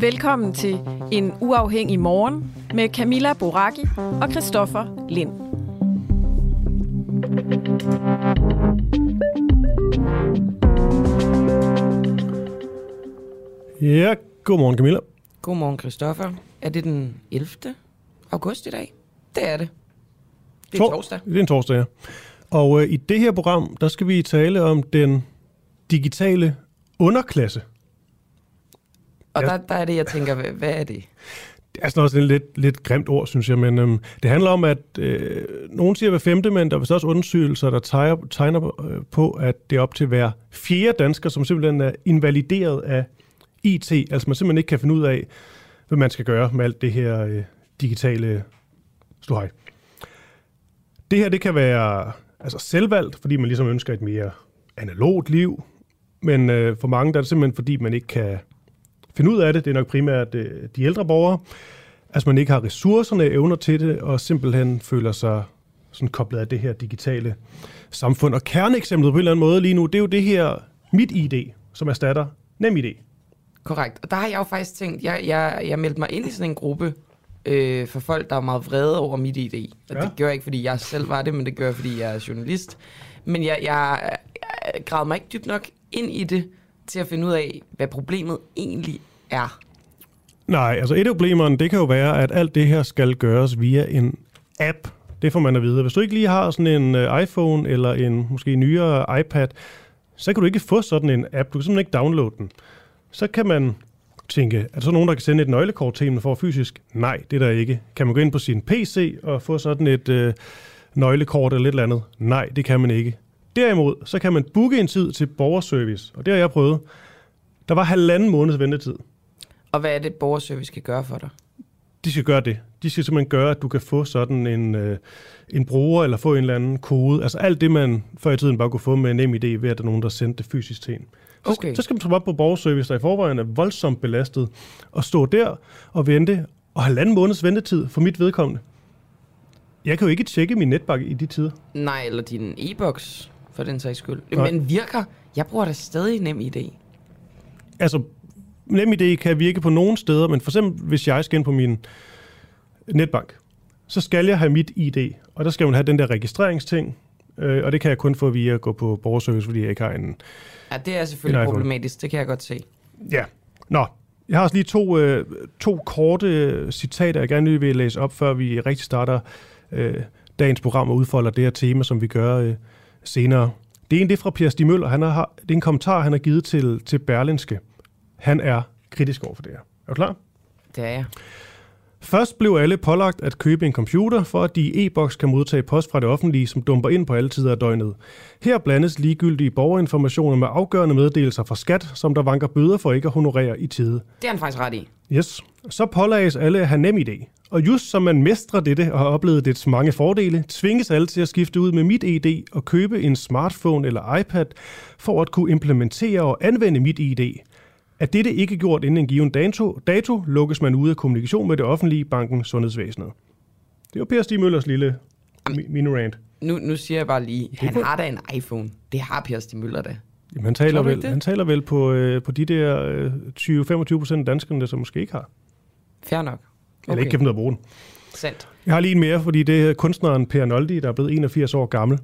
Velkommen til En Uafhængig Morgen med Camilla Boraki og Christoffer Lind. Ja, godmorgen Camilla. Godmorgen, Christoffer. Er det den 11. august i dag? Det er det. Det er Tor- torsdag. Det er en torsdag, ja. Og øh, i det her program, der skal vi tale om den digitale underklasse. Og Ja. der, der er det, jeg tænker, hvad, hvad er det? Det er sådan også et lidt, lidt grimt ord, synes jeg, men øhm, det handler om, at øh, nogen siger hver femte, men der er vist også undersøgelser, der tegner, tegner øh, på, at det er op til hver fjerde dansker, som simpelthen er invalideret af IT. Altså man simpelthen ikke kan finde ud af, hvad man skal gøre med alt det her øh, digitale ståhej. Det her, det kan være altså selvvalgt, fordi man ligesom ønsker et mere analogt liv, men øh, for mange der er det simpelthen, fordi man ikke kan finde ud af det. Det er nok primært øh, de ældre borgere. Altså man ikke har ressourcerne, evner til det, og simpelthen føler sig sådan koblet af det her digitale samfund. Og kerneeksemplet på en eller anden måde lige nu, det er jo det her mit ID, som erstatter NemID. Korrekt. Og der har jeg jo faktisk tænkt, jeg, jeg, jeg meldte mig ind i sådan en gruppe øh, for folk, der er meget vrede over mit ID. Og Ja. ja. det gør jeg ikke, fordi jeg selv var det, men det gør jeg, fordi jeg er journalist. Men jeg, jeg, jeg gravede mig ikke dybt nok ind i det, til at finde ud af, hvad problemet egentlig er. Nej, altså et af problemerne, det kan jo være, at alt det her skal gøres via en app. Det får man at vide. Hvis du ikke lige har sådan en øh, iPhone eller en måske nyere iPad, så kan du ikke få sådan en app. Du kan simpelthen ikke downloade den. Så kan man tænke, er der så nogen, der kan sende et nøglekort til en for fysisk? Nej, det er der ikke. Kan man gå ind på sin PC og få sådan et øh, nøglekort eller lidt eller andet? Nej, det kan man ikke. Derimod, så kan man booke en tid til borgerservice, og det har jeg prøvet. Der var halvanden måneds ventetid. Og hvad er det, borgerservice kan gøre for dig? De skal gøre det. De skal simpelthen gøre, at du kan få sådan en, øh, en bruger, eller få en eller anden kode. Altså alt det, man før i tiden bare kunne få med en NemID, ved at der er nogen, der sendte det fysisk til en. Så, Okay. så skal man komme op på borgerservice, der i forvejen er voldsomt belastet, og stå der og vente, og halvanden måneds ventetid for mit vedkommende. Jeg kan jo ikke tjekke min netbank i de tider. Nej, eller din e-boks, for den sags skyld. Nej. Men virker, jeg bruger da stadig nem idé. Altså, NemID kan virke på nogle steder, men for eksempel, hvis jeg skal ind på min netbank, så skal jeg have mit ID, og der skal man have den der registreringsting, øh, og det kan jeg kun få via at gå på borgerservice, fordi jeg ikke har en... Ja, det er selvfølgelig En problematisk, det kan jeg godt se. Ja, nå. Jeg har også lige to, øh, to korte øh, citater, jeg gerne lige vil læse op, før vi rigtig starter øh, dagens program og udfolder det her tema, som vi gør øh, senere. Det ene det er fra Per Stig Møller. Han har, det er en kommentar, han har givet til, til Berlinske. Han er kritisk over for det her. Er du klar? Det er jeg. Først blev alle pålagt at købe en computer, for at de i e-boks kan modtage post fra det offentlige, som dumper ind på alle tider af døgnet. Her blandes ligegyldige borgerinformationer med afgørende meddelelser fra skat, som der vanker bøder for ikke at honorere i tide. Det er han faktisk ret i. Yes. Så pålages alle at have nem idé. Og just som man mestrer dette og har oplevet dets mange fordele, tvinges alle til at skifte ud med mit ID og købe en smartphone eller iPad for at kunne implementere og anvende mit ID. Er dette ikke gjort inden en given dato, dato lukkes man ude af kommunikation med det offentlige, banken, sundhedsvæsenet. Det var Per Stig Møllers lille mi- minorant. Nu, nu siger jeg bare lige, han kunne- har da en iPhone. Det har Per Stig Møller da. Jamen, han taler vel, det? han taler vel på, øh, på de der øh, 20-25 procent af danskerne, der som måske ikke har. Fair nok. Eller ikke kan finde ud af at bruge den. Sandt. Jeg har lige en mere, fordi det er kunstneren Per Noldi, der er blevet 81 år gammel,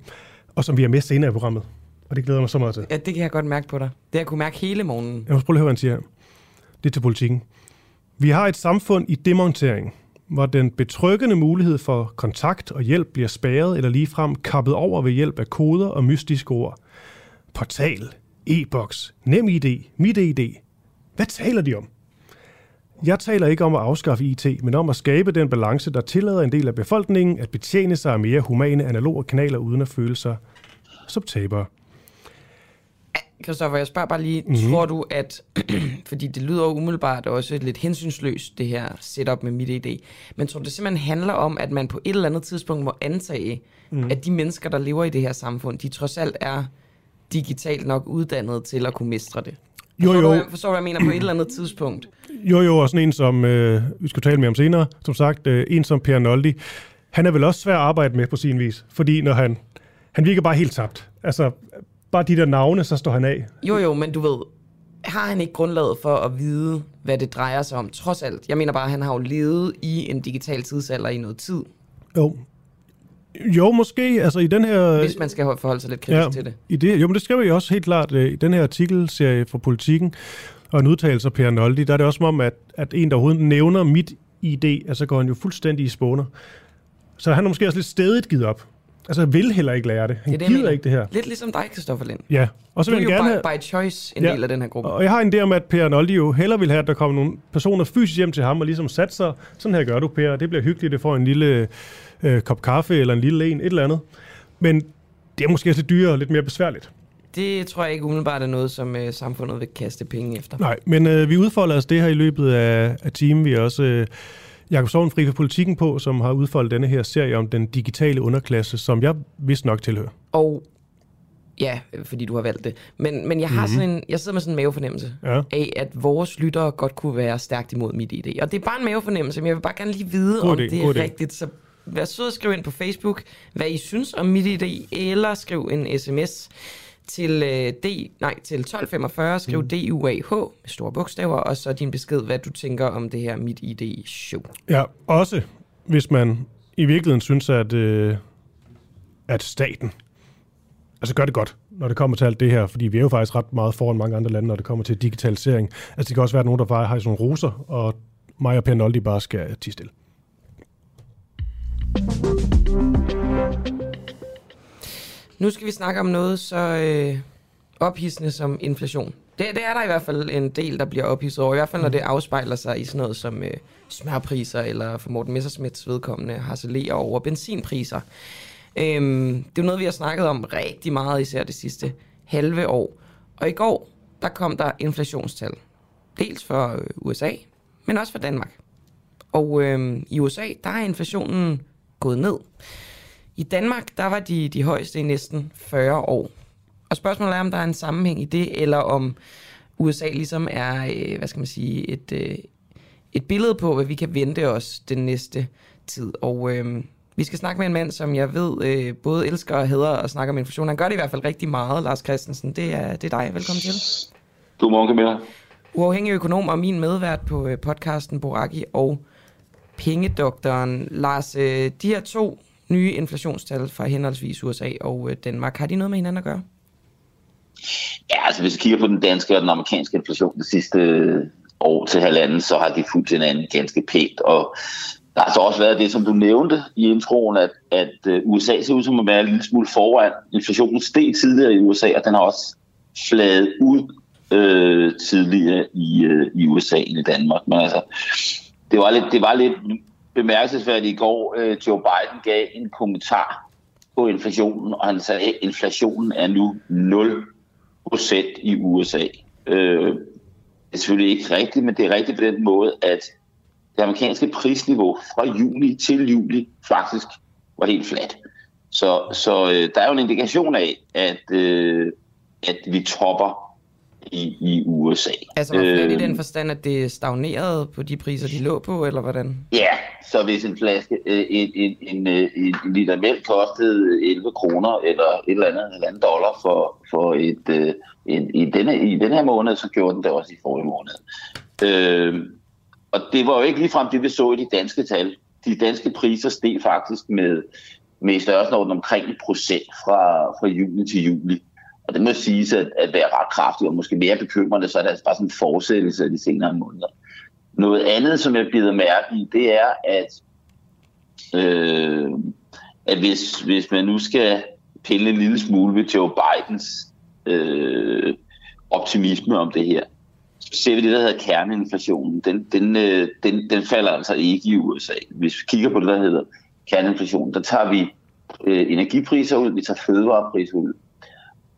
og som vi har med senere i programmet. Og det glæder mig så meget til. Ja, det kan jeg godt mærke på dig. Det har jeg kunne mærke hele morgenen. Jeg må prøve at høre, hvad han siger her. Det er til politikken. Vi har et samfund i demontering, hvor den betryggende mulighed for kontakt og hjælp bliver spærret eller ligefrem kappet over ved hjælp af koder og mystiske ord. Portal, e-boks, NemID, MitID. Hvad taler de om? Jeg taler ikke om at afskaffe IT, men om at skabe den balance, der tillader en del af befolkningen at betjene sig af mere humane analoge kanaler uden at føle sig som tabere. Kristoffer, jeg spørger bare lige, mm-hmm. tror du, at, fordi det lyder umiddelbart også lidt hensynsløst, det her setup med mit idé, men tror du, det simpelthen handler om, at man på et eller andet tidspunkt må antage, mm. at de mennesker, der lever i det her samfund, de trods alt er digitalt nok uddannet til at kunne mestre det? Jo, jo. Du, forstår du, hvad jeg mener på et eller andet tidspunkt? Jo, jo, og sådan en som, øh, vi skal tale med om senere, som sagt, øh, en som Per Noldi, han er vel også svær at arbejde med på sin vis, fordi når han, han virker bare helt tabt. Altså, bare de der navne, så står han af. Jo, jo, men du ved, har han ikke grundlaget for at vide, hvad det drejer sig om, trods alt? Jeg mener bare, at han har jo levet i en digital tidsalder i noget tid. Jo. Jo, måske. Altså i den her... Hvis man skal forholde sig lidt kritisk ja, til det. I det. Jo, men det skriver jeg også helt klart øh, i den her artikelserie fra Politiken, og en udtalelse af Per Noldi, der er det også som om, at, at en, der overhovedet nævner mit ID, så går han jo fuldstændig i spåner. Så han har måske også lidt stedigt givet op. Altså, vil heller ikke lære det. Han det gider ikke det her. Lidt ligesom dig, Christoffer Lind. Ja. Og så du vil er jo gerne... by, by choice en ja. del af den her gruppe. Og jeg har en idé om, at Per Noldi jo hellere vil have, at der kommer nogle personer fysisk hjem til ham og ligesom sat sig. Sådan her gør du, Per. Det bliver hyggeligt. Det får en lille øh, kop kaffe eller en lille en, et eller andet. Men det er måske også lidt dyrere og lidt mere besværligt. Det tror jeg ikke umiddelbart er noget, som øh, samfundet vil kaste penge efter. Nej, men øh, vi udfolder os det her i løbet af, af timen. Vi er også... Øh, Jakob Sovnfri for Politikken på, som har udfoldet denne her serie om den digitale underklasse, som jeg vist nok tilhører. Og ja, fordi du har valgt det. Men, men jeg har mm-hmm. sådan en, jeg sidder med sådan en mavefornemmelse ja. af, at vores lyttere godt kunne være stærkt imod mit idé. Og det er bare en mavefornemmelse, men jeg vil bare gerne lige vide, god om idé, det er rigtigt. Så vær sød at skrive ind på Facebook, hvad I synes om mit idé, eller skriv en sms til, øh, D, nej, til 1245, skriv mm. DUAH med store bogstaver, og så din besked, hvad du tænker om det her Mit ID-show. Ja, også hvis man i virkeligheden synes, at, øh, at staten altså gør det godt, når det kommer til alt det her, fordi vi er jo faktisk ret meget foran mange andre lande, når det kommer til digitalisering. Altså det kan også være, at nogen, der bare har sådan nogle roser, og mig og Per Noldi bare skal tige stille. Nu skal vi snakke om noget så øh, ophidsende som inflation. Det, det er der i hvert fald en del, der bliver ophidset over. I hvert fald, når det afspejler sig i sådan noget som øh, smørpriser, eller for Morten Messersmiths vedkommende harcelerer over benzinpriser. Øhm, det er jo noget, vi har snakket om rigtig meget, især det sidste halve år. Og i går, der kom der inflationstal. Dels for øh, USA, men også for Danmark. Og øh, i USA, der er inflationen gået ned. I Danmark, der var de de højeste i næsten 40 år. Og spørgsmålet er, om der er en sammenhæng i det, eller om USA ligesom er, øh, hvad skal man sige, et, øh, et billede på, hvad vi kan vente os den næste tid. Og øh, vi skal snakke med en mand, som jeg ved øh, både elsker og hader at snakke om inflation. Han gør det i hvert fald rigtig meget, Lars Christensen. Det er, det er dig. Velkommen til. Godmorgen, Camilla. Uafhængig økonom og min medvært på øh, podcasten Boraki og Pengedoktoren. Lars, øh, de her to nye inflationstal fra henholdsvis USA og øh, Danmark. Har de noget med hinanden at gøre? Ja, altså hvis vi kigger på den danske og den amerikanske inflation det sidste øh, år til halvanden, så har de fulgt hinanden ganske pænt. Og der har så også været det, som du nævnte i introen, at, at øh, USA ser ud som at være en lille smule foran. Inflationen steg tidligere i USA, og den har også fladet ud øh, tidligere i, øh, i USA end i Danmark. Men altså, det var lidt, det var lidt bemærkelsesværdigt i går. Øh, Joe Biden gav en kommentar på inflationen, og han sagde, at inflationen er nu 0% i USA. Øh, det er selvfølgelig ikke rigtigt, men det er rigtigt på den måde, at det amerikanske prisniveau fra juli til juli faktisk var helt fladt. Så, så øh, der er jo en indikation af, at, øh, at vi topper i, i USA. Altså var øh, i den forstand, at det stagnerede på de priser, de lå på, eller hvordan? Ja, så hvis en flaske, øh, en, en, en, øh, en, en liter mælk kostede 11 kroner, eller et eller andet, et eller andet dollar for, for et, øh, en, i, denne, i den her måned, så gjorde den det også i forrige måned. Øh, og det var jo ikke ligefrem det, vi så i de danske tal. De danske priser steg faktisk med, med størrelsen omkring et procent fra, fra juni til juli. Og det må siges at, at være ret kraftigt og måske mere bekymrende, så er det altså bare sådan en fortsættelse af de senere måneder. Noget andet, som jeg bider mærke i, det er, at, øh, at hvis, hvis man nu skal pille en lille smule ved Joe Bidens øh, optimisme om det her, så ser vi det, der hedder kerneinflationen. Den, den, øh, den, den falder altså ikke i USA. Hvis vi kigger på det, der hedder kerneinflation, der tager vi øh, energipriser ud, vi tager fødevarepriser ud.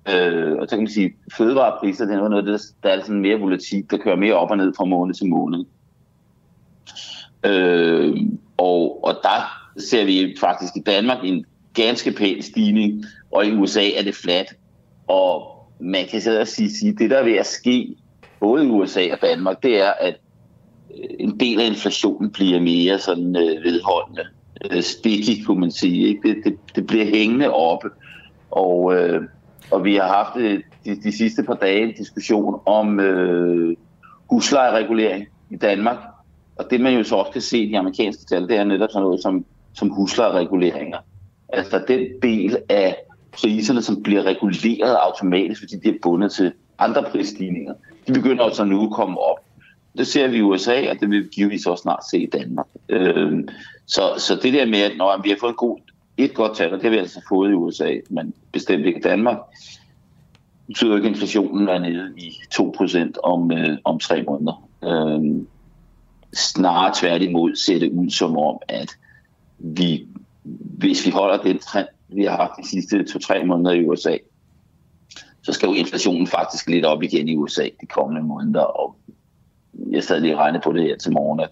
Øh, og så kan man sige, at fødevarepriser, det er noget, der, der er sådan mere volatilt, der kører mere op og ned fra måned til måned. Øh, og, og der ser vi faktisk i Danmark en ganske pæn stigning, og i USA er det flat. Og man kan så sige, at det der er ved at ske, både i USA og Danmark, det er, at øh, en del af inflationen bliver mere sådan øh, vedholdende. Øh, sticky, kunne man sige. Ikke? Det, det, det bliver hængende oppe. Og, øh, og vi har haft øh, de, de sidste par dage en diskussion om øh, huslejeregulering i Danmark. Og det man jo så også kan se i de amerikanske tal, det er netop sådan noget som, som huslejereguleringer. Altså den del af priserne, som bliver reguleret automatisk, fordi de er bundet til andre prisstigninger, de begynder altså nu at komme op. Det ser vi i USA, og det vil vi givetvis også snart se i Danmark. Øh, så, så det der med, at når vi har fået en god, et godt tal, og det har vi altså fået i USA, men bestemt ikke Danmark, betyder ikke, at inflationen er nede i 2% om, øh, om tre måneder. Øh, snarere tværtimod ser det ud som om, at vi, hvis vi holder den trend, vi har haft de sidste to-tre måneder i USA, så skal jo inflationen faktisk lidt op igen i USA de kommende måneder. Og jeg sad lige og regnede på det her til morgen, at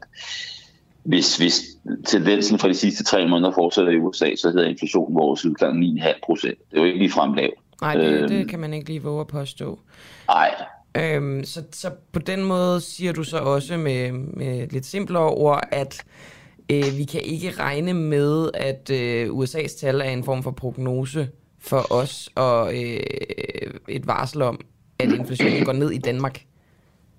hvis, hvis tendensen for de sidste tre måneder fortsætter i USA, så hedder inflationen vores udgang 9,5 procent. Det er jo ikke lige frem lavt. Nej, det, øhm, det kan man ikke lige våge at påstå. Nej. Øhm, så, så på den måde siger du så også med, med lidt simplere ord, at øh, vi kan ikke regne med, at øh, USA's tal er en form for prognose for os, og øh, et varsel om, at inflationen går ned i Danmark.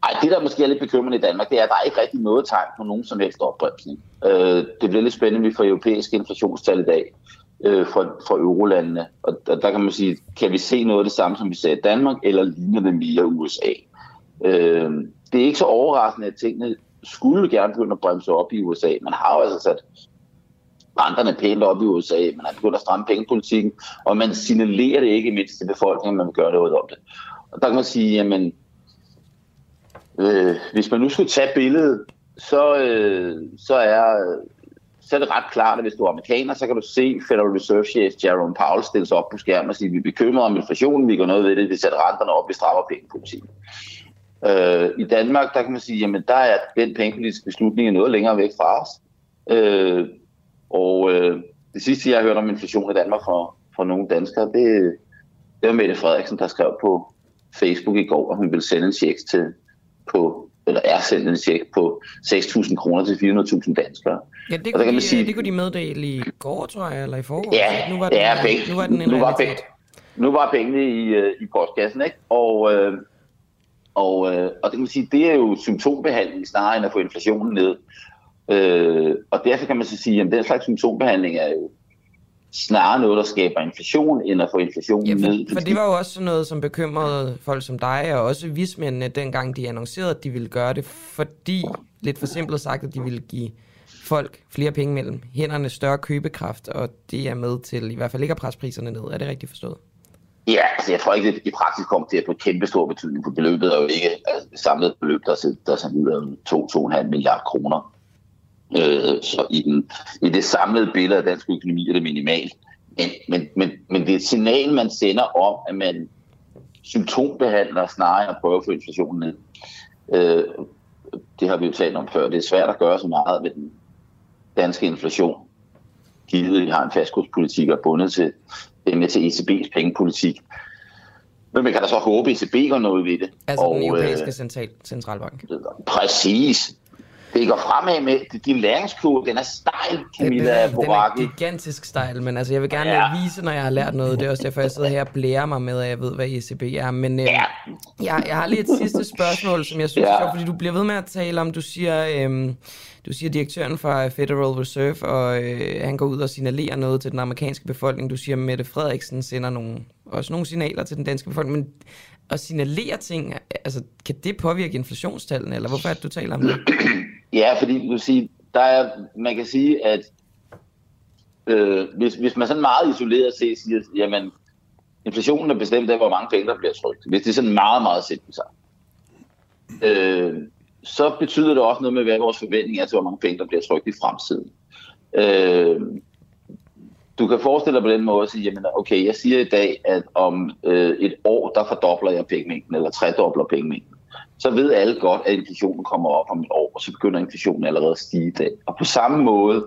Ej, det der måske er lidt bekymrende i Danmark, det er, at der er ikke rigtig noget tegn på nogen som helst opbremsning. Øh, det bliver lidt spændende, vi får europæiske inflationstal i dag øh, fra, fra eurolandene. Og der, der kan man sige, kan vi se noget af det samme, som vi ser i Danmark, eller ligner det mere USA? Øh, det er ikke så overraskende, at tingene skulle gerne begynde at bremse op i USA. Man har jo altså sat renterne pænt op i USA, man har begyndt at stramme pengepolitikken, og man signalerer det ikke mindst til befolkningen, at man vil gøre noget om det. Og der kan man sige, jamen, øh, hvis man nu skulle tage billedet, så, øh, så er øh, så er det ret klart, at hvis du er amerikaner, så kan du se Federal Reserve Chef Jerome Powell stille sig op på skærmen og sige, vi er om inflationen, vi gør noget ved det, vi sætter renterne op, vi strammer pengepolitikken. Øh, I Danmark, der kan man sige, jamen der er den pengepolitiske beslutning noget længere væk fra os. Øh, og øh, det sidste, jeg har hørt om inflation i Danmark fra, fra nogle danskere, det, det var Mette Frederiksen, der skrev på Facebook i går, at hun ville sende en check til, på, eller er sendt en check på 6.000 kroner til 400.000 danskere. Ja, det kunne, kan de, man sige, det kunne de meddele i går, tror jeg, eller i forgår. Ja, nu var den, ja, penge, nu var den en nu var, penge, nu var pengene i, øh, i postkassen, ikke? Og, øh, og, øh, og det kan man sige, det er jo symptombehandling snarere end at få inflationen ned. Øh, og derfor kan man så sige, at den slags symptombehandling er jo snarere noget, der skaber inflation, end at få inflationen ja, for, ned. For det var jo også noget, som bekymrede folk som dig, og også vismændene, dengang de annoncerede, at de ville gøre det, fordi, lidt for simpelt sagt, at de ville give folk flere penge mellem hænderne, større købekraft, og det er med til i hvert fald ikke at presse priserne ned. Er det rigtigt forstået? Ja, altså jeg tror ikke, at i praksis kommer til at få kæmpe stor betydning, for beløbet er jo ikke altså, det samlede beløb, der, der er ud af 2-2,5 milliarder kroner. Øh, så i, den, i det samlede billede af dansk økonomi er det minimalt. Men, men, men, men det er et signal, man sender om, at man symptombehandler snarere end at prøve at få inflationen ned. Øh, det har vi jo talt om før. Det er svært at gøre så meget ved den danske inflation, givet at vi har en fastkurspolitik og bundet til, det med til ECB's pengepolitik. Men man kan da så håbe, at ECB går noget ved det. Altså og, den europæiske øh, central, centralbank. Præcis det går fremad med, din læringskurve, den er stejl, Camilla Den er gigantisk stejl, men altså, jeg vil gerne ja. vise, når jeg har lært noget. Det er også derfor, jeg sidder her og blærer mig med, at jeg ved, hvad ECB er. Men øh, ja. jeg, jeg har lige et sidste spørgsmål, som jeg synes ja. er fordi du bliver ved med at tale om, du siger, øh, du siger direktøren fra Federal Reserve, og øh, han går ud og signalerer noget til den amerikanske befolkning. Du siger, at Mette Frederiksen sender nogle, også nogle signaler til den danske befolkning. Men at signalere ting, altså, kan det påvirke inflationstallene, eller hvorfor er det, du taler om det? Ja, fordi du siger, der er, man kan sige, at øh, hvis, hvis man sådan meget isoleret set siger, jamen, inflationen er bestemt af, hvor mange penge, der bliver trykt. Hvis det er sådan meget, meget simpelt sagt, øh, så betyder det også noget med, hvad vores forventning er til, hvor mange penge, der bliver trykt i fremtiden. Øh, du kan forestille dig på den måde at sige, jamen okay, jeg siger i dag, at om øh, et år, der fordobler jeg pengemængden, eller tredobler pengemængden. Så ved alle godt, at inflationen kommer op om et år, og så begynder inflationen allerede at stige i dag. Og på samme måde,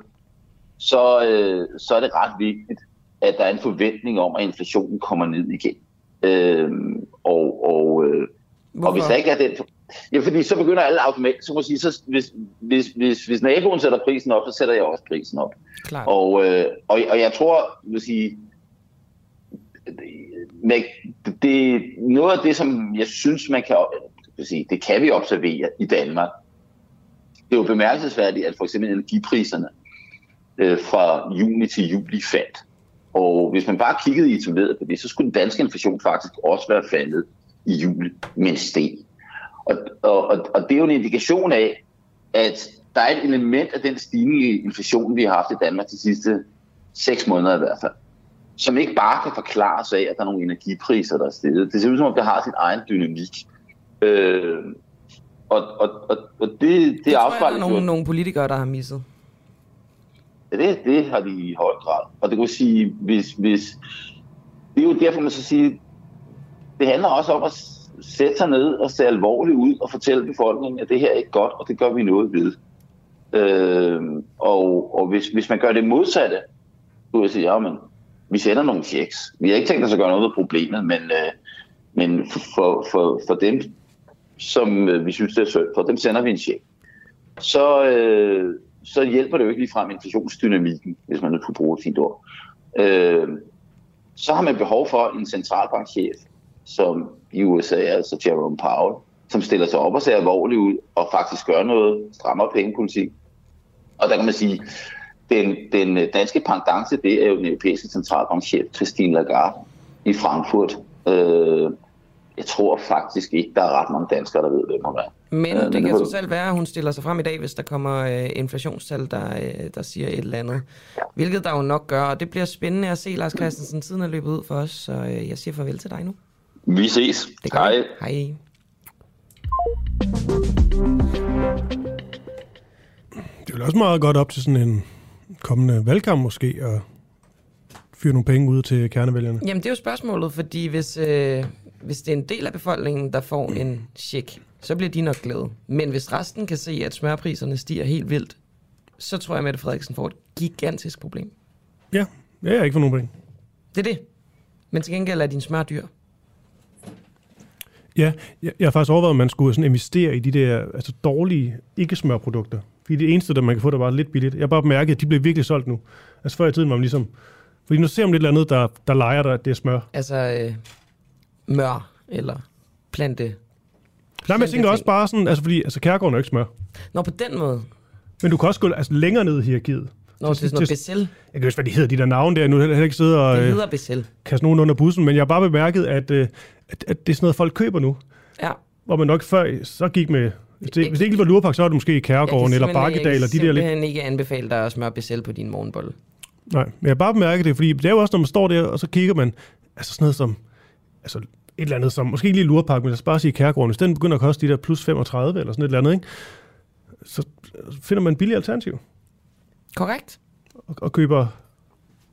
så, øh, så er det ret vigtigt, at der er en forventning om, at inflationen kommer ned igen. Øh, og, og, øh, og hvis der ikke er den... Ja, fordi så begynder alle automatisk, så må sige, så hvis, hvis, hvis, hvis naboen sætter prisen op, så sætter jeg også prisen op. Klart. Og, øh, og, og jeg tror, vil sige, det, det, noget af det, som jeg synes, man kan, vil sige, det kan vi observere i Danmark. Det er jo bemærkelsesværdigt, at for eksempel energipriserne øh, fra juni til juli faldt. Og hvis man bare kiggede isoleret på det, så skulle den danske inflation faktisk også være faldet i juli, men steg. Og, og, og, og det er jo en indikation af, at der er et element af den stigning i inflationen, vi har haft i Danmark de sidste seks måneder i hvert fald, som ikke bare kan forklares af, at der er nogle energipriser, der er steget. Det ser ud som om, det har sin egen dynamik. Øh, og, og, og, og det, det, Det afspejler der er nogle, nogle politikere, der har misset. Ja, det, det har de i høj grad. Og det kan sige, hvis, hvis, det er jo derfor, man så siger, det handler også om at sætte sig ned og se alvorligt ud og fortælle befolkningen, at det her er ikke godt, og det gør vi noget ved. Øh, og og hvis, hvis man gør det modsatte, så vil jeg sige, ja, men vi sender nogle checks. Vi har ikke tænkt os at gøre noget ved problemet, men, øh, men for, for, for dem, som øh, vi synes, det er synd for, dem sender vi en check. Så, øh, så hjælper det jo ikke ligefrem inflationsdynamikken, hvis man nu kunne bruge et fint ord. Øh, så har man behov for en centralbankchef, som i USA altså Jerome Powell, som stiller sig op og ser alvorligt ud og faktisk gør noget strammere pengepolitik. Og der kan man sige, den, den danske pendant det er jo den europæiske centralbankchef Christine Lagarde i Frankfurt. Øh, jeg tror faktisk ikke, der er ret mange danskere, der ved, hvem hun er. Men Øh, det men kan så selv være, at hun stiller sig frem i dag, hvis der kommer øh, inflationstal, der, øh, der siger et eller andet. Hvilket der jo nok gør, og det bliver spændende at se, Lars Christensen. Tiden er løbet ud for os, så øh, jeg siger farvel til dig nu. Vi ses. Det gør Hej. vi. Hej. Det er også meget godt op til sådan en kommende valgkamp måske, at fyre nogle penge ud til kernevælgerne. Jamen, det er jo spørgsmålet, fordi hvis, øh, hvis det er en del af befolkningen, der får en check, så bliver de nok glade. Men hvis resten kan se, at smørpriserne stiger helt vildt, så tror jeg, at Mette Frederiksen får et gigantisk problem. Ja, ja jeg har ikke fået nogen penge. Det er det. Men til gengæld er din smør dyr. Ja, jeg, jeg har faktisk overvejet, om man skulle sådan investere i de der altså dårlige ikke-smørprodukter. Fordi det eneste, der man kan få, der var lidt billigt. Jeg har bare bemærket, at de blev virkelig solgt nu. Altså før i tiden var man ligesom... Fordi nu ser man lidt eller andet, der, der leger der, at det er smør. Altså øh, mør eller plante. Nej, men jeg tænker også bare sådan, altså fordi altså kærgården er jo ikke smør. Nå, på den måde. Men du kan også gå altså, længere ned i hierarkiet. Nå, det er sådan noget becel. Jeg kan ikke huske, hvad de hedder, de der navne der. Nu jeg ikke siddet og Det øh, hedder becel. kaste nogen under bussen, men jeg har bare bemærket, at, øh, at, at det er sådan noget, folk køber nu. Ja. Hvor man nok før så gik med... Hvis det, hvis det ikke var Lurpak, så var det måske i Kærgården eller Bakkedal, og de der lidt... Jeg kan ikke anbefale dig at smøre becel på din morgenbolle. Nej, men jeg har bare bemærket det, fordi det er jo også, når man står der, og så kigger man, altså sådan noget som, altså et eller andet som, måske ikke lige Lurpak, men lad os bare sige Kærgården, hvis den begynder at koste de der plus 35 eller sådan et eller andet, ikke? så finder man en billig alternativ, Korrekt. og, og køber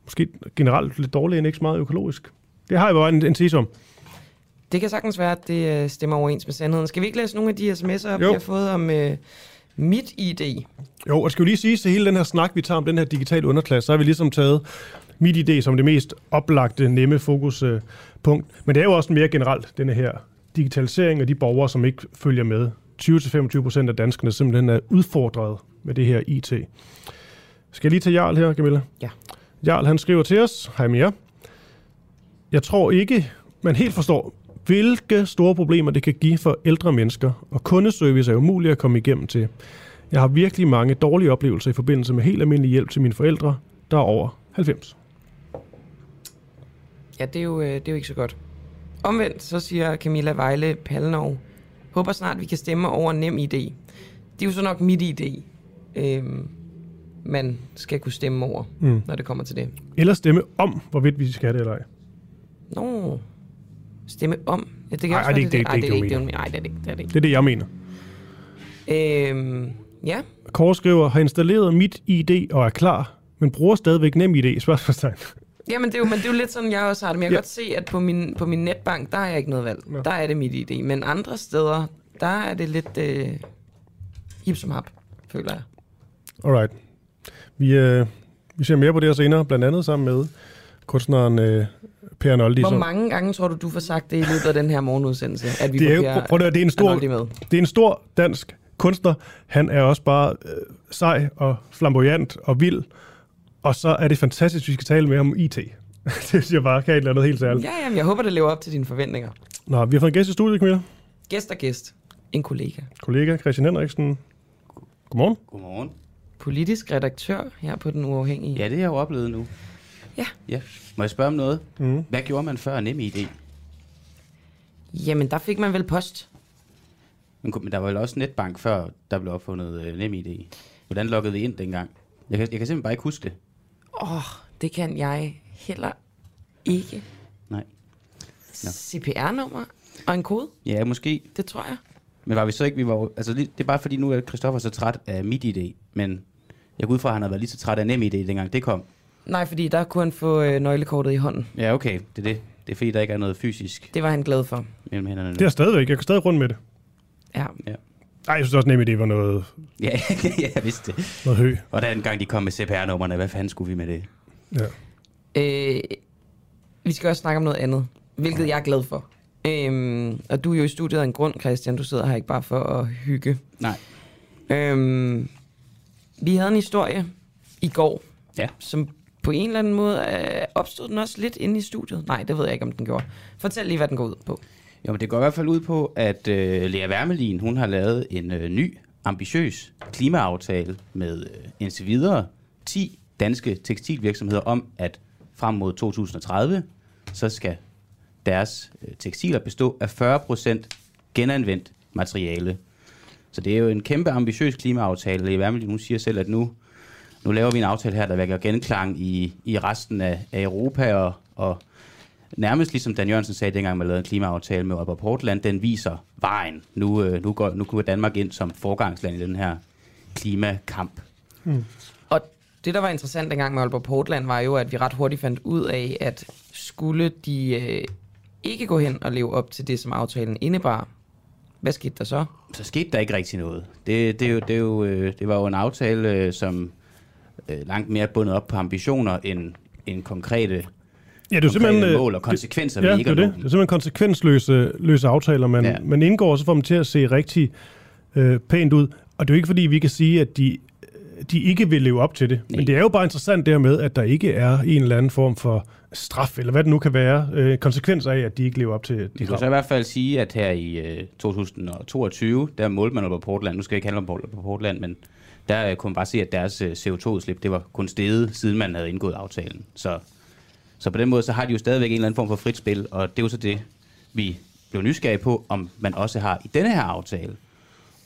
måske generelt lidt dårligt end ikke så meget økologisk. Det har jeg bare en, en tese om. Det kan sagtens være, at det øh, stemmer overens med sandheden. Skal vi ikke læse nogle af de sms'er op, vi har fået om øh, mit ID? Jo, og skal jo lige sige til hele den her snak, vi tager om den her digitale underklasse, så har vi ligesom taget mit idé som det mest oplagte, nemme fokuspunkt. Men det er jo også mere generelt, denne her digitalisering af de borgere, som ikke følger med. 20-25 procent af danskerne simpelthen er udfordret med det her IT. Skal jeg lige tage Jarl her, Camilla? Ja. Jarl, han skriver til os, hej med jer. Jeg tror ikke, man helt forstår, hvilke store problemer det kan give for ældre mennesker, og kundeservice er umuligt at komme igennem til. Jeg har virkelig mange dårlige oplevelser i forbindelse med helt almindelig hjælp til mine forældre, der er over 90. Ja, det er jo, øh, det er jo ikke så godt. Omvendt, så siger Camilla Vejle Palnov, håber snart, vi kan stemme over nem idé. det er jo så nok mit idé, øhm, man skal kunne stemme over, Mm. når det kommer til det. Eller stemme om, hvorvidt vi skal det eller ej. Nå, stemme om. Ja, det kan Ej, også ej, være, det er ikke- det er ikke det, det, det, Nej, det er det. Det er det ikke. Det er det, jeg mener. Øhm, ja, Kåre skriver, har installeret mit ID og er klar, men bruger stadigvæk nem ID? Spørgsmålstegn. Jamen, det er, jo, men det er jo lidt sådan, jeg også har det. Men jeg kan Ja. godt se, at på min, på min netbank, der har jeg ikke noget valg. Nå. Der er det mit idé. Men andre steder, der er det lidt øh, hip som hap, føler jeg. Alright. Vi, øh, vi ser mere på det her senere, blandt andet sammen med kunstneren øh, Per Arnoldi. Hvor mange gange tror du, du får sagt det i løbet af den her morgenudsendelse? At vi det er, jo, prøv, det, er en stor, med? det er en stor dansk kunstner. Han er også bare øh, sej og flamboyant og vild. Og så er det fantastisk, at vi skal tale med om IT. det synes jeg bare kan et eller andet helt særligt. Ja, jamen, jeg håber, det lever op til dine forventninger. Nå, vi har fået en gæst i studiet, Camilla. Gæst og gæst. En kollega. Kollega Christian Henriksen. Godmorgen. Godmorgen. Politisk redaktør her på Den Uafhængige. Ja, det har jeg jo oplevet nu. Ja. ja. Må jeg spørge om noget? Mm. Hvad gjorde man før NemID? Jamen, der fik man vel post. Men, kunne- men der var vel også netbank før, der blev opfundet øh, NemID. Hvordan loggede vi ind dengang? Jeg kan, jeg kan simpelthen bare ikke huske det. Åh, oh, det kan jeg heller ikke. Nej. Nå. CPR-nummer og en kode, Ja, måske. det tror jeg. Men var vi så ikke, vi var altså det er bare fordi nu er Christoffer så træt af mit ID, men jeg går ud fra, at han har været lige så træt af NemID, dengang det kom. Nej, fordi der kunne han få øh, nøglekortet i hånden. Ja, okay, det er det. Det er fordi, der ikke er noget fysisk Det var han glad for. mellem hænderne. Det er stadigvæk. Jeg kan stadig rundt med det. Ja. Ej, jeg synes også nemt, det var noget, Ja, ja, jeg vidste det. noget hø. Og den gang de kom med CPR-nummerne, hvad fanden skulle vi med det? Ja. Øh, vi skal også snakke om noget andet, hvilket jeg er glad for. Øhm, og du er jo i studiet af en grund, Christian. Du sidder her ikke bare for at hygge. Nej. Øhm, vi havde en historie i går, Ja. som på en eller anden måde øh, opstod den også lidt inde i studiet. Nej, det ved jeg ikke, om den gjorde. Fortæl lige, hvad den går ud på. Jo, men det går i hvert fald ud på, at øh, Lea Wermelin, hun har lavet en øh, ny, ambitiøs klimaaftale med øh, indtil videre 10 danske tekstilvirksomheder om, at frem mod 2030, så skal deres øh, tekstiler bestå af 40% genanvendt materiale. Så det er jo en kæmpe ambitiøs klimaaftale. Lea Wermelin, hun siger selv, at nu, nu laver vi en aftale her, der vækker genklang i, i resten af, af Europa, og, og nærmest ligesom Dan Jørgensen sagde, dengang man lavede en klimaaftale med Aalborg Portland, den viser vejen. Nu, øh, nu, går, nu går Danmark ind som forgangsland i den her klimakamp. Og det, der var interessant dengang med Aalborg Portland, var jo, at vi ret hurtigt fandt ud af, at skulle de øh, ikke gå hen og leve op til det, som aftalen indebar, hvad skete der så? Så skete der ikke rigtig noget. Det, det, er jo, det, er jo, øh, det var jo en aftale, øh, som øh, langt mere bundet op på ambitioner end, end konkrete, Ja, det er simpelthen... øh, mål og konsekvenser det, ved ja, ikke det er det. dem. Det er simpelthen konsekvensløse løse aftaler, man, ja. Man indgår, og så får man til at se rigtig øh, pænt ud. Og det er jo ikke, fordi vi kan sige, at de, de ikke vil leve op til det. Nej. Men det er jo bare interessant der med, at der ikke er en eller anden form for straf, eller hvad det nu kan være, øh, konsekvenser af, at de ikke lever op til de Vi kan så i hvert fald sige, at her i øh, 2022, der målte man på Portland, nu skal jeg ikke handle om på Portland, men der øh, kunne man bare se, at deres øh, CO2-udslip, det var kun steget, siden man havde indgået aftalen. Så, så på den måde, så har de jo stadigvæk en eller anden form for frit spil, og det er jo så det, vi blev nysgerrige på, om man også har i denne her aftale.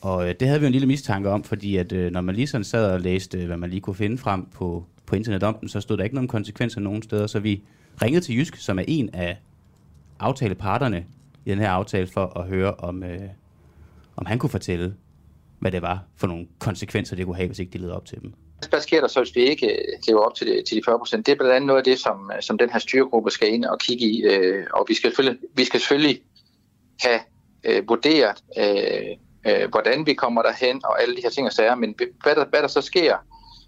Og øh, det havde vi jo en lille mistanke om, fordi at øh, når man lige sådan sad og læste, øh, hvad man lige kunne finde frem på, på internet om den, så stod der ikke nogen konsekvenser nogen steder, så vi ringede til Jysk, som er en af aftaleparterne i den her aftale, for at høre, om, øh, om han kunne fortælle, hvad det var for nogle konsekvenser, det kunne have, hvis ikke de levede op til dem. Hvad sker der så, hvis vi ikke øh, lever op til de, til de 40 procent? Det er blandt andet noget af det, som, øh, som den her styregruppe skal ind og kigge i. Øh, og vi skal selvfølgelig, vi skal selvfølgelig have øh, vurderet, øh, øh, hvordan vi kommer derhen og alle de her ting og sager. Men hvad der, hvad der så sker,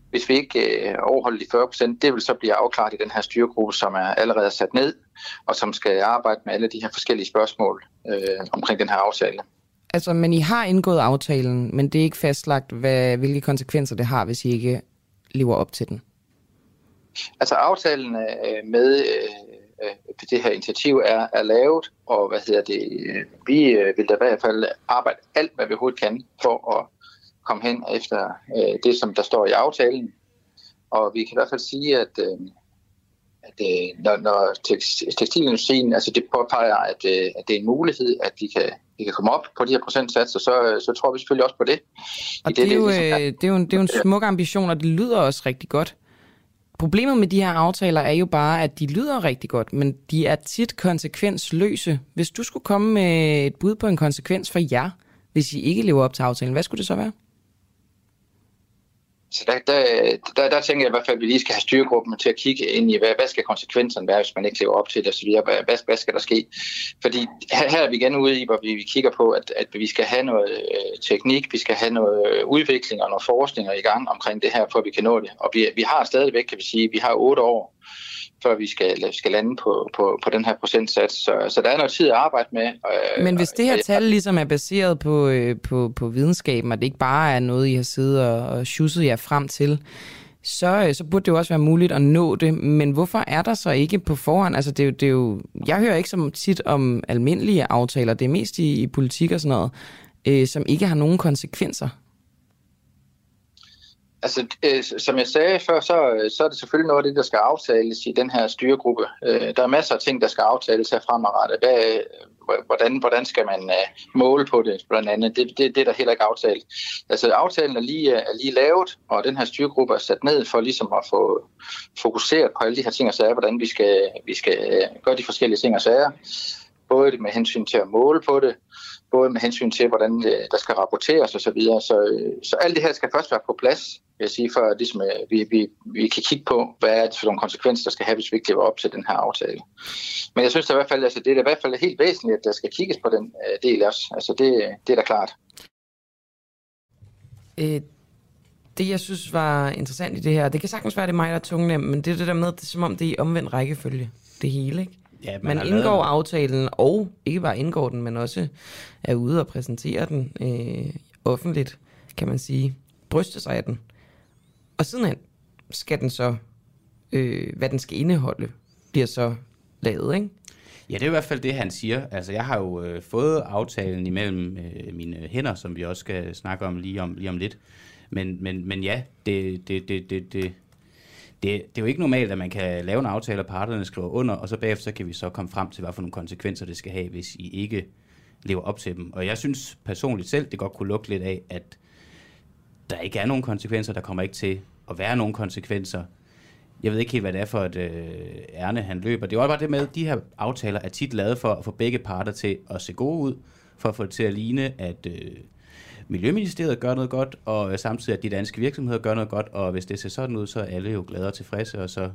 hvis vi ikke øh, overholder de 40 procent, det vil så blive afklaret i den her styregruppe, som er allerede sat ned, og som skal arbejde med alle de her forskellige spørgsmål øh, omkring den her aftale. Altså, men I har indgået aftalen, men det er ikke fastlagt, hvad, hvilke konsekvenser det har, hvis I ikke lever op til den. Altså aftalen øh, med øh, øh, det her initiativ er, er lavet, og hvad hedder det, øh, vi øh, vil da i hvert fald arbejde alt, hvad vi overhovedet kan, for at komme hen efter øh, det, som der står i aftalen. Og vi kan i hvert fald sige, at, øh, at øh, når, når tekstilindustrien altså det påpeger, at, øh, at det er en mulighed, at de kan, de kan komme op på de her procentsatser, så, så tror vi selvfølgelig også på det. Og det, det, er jo, ligesom, det, er jo en, det er jo en smuk ambition, og det lyder også rigtig godt. Problemet med de her aftaler er jo bare, at de lyder rigtig godt, men de er tit konsekvensløse. Hvis du skulle komme med et bud på en konsekvens for jer, hvis I ikke lever op til aftalen, hvad skulle det så være? Så der, der, der, der tænker jeg i hvert fald, at vi lige skal have styregruppen til at kigge ind i, hvad, hvad skal konsekvenserne være, hvis man ikke lever op til det osv. Hvad, hvad, hvad skal der ske? Fordi her, her er vi igen ude i, hvor vi, vi kigger på, at, at vi skal have noget øh, teknik, vi skal have noget øh, udvikling og noget forskning i gang omkring det her, for at vi kan nå det. Og vi, vi har stadigvæk, kan vi sige, vi har otte år før vi skal, skal lande på, på, på den her procentsats. Så, så der er noget tid at arbejde med. Øh, Men hvis det her tal ligesom er baseret på, øh, på, på videnskaben, og det ikke bare er noget, I har siddet og, og schusset jer frem til, så, øh, så burde det jo også være muligt at nå det. Men hvorfor er der så ikke på forhånd? Altså, det er jo, det er jo, jeg hører ikke så tit om almindelige aftaler. Det er mest i, i politik og sådan noget, øh, som ikke har nogen konsekvenser. Altså, øh, som jeg sagde før, så, øh, så er det selvfølgelig noget af det, der skal aftales i den her styregruppe. Øh, der er masser af ting, der skal aftales her fremadrettet. Hvad, øh, hvordan, hvordan skal man øh, måle på det, blandt andet? Det, det, det er der heller ikke aftalt. Altså, aftalen er lige, øh, er lige lavet, og den her styregruppe er sat ned for ligesom at få fokuseret på alle de her ting og sager, hvordan vi skal, vi skal gøre de forskellige ting og sager. Både med hensyn til at måle på det, både med hensyn til, hvordan der skal rapporteres osv. Så, videre. så, så alt det her skal først være på plads, vil jeg sige, for ligesom, øh, vi, vi, vi kan kigge på, hvad er det for nogle konsekvenser, der skal have, hvis vi ikke lever op til den her aftale. Men jeg synes i hvert fald, altså, det er i hvert fald helt væsentligt, at der skal kigges på den del også. Altså, det, det er da klart. Øh, det, jeg synes var interessant i det her, det kan sagtens være, det er mig, der er tungnem, men det er det der med, det er, som om det er i omvendt rækkefølge, det hele, ikke? Ja, man, man indgår lavet... aftalen, og ikke bare indgår den, men også er ude og præsentere den øh, offentligt, kan man sige. Bryste sig af den. Og sidenhen skal den så, øh, hvad den skal indeholde, bliver så lavet, ikke? Ja, det er i hvert fald det, han siger. Altså, jeg har jo øh, fået aftalen imellem øh, mine hænder, som vi også skal snakke om lige om, lige om lidt. Men, men, men ja, det, det, det, det, det, det, det er jo ikke normalt, at man kan lave en aftale, og parterne skriver under, og så bagefter så kan vi så komme frem til, hvad for nogle konsekvenser det skal have, hvis I ikke lever op til dem. Og jeg synes personligt selv, det godt kunne lugte lidt af, at der ikke er nogen konsekvenser, der kommer ikke til at være nogen konsekvenser. Jeg ved ikke helt, hvad det er for et øh, ærne, han løber. Det er jo bare det med, at de her aftaler er tit lavet for at få begge parter til at se gode ud, for at få det til at ligne, at øh, Miljøministeriet gør noget godt, og samtidig at de danske virksomheder gør noget godt, og hvis det ser sådan ud, så er alle jo glade og tilfredse, og så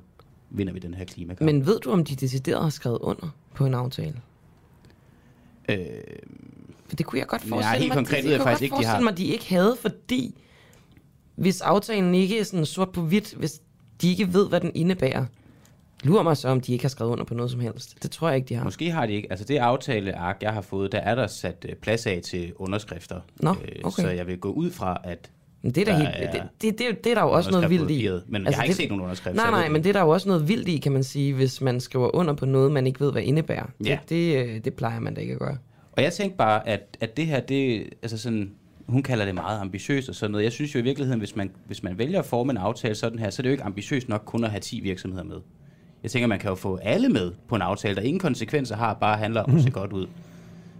vinder vi den her klimakamp. Men ved du, om de decideret har skrevet under på en aftale? Øh, For det kunne jeg godt forestille nej, helt mig. konkret ved jeg faktisk ikke, de har. mig, de ikke havde, fordi hvis aftalen ikke er sådan sort på hvidt, hvis de ikke ved, hvad den indebærer, Lurer mig så, om de ikke har skrevet under på noget som helst. Det tror jeg ikke, de har. Måske har de ikke. Altså det aftaleark, jeg har fået, der er der sat øh, plads af til underskrifter. Nå, øh, okay. Så jeg vil gå ud fra, at men det er, der helt, er, det, det, det, det er der jo også noget vildt i. Men altså, jeg har ikke det, set nogen underskrift. Nej, nej, men det er der jo også noget vildt i, kan man sige, hvis man skriver under på noget, man ikke ved, hvad indebærer. Ja. Det, det, øh, det plejer man da ikke at gøre. Og jeg tænkte bare, at, at det her, det, altså sådan, hun kalder det meget ambitiøst og sådan noget. Jeg synes jo i virkeligheden, hvis man, hvis man vælger at forme en aftale sådan her, så er det jo ikke ambitiøst nok kun at have 10 virksomheder med. Jeg tænker, man kan jo få alle med på en aftale, der ingen konsekvenser har, bare handler om at se godt ud.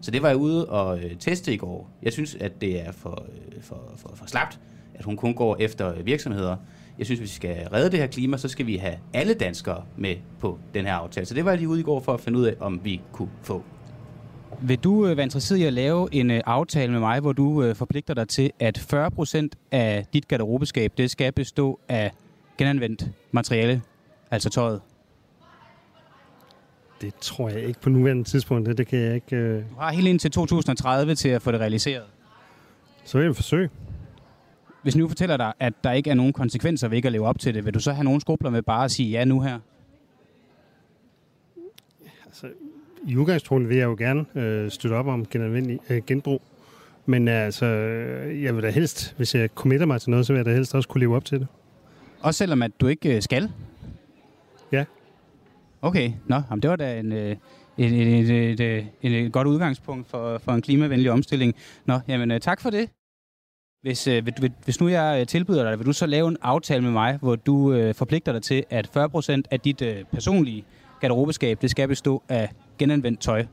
Så det var jeg ude og øh, teste i går. Jeg synes, at det er for, øh, for, for, for slapt, at hun kun går efter virksomheder. Jeg synes, hvis vi skal redde det her klima, så skal vi have alle danskere med på den her aftale. Så det var jeg lige ude i går for at finde ud af, om vi kunne få. Vil du øh, være interesseret i at lave en øh, aftale med mig, hvor du øh, forpligter dig til, at 40% af dit garderobeskab, det skal bestå af genanvendt materiale, altså tøjet? Det tror jeg ikke på nuværende tidspunkt. Det, det kan jeg ikke... Øh... Du har helt indtil 2030 til at få det realiseret. Så vil jeg forsøge. Hvis nu fortæller dig, at der ikke er nogen konsekvenser ved ikke at leve op til det, vil du så have nogen skrubler med bare at sige ja nu her? Altså, I udgangspunktet vil jeg jo gerne øh, støtte op om genanvendelig, øh, genbrug. Men altså, jeg vil da helst, hvis jeg committer mig til noget, så vil jeg da helst også kunne leve op til det. Også selvom at du ikke øh, skal? Ja. Okay, nå, jamen det var da en, øh, et, et, et, et, godt udgangspunkt for, for en klimavenlig omstilling. Nå, jamen øh, tak for det. Hvis, øh, hvis nu jeg øh, tilbyder dig, vil du så lave en aftale med mig, hvor du øh, forpligter dig til, at 40% af dit øh, personlige garderobeskab, det skal bestå af genanvendt tøj?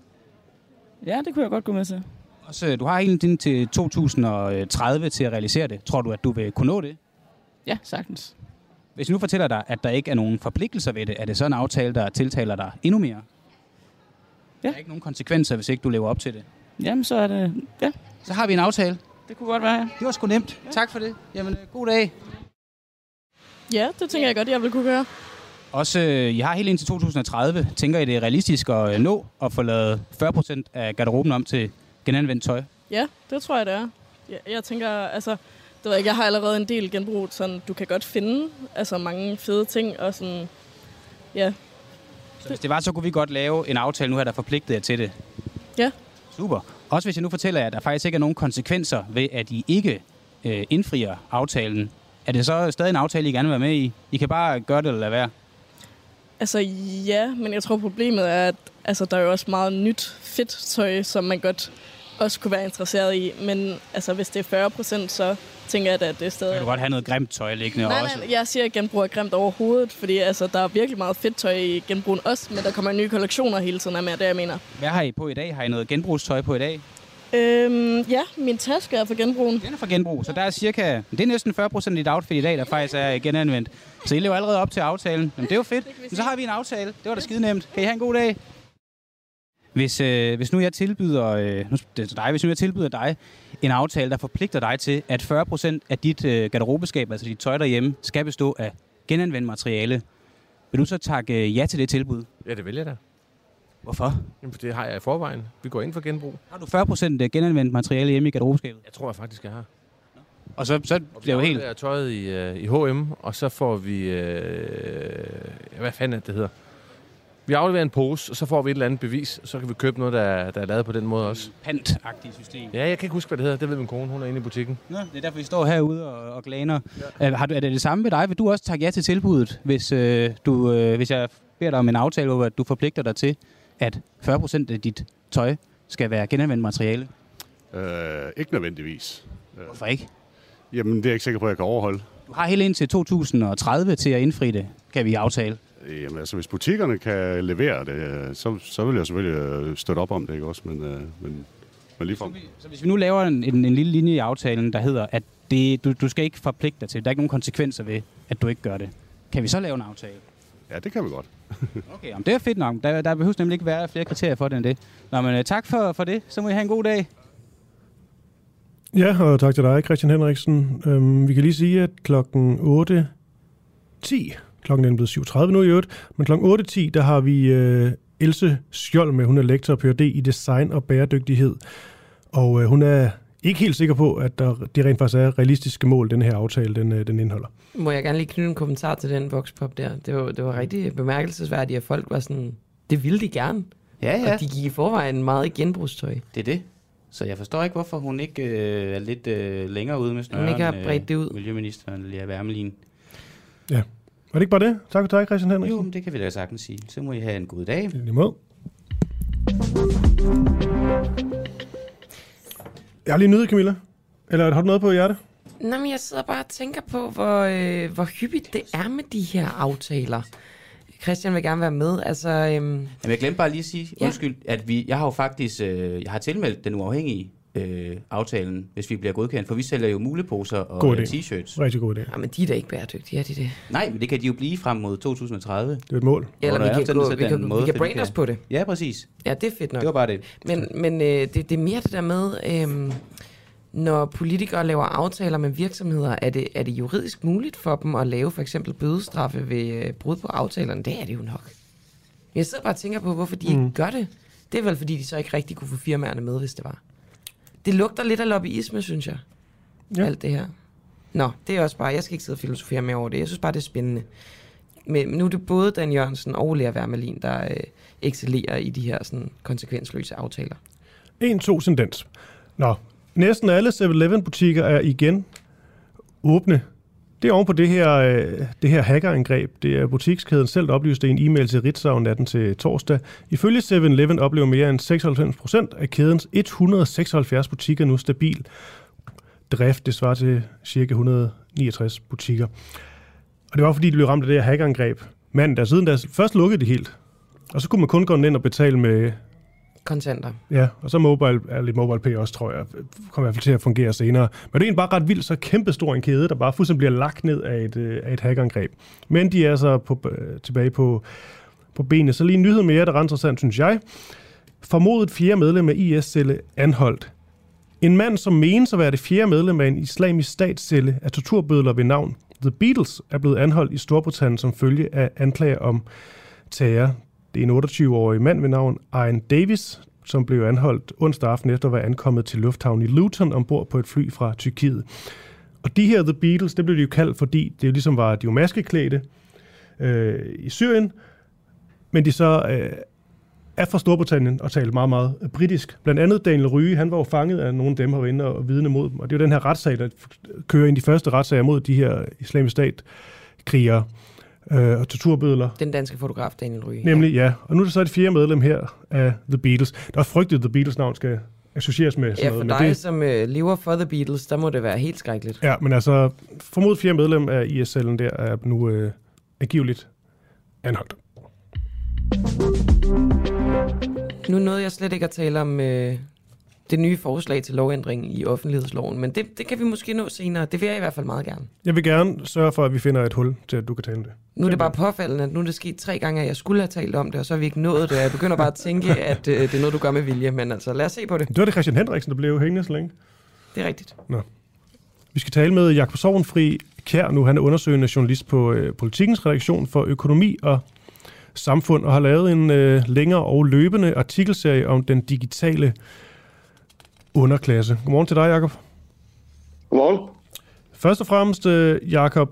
Ja, det kunne jeg godt gå med til. Også, øh, du har hele tiden til 2030 til at realisere det. Tror du, at du vil kunne nå det? Ja, sagtens. Hvis jeg nu fortæller dig, at der ikke er nogen forpligtelser ved det, er det så en aftale, der tiltaler dig endnu mere? Ja. Der er ikke nogen konsekvenser, hvis ikke du lever op til det. Jamen, så er det... Ja, Så har vi en aftale. det kunne godt være, ja. Det var sgu nemt. Tak for det. Jamen, god dag. Ja, det tænker jeg godt, jeg vil kunne gøre. Også, øh, I har helt indtil 2030. Tænker I, det er realistisk at øh, nå at få lavet 40% af garderoben om til genanvendt tøj? Ja, det tror jeg, det er. Jeg, jeg tænker, altså, det ved jeg, ikke, jeg har allerede en del genbrug, sådan du kan godt finde altså, mange fede ting, og sådan, ja, Så hvis det var, så kunne vi godt lave en aftale nu her, der forpligtede jer til det. Ja. Super. Også hvis jeg nu fortæller jer, at der faktisk ikke er nogen konsekvenser ved, at I ikke øh, indfrier aftalen. Er det så stadig en aftale, I gerne vil være med i? I kan bare gøre det eller lade være. Altså ja, men jeg tror problemet er, at altså, der er jo også meget nyt fedt tøj, som man godt også kunne være interesseret i, men altså, hvis det er 40 procent, så tænker jeg, da, at det er stadig... kan du godt have noget grimt tøj liggende Nej, også. nej, jeg siger, at genbrug er grimt overhovedet, fordi altså, der er virkelig meget fedt tøj i genbrugen også, men der kommer nye kollektioner hele tiden, er mere det, jeg mener. Hvad har I på i dag? Har I noget genbrugstøj på i dag? Øhm, ja, min taske er fra genbrugen. Den er fra genbrug, så der er cirka, det er næsten 40 procent i dit outfit i dag, der faktisk er genanvendt. Så I lever allerede op til aftalen. Men det er jo fedt. Men så har vi en aftale. Det var da skide nemt. Kan I have en god dag? Hvis, øh, hvis nu jeg tilbyder, øh, nu, det er til dig, hvis nu jeg tilbyder dig en aftale, der forpligter dig til, at 40 procent af dit øh, garderobeskab, altså dit tøj derhjemme, skal bestå af genanvendt materiale, vil du så takke øh, ja til det tilbud? Ja, det vil jeg da. Hvorfor? Jamen, det har jeg i forvejen. Vi går ind for genbrug. Har du 40 procent genanvendt materiale hjemme i garderobeskabet? Jeg tror jeg faktisk, jeg har. Og så, så Og bliver vi jo helt... afleverer tøjet i, øh, i H&M, og så får vi... Øh, hvad fanden er det, hedder? Vi afleverer en pose, og så får vi et eller andet bevis. Så kan vi købe noget, der, er- der er lavet på den måde også. pant-agtigt system. Ja, jeg kan ikke huske, hvad det hedder. Det ved min kone. Hun er inde i butikken. Nå, det er derfor, vi står herude og, og glaner. Ja. Har du, er det det samme med dig? Vil du også takke ja til tilbuddet, hvis, øh, du, øh, hvis jeg beder dig om en aftale, hvor du forpligter dig til, at 40% af dit tøj skal være genanvendt materiale? Øh, ikke nødvendigvis. Hvorfor ikke? Jamen, det er jeg ikke sikker på, at jeg kan overholde. Du har helt indtil 2030 til at indfri det, kan vi aftale. Jamen, altså, hvis butikkerne kan levere det, øh, så, så vil jeg selvfølgelig øh, støtte op om det, ikke også? Men, øh, men, men lige for... Så hvis vi nu laver en, en, en lille linje i aftalen, der hedder, at det, du, du skal ikke forpligte dig til, der er ikke nogen konsekvenser ved, at du ikke gør det. Kan vi så lave en aftale? Ja, det kan vi godt. Okay, jamen, det er fedt nok. Der, der behøver nemlig ikke være flere kriterier for det end det. Nå, men øh, tak for, for det. Så må I have en god dag. Ja, og tak til dig, Christian Henriksen. Øhm, vi kan lige sige, at klokken 8.10, klokken er blevet 7.30 nu i øvrigt, men klokken 8.10, der har vi øh, Else Skjold med, hun er lektor og Ph.D. i design og bæredygtighed. Og øh, hun er ikke helt sikker på, at der, det rent faktisk er realistiske mål, den her aftale, den, øh, den indeholder. Må jeg gerne lige knytte en kommentar til den voxpop der. Det var, det var rigtig bemærkelsesværdigt, at folk var sådan, det ville de gerne. Ja, ja. Og de gik i forvejen meget i genbrugstøj. Det er det. Så jeg forstår ikke, hvorfor hun ikke øh, er lidt øh, længere ude med snøren. ikke har bredt det ud. Miljøministeren Lea Wermelin. Ja. Var det ikke bare det? Tak for dig, Christian Henriksen. Jo, men det kan vi da sagtens sige. Så må I have en god dag. I lige måde. Jeg har lige nydet, Camilla. Eller har du noget på hjertet? Nå, men jeg sidder bare og tænker på, hvor, øh, hvor hyppigt det er med de her aftaler. Christian vil gerne være med. Altså, øhm, Jamen, jeg glemte bare lige at sige, ja. undskyld, at vi, jeg har jo faktisk øh, jeg har tilmeldt den uafhængige øh, aftalen, hvis vi bliver godkendt, for vi sælger jo muleposer og God øh, idé. t-shirts. Rigtig god idé. jamen, de er da ikke bæredygtige, er de det? Nej, men det kan de jo blive frem mod 2030. Det er et mål. Eller vi kan, sådan gå, vi kan, måde, vi kan brande os på det. Ja, præcis. Ja, det er fedt nok. Det var bare det. Men, men øh, det, det er mere det der med, øhm, når politikere laver aftaler med virksomheder, er det, er det juridisk muligt for dem at lave for eksempel bødestraffe ved øh, brud på aftalerne? Det er det jo nok. Men jeg sidder bare og tænker på, hvorfor de mm. ikke gør det. Det er vel, fordi de så ikke rigtig kunne få firmaerne med, hvis det var. Det lugter lidt af lobbyisme, synes jeg. Ja. Alt det her. Nå, det er også bare, jeg skal ikke sidde og filosofere mere over det. Jeg synes bare, det er spændende. Men nu er det både Dan Jørgensen og Lea Wermelin, der øh, excellerer i de her sådan, konsekvensløse aftaler. En, to, tendens. Nå, næsten alle 7-Eleven-butikker er igen åbne. Det er oven på det her, øh, det her hackerangreb. Det er butikskæden selv, der oplyste en e-mail til Ritzau natten til torsdag. Ifølge 7-Eleven oplever mere end 96 procent af kædens 176 butikker nu stabil drift. Det svarer til cirka 169 butikker. Og det var fordi, de blev ramt af det her hackerangreb. Mandag siden da først lukkede de helt. Og så kunne man kun gå ind og betale med Kontanter. Ja, og så mobile, er lidt mobile pay også, tror jeg, kommer i hvert fald til at fungere senere. Men det er egentlig bare ret vildt, så kæmpestor en kæde, der bare fuldstændig bliver lagt ned af et, øh, af et hackerangreb. Men de er så på, øh, tilbage på, på benene. Så lige en nyhed mere, der er interessant, synes jeg. Formodet fjerde medlem af IS-celle anholdt. En mand, som menes at være det fjerde medlem af en islamisk statscelle af torturbødler ved navn The Beatles, er blevet anholdt i Storbritannien som følge af anklager om terror. Det er en 28-årig mand ved navn Ian Davis, som blev anholdt onsdag aften efter at være ankommet til lufthavnen i Luton ombord på et fly fra Tyrkiet. Og de her The Beatles, det blev de jo kaldt, fordi det jo ligesom var, de jo maskeklædte øh, i Syrien, men de så øh, er fra Storbritannien og talte meget, meget øh, britisk. Blandt andet Daniel Ryge, han var jo fanget af nogle af dem herinde og vidne mod dem. Og det er jo den her retssag, der kører ind de første retssager mod de her islamisk stat-krigere øh, og torturbødler. Den danske fotograf, Daniel Ryge. Nemlig, ja. Og nu er det så et fjerde medlem her af The Beatles. Der er frygtet, at The Beatles navn skal associeres med sådan Ja, noget. for men dig, det, som øh, lever for The Beatles, der må det være helt skrækkeligt. Ja, men altså, formodet fjerde medlem af IS-cellen der er nu øh, angiveligt anholdt. Nu nåede jeg slet ikke at tale om øh, det nye forslag til lovændring i offentlighedsloven, men det, det kan vi måske nå senere. Det vil jeg i hvert fald meget gerne. Jeg vil gerne sørge for, at vi finder et hul til, at du kan tale det. Nu er det bare påfaldende, at nu er det sket tre gange, at jeg skulle have talt om det, og så har vi ikke nået det. Jeg begynder bare at tænke, at øh, det er noget, du gør med vilje, men altså lad os se på det. Det var det Christian Hendriksen, der blev hængende så længe. Det er rigtigt. Nå. Vi skal tale med Jakob Sovnfri Kær nu. Han er undersøgende journalist på øh, Politikens redaktion for økonomi og samfund, og har lavet en øh, længere og løbende artikelserie om den digitale underklasse. Godmorgen til dig, Jakob. Godmorgen. Først og fremmest, øh, Jakob,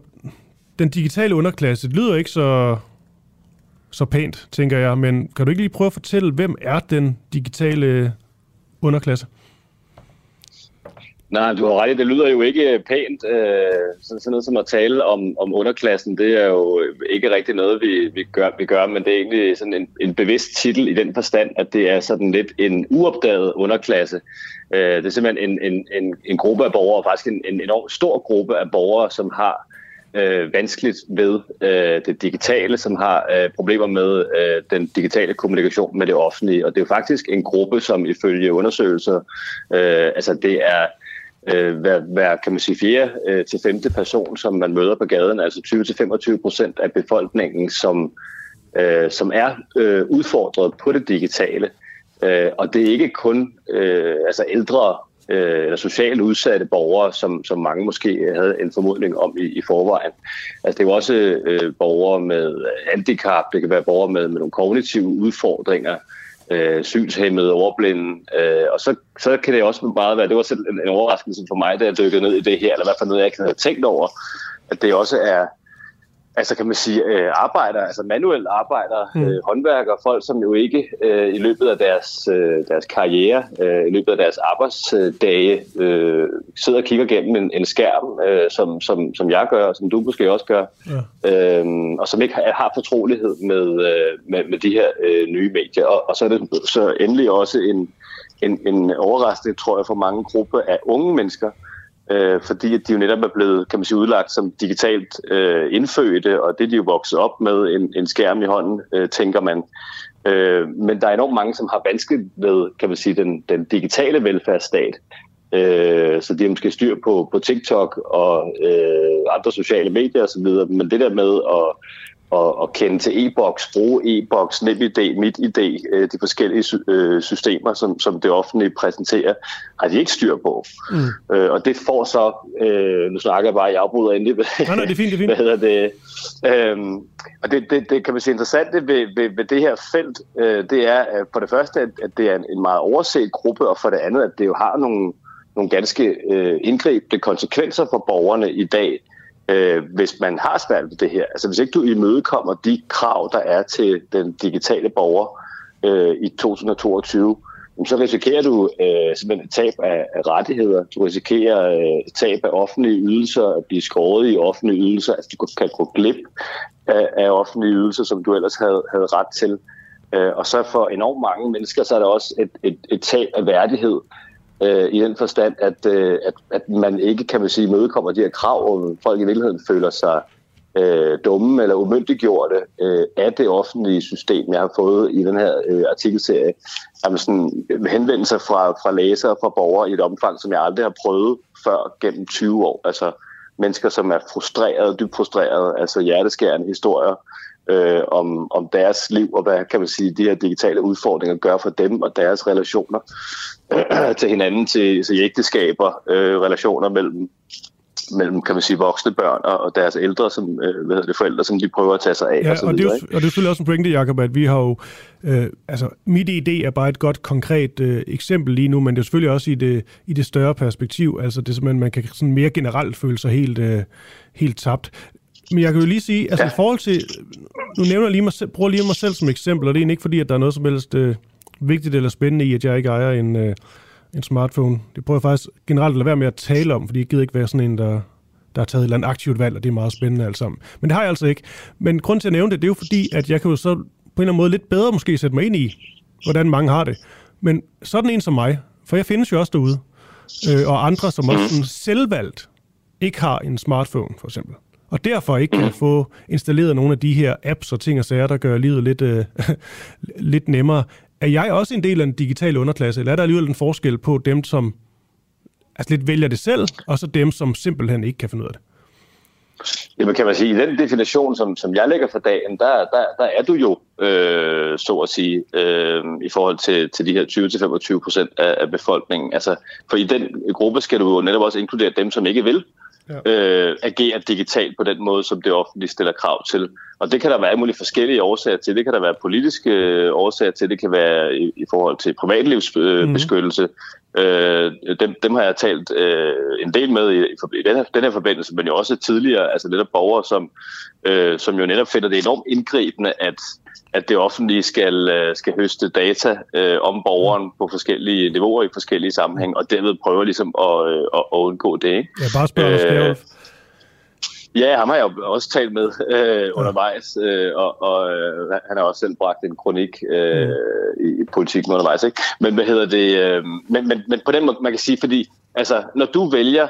den digitale underklasse, det lyder ikke så, så pænt, tænker jeg, men kan du ikke lige prøve at fortælle, hvem er den digitale underklasse? Nej, du har ret det lyder jo ikke øh, pænt. Øh, sådan, sådan noget som at tale om, om underklassen, det er jo øh, ikke rigtig noget, vi, vi, gør, vi gør, men det er egentlig sådan en, en bevidst titel i den forstand, at det er sådan lidt en uopdaget underklasse. Øh, det er simpelthen en, en, en, en gruppe af borgere, faktisk en, en enormt stor gruppe af borgere, som har øh, vanskeligt ved øh, det digitale, som har øh, problemer med øh, den digitale kommunikation med det offentlige. Og det er jo faktisk en gruppe, som ifølge undersøgelser, øh, altså det er øh, hver, hver, kan man sige, fjerde øh, til femte person, som man møder på gaden, altså 20-25 procent af befolkningen, som, øh, som er øh, udfordret på det digitale. Øh, og det er ikke kun øh, altså ældre øh, eller socialt udsatte borgere, som, som mange måske havde en formodning om i, i forvejen. Altså det er jo også øh, borgere med handicap, det kan være borgere med, med nogle kognitive udfordringer, øh, synshæmmede, overblinde, øh, og så, så kan det også meget være, det var selv en, en overraskelse for mig, da jeg dykkede ned i det her, eller i hvert fald noget, jeg ikke havde tænkt over, at det også er altså kan man sige, øh, arbejdere, altså manuelle arbejdere, mm. øh, håndværkere, folk, som jo ikke øh, i løbet af deres, øh, deres karriere, øh, i løbet af deres arbejdsdage, øh, sidder og kigger gennem en, en skærm, øh, som, som, som jeg gør, og som du måske også gør, ja. øh, og som ikke har, har fortrolighed med, øh, med, med de her øh, nye medier. Og, og så er det så endelig også en, en, en overraskning, tror jeg, for mange grupper af unge mennesker, øh, fordi de jo netop er blevet kan man sige, udlagt som digitalt øh, indfødte, og det de jo vokset op med en, en skærm i hånden, øh, tænker man. Øh, men der er enormt mange, som har vanskeligt ved kan man sige, den, den digitale velfærdsstat. Øh, så de har måske styr på, på TikTok og øh, andre sociale medier osv., men det der med at at, at kende til e-boks, bruge e-boks, NemID, MitID, øh, de forskellige øh, systemer, som, som det offentlige præsenterer, har de ikke styr på. Mm. Øh, og det får så, øh, nu snakker jeg bare, jeg afbryder endelig, nej, nej, det er fint, det er fint. hvad hedder det, øhm, og det, det, det kan man sige interessant ved, ved, ved det her felt, øh, det er for det første, at, at det er en, en meget overset gruppe, og for det andet, at det jo har nogle, nogle ganske øh, indgribende konsekvenser for borgerne i dag, øh, hvis man har svært ved det her. Altså hvis ikke du imødekommer de krav, der er til den digitale borger øh, i 2022, så risikerer du øh, simpelthen tab af, rettigheder. Du risikerer øh, tab af offentlige ydelser, at blive skåret i offentlige ydelser. Altså du kan gå glip af, af offentlige ydelser, som du ellers havde, havde ret til. Øh, og så for enormt mange mennesker, så er der også et, et, et tab af værdighed øh, i den forstand, at, øh, at, at man ikke, kan man sige, mødekommer de her krav, og folk i virkeligheden føler sig øh, dumme eller umyndiggjorte øh, af det offentlige system, jeg har fået i den her øh, artikelserie. Jamen sådan øh, henvendelser fra, fra læsere og fra borgere i et omfang, som jeg aldrig har prøvet før gennem 20 år. Altså mennesker, som er frustrerede, dybt frustrerede, altså hjerteskærende historier øh, om, om deres liv, og hvad kan man sige, de her digitale udfordringer gør for dem og deres relationer øh, til hinanden, til, til ægteskaber, øh, relationer mellem mellem, kan man sige, voksne børn og, og deres ældre, som, øh, hvad hedder det, forældre, som de prøver at tage sig af. Ja, og, så og, det er videre, jo, og det er selvfølgelig også en pointe, Jacob, at vi har jo, øh, altså mit idé er bare et godt konkret øh, eksempel lige nu, men det er selvfølgelig også i det, i det større perspektiv, altså det er simpelthen, man kan sådan mere generelt føle sig helt, øh, helt tabt. Men jeg kan jo lige sige, altså ja. i forhold til, nu nævner jeg lige mig bruger lige mig selv som eksempel, og det er ikke fordi, at der er noget som helst øh, vigtigt eller spændende i, at jeg ikke ejer en, øh, en smartphone. Det prøver jeg faktisk generelt at lade være med at tale om, fordi jeg gider ikke være sådan en, der, der har taget et eller andet aktivt valg, og det er meget spændende alt sammen. Men det har jeg altså ikke. Men grund til at nævne det, det er jo fordi, at jeg kan jo så på en eller anden måde lidt bedre måske sætte mig ind i, hvordan mange har det. Men sådan en som mig, for jeg findes jo også derude, øh, og andre, som også sådan selvvalgt ikke har en smartphone, for eksempel. Og derfor ikke kan få installeret nogle af de her apps og ting og sager, der gør livet lidt, øh, lidt nemmere. Er jeg også en del af den digitale underklasse, eller er der alligevel en forskel på dem, som altså lidt vælger det selv, og så dem, som simpelthen ikke kan finde ud af det? Jamen kan man sige, i den definition, som, som jeg lægger for dagen, der, der, der er du jo, øh, så at sige, øh, i forhold til, til de her 20-25 procent af, af befolkningen. Altså, for i den gruppe skal du jo netop også inkludere dem, som ikke vil ja. øh, agere digitalt på den måde, som det offentlige stiller krav til. Og det kan der være mulige forskellige årsager til. Det kan der være politiske øh, årsager til. Det kan være i, i forhold til privatlivsbeskyttelse. Øh, mm. Øh, dem, dem har jeg talt øh, en del med i, i den, her, den her forbindelse, men jo også tidligere, altså netop borgere, som, øh, som jo netop finder det enormt indgribende, at at det offentlige skal, øh, skal høste data øh, om borgeren på forskellige niveauer i forskellige sammenhæng, og derved prøver ligesom at, øh, at undgå det. Ikke? Ja, bare spørg øh, Ja, ham har jeg jo også talt med øh, undervejs, øh, og, og øh, han har også selv bragt en kronik øh, mm. i politik undervejs. Ikke? Men hvad hedder det? Øh, men, men, men på den måde, man kan sige, fordi altså, når du vælger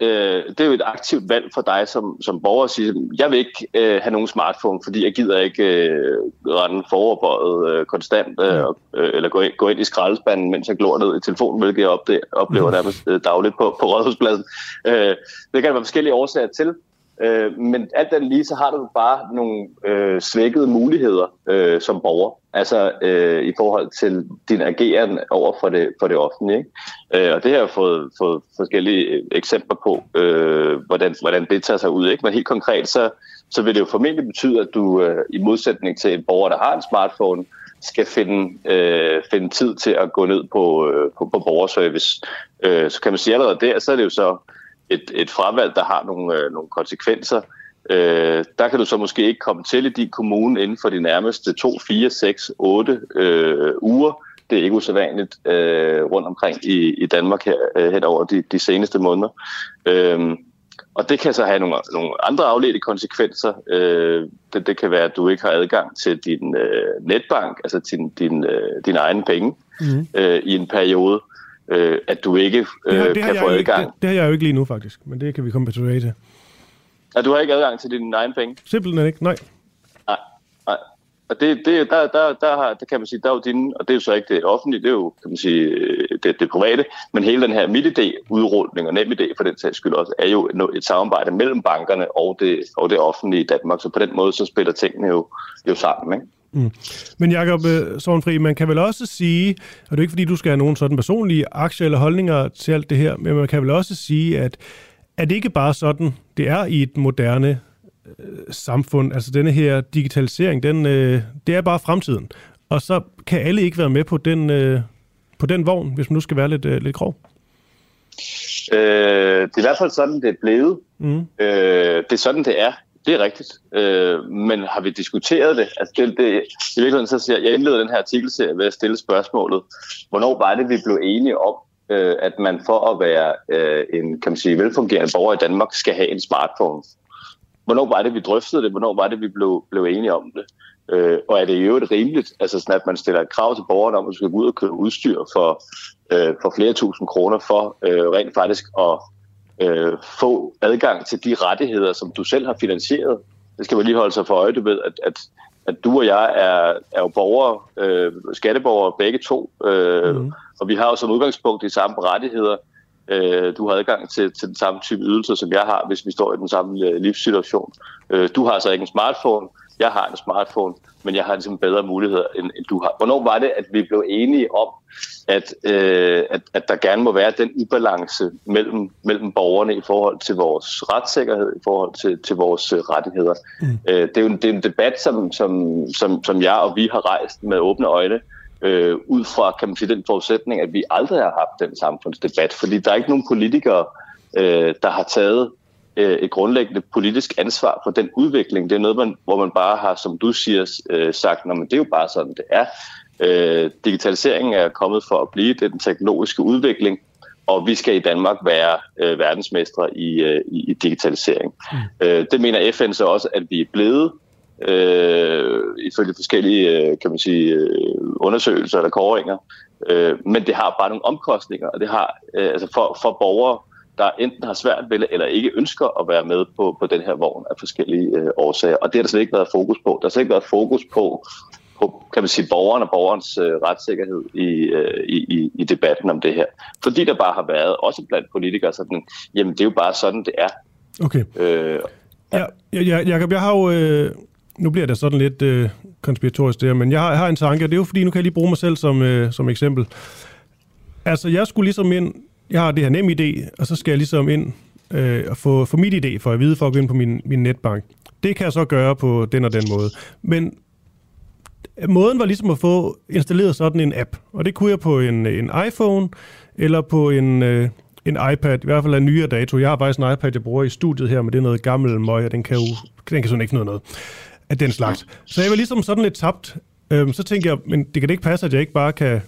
øh, det er jo et aktivt valg for dig som, som borger at sige, jeg vil ikke øh, have nogen smartphone, fordi jeg gider ikke øh, rende foroverbøjet øh, konstant, øh, øh, eller gå ind, gå ind i skraldespanden, mens jeg glor ned i telefonen, hvilket jeg oplever, oplever mm. nærmest øh, dagligt på, på Rådhuspladsen. Øh, det kan der være forskellige årsager til, Øh, men alt den lige, så har du bare nogle øh, svækkede muligheder øh, som borger, altså øh, i forhold til din ageren over for det, for det offentlige. Ikke? Øh, og det har jeg fået, fået forskellige øh, eksempler på, øh, hvordan, hvordan det tager sig ud. Ikke? Men helt konkret, så, så vil det jo formentlig betyde, at du øh, i modsætning til en borger, der har en smartphone, skal finde, øh, finde tid til at gå ned på, øh, på, på borgerservice. Øh, så kan man sige allerede der, så er det jo så et, et fravalg, der har nogle, øh, nogle konsekvenser. Øh, der kan du så måske ikke komme til i din kommune inden for de nærmeste 2, 4, 6, 8 øh, uger. Det er ikke usædvanligt øh, rundt omkring i, i Danmark her, øh, hen over de, de seneste måneder. Øh, og det kan så have nogle, nogle andre afledte konsekvenser. Øh, det, det kan være, at du ikke har adgang til din øh, netbank, altså til din, din, øh, din egen penge mm. øh, i en periode øh, at du ikke øh, det det kan få adgang. Ikke, det, det har jeg jo ikke lige nu, faktisk, men det kan vi komme tilbage til. At du har ikke adgang til dine egne penge? Simpelthen ikke, nej. Nej, nej. Og det, det, der, der, der, har, der kan man sige, der er jo dine, og det er jo så ikke det offentlige, det er jo, kan man sige, det, det private, men hele den her MitID-udrulning og NemID for den sags skyld også, er jo et samarbejde mellem bankerne og det, og det offentlige i Danmark, så på den måde, så spiller tingene jo, jo sammen, ikke? Mm. Men Jacob øh, Sornfri, man kan vel også sige, og det er ikke fordi, du skal have nogen sådan personlige aktier eller holdninger til alt det her, men man kan vel også sige, at er det ikke bare sådan, det er i et moderne øh, samfund, altså denne her digitalisering, den, øh, det er bare fremtiden. Og så kan alle ikke være med på den, øh, på den vogn, hvis man nu skal være lidt, øh, lidt grov. Øh, det er i hvert fald sådan, det er blevet. Mm. Øh, det er sådan, det er. Det er rigtigt. Øh, men har vi diskuteret det? Altså det, det I virkeligheden så siger jeg, jeg indleder den her artikelserie ved at stille spørgsmålet, hvornår var det, vi blev enige om, øh, at man for at være øh, en kan man sige, velfungerende borger i Danmark skal have en smartphone? Hvornår var det, vi drøftede det? Hvornår var det, vi blev, blev enige om det? Øh, og er det i øvrigt rimeligt, altså sådan, at man stiller et krav til borgerne om, at du skal gå ud og købe udstyr for, øh, for flere tusind kroner for øh, rent faktisk at øh, få adgang til de rettigheder, som du selv har finansieret. Det skal man lige holde sig for øje, du ved, at, at, at du og jeg er, er jo borgere, øh, skatteborgere begge to, øh, mm. og vi har jo som udgangspunkt de samme rettigheder. Øh, du har adgang til, til den samme type ydelser, som jeg har, hvis vi står i den samme øh, livssituation. Øh, du har så ikke en smartphone, jeg har en smartphone, men jeg har ligesom bedre muligheder, end, end du har. Hvornår var det, at vi blev enige om, at, øh, at, at der gerne må være den ubalance mellem, mellem borgerne i forhold til vores retssikkerhed, i forhold til, til vores øh, rettigheder? Mm. Øh, det, er jo en, det er en debat, som, som, som, som jeg og vi har rejst med åbne øjne, øh, ud fra kan man sige, den forudsætning, at vi aldrig har haft den samfundsdebat, fordi der er ikke nogen politikere, øh, der har taget øh, et grundlæggende politisk ansvar for den udvikling. Det er noget, man, hvor man bare har, som du siger, øh, sagt, at det er jo bare sådan, det er. Øh, digitaliseringen er kommet for at blive, det er den teknologiske udvikling, og vi skal i Danmark være øh, verdensmestre i, øh, i, i digitalisering. Mm. Øh, det mener FN så også, at vi er blevet, øh, ifølge forskellige øh, kan man sige, øh, undersøgelser eller kåringer. Øh, men det har bare nogle omkostninger, og det har øh, altså for, for borgere, der enten har svært ved eller ikke ønsker at være med på, på den her vogn af forskellige øh, årsager. Og det har der slet ikke været fokus på. Der har slet ikke været fokus på, på kan man sige, borgeren og borgerens øh, retssikkerhed i, øh, i, i debatten om det her. Fordi der bare har været, også blandt politikere, sådan, jamen det er jo bare sådan, det er. Okay. Øh, ja. Ja, ja, Jacob, jeg har jo... Øh, nu bliver det sådan lidt øh, konspiratorisk der, men jeg har, jeg har en tanke, og det er jo fordi, nu kan jeg lige bruge mig selv som, øh, som eksempel. Altså, jeg skulle ligesom ind jeg har det her nem idé, og så skal jeg ligesom ind øh, og få, få mit idé for at vide, for at gå ind på min, min netbank. Det kan jeg så gøre på den og den måde. Men måden var ligesom at få installeret sådan en app, og det kunne jeg på en, en iPhone eller på en, øh, en iPad, i hvert fald en nyere dato. Jeg har faktisk en iPad, jeg bruger i studiet her, men det er noget gammel møg, og den kan jo den kan sådan ikke noget, noget af den slags. Så jeg var ligesom sådan lidt tabt. Øhm, så tænkte jeg, men det kan det ikke passe, at jeg ikke bare kan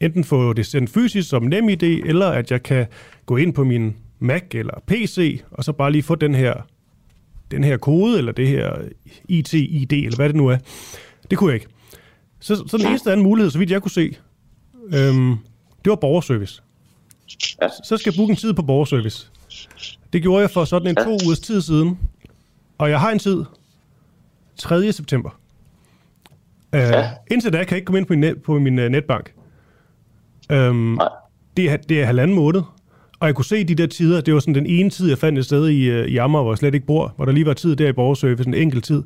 enten få det sendt fysisk som nem idé, eller at jeg kan gå ind på min Mac eller PC, og så bare lige få den her, den her kode, eller det her IT-ID, eller hvad det nu er. Det kunne jeg ikke. Så, så den eneste anden mulighed, så vidt jeg kunne se, øhm, det var borgerservice. Ja. Så skal jeg booke en tid på borgerservice. Det gjorde jeg for sådan en to ugers tid siden. Og jeg har en tid 3. september. Uh, ja. Indtil da kan jeg ikke komme ind på min, net, på min uh, netbank. Øhm, det, er, det er halvanden måned, og jeg kunne se de der tider, det var sådan den ene tid, jeg fandt et sted i, øh, i Amager, hvor jeg slet ikke bor, hvor der lige var tid der i borgerservice, en enkelt tid.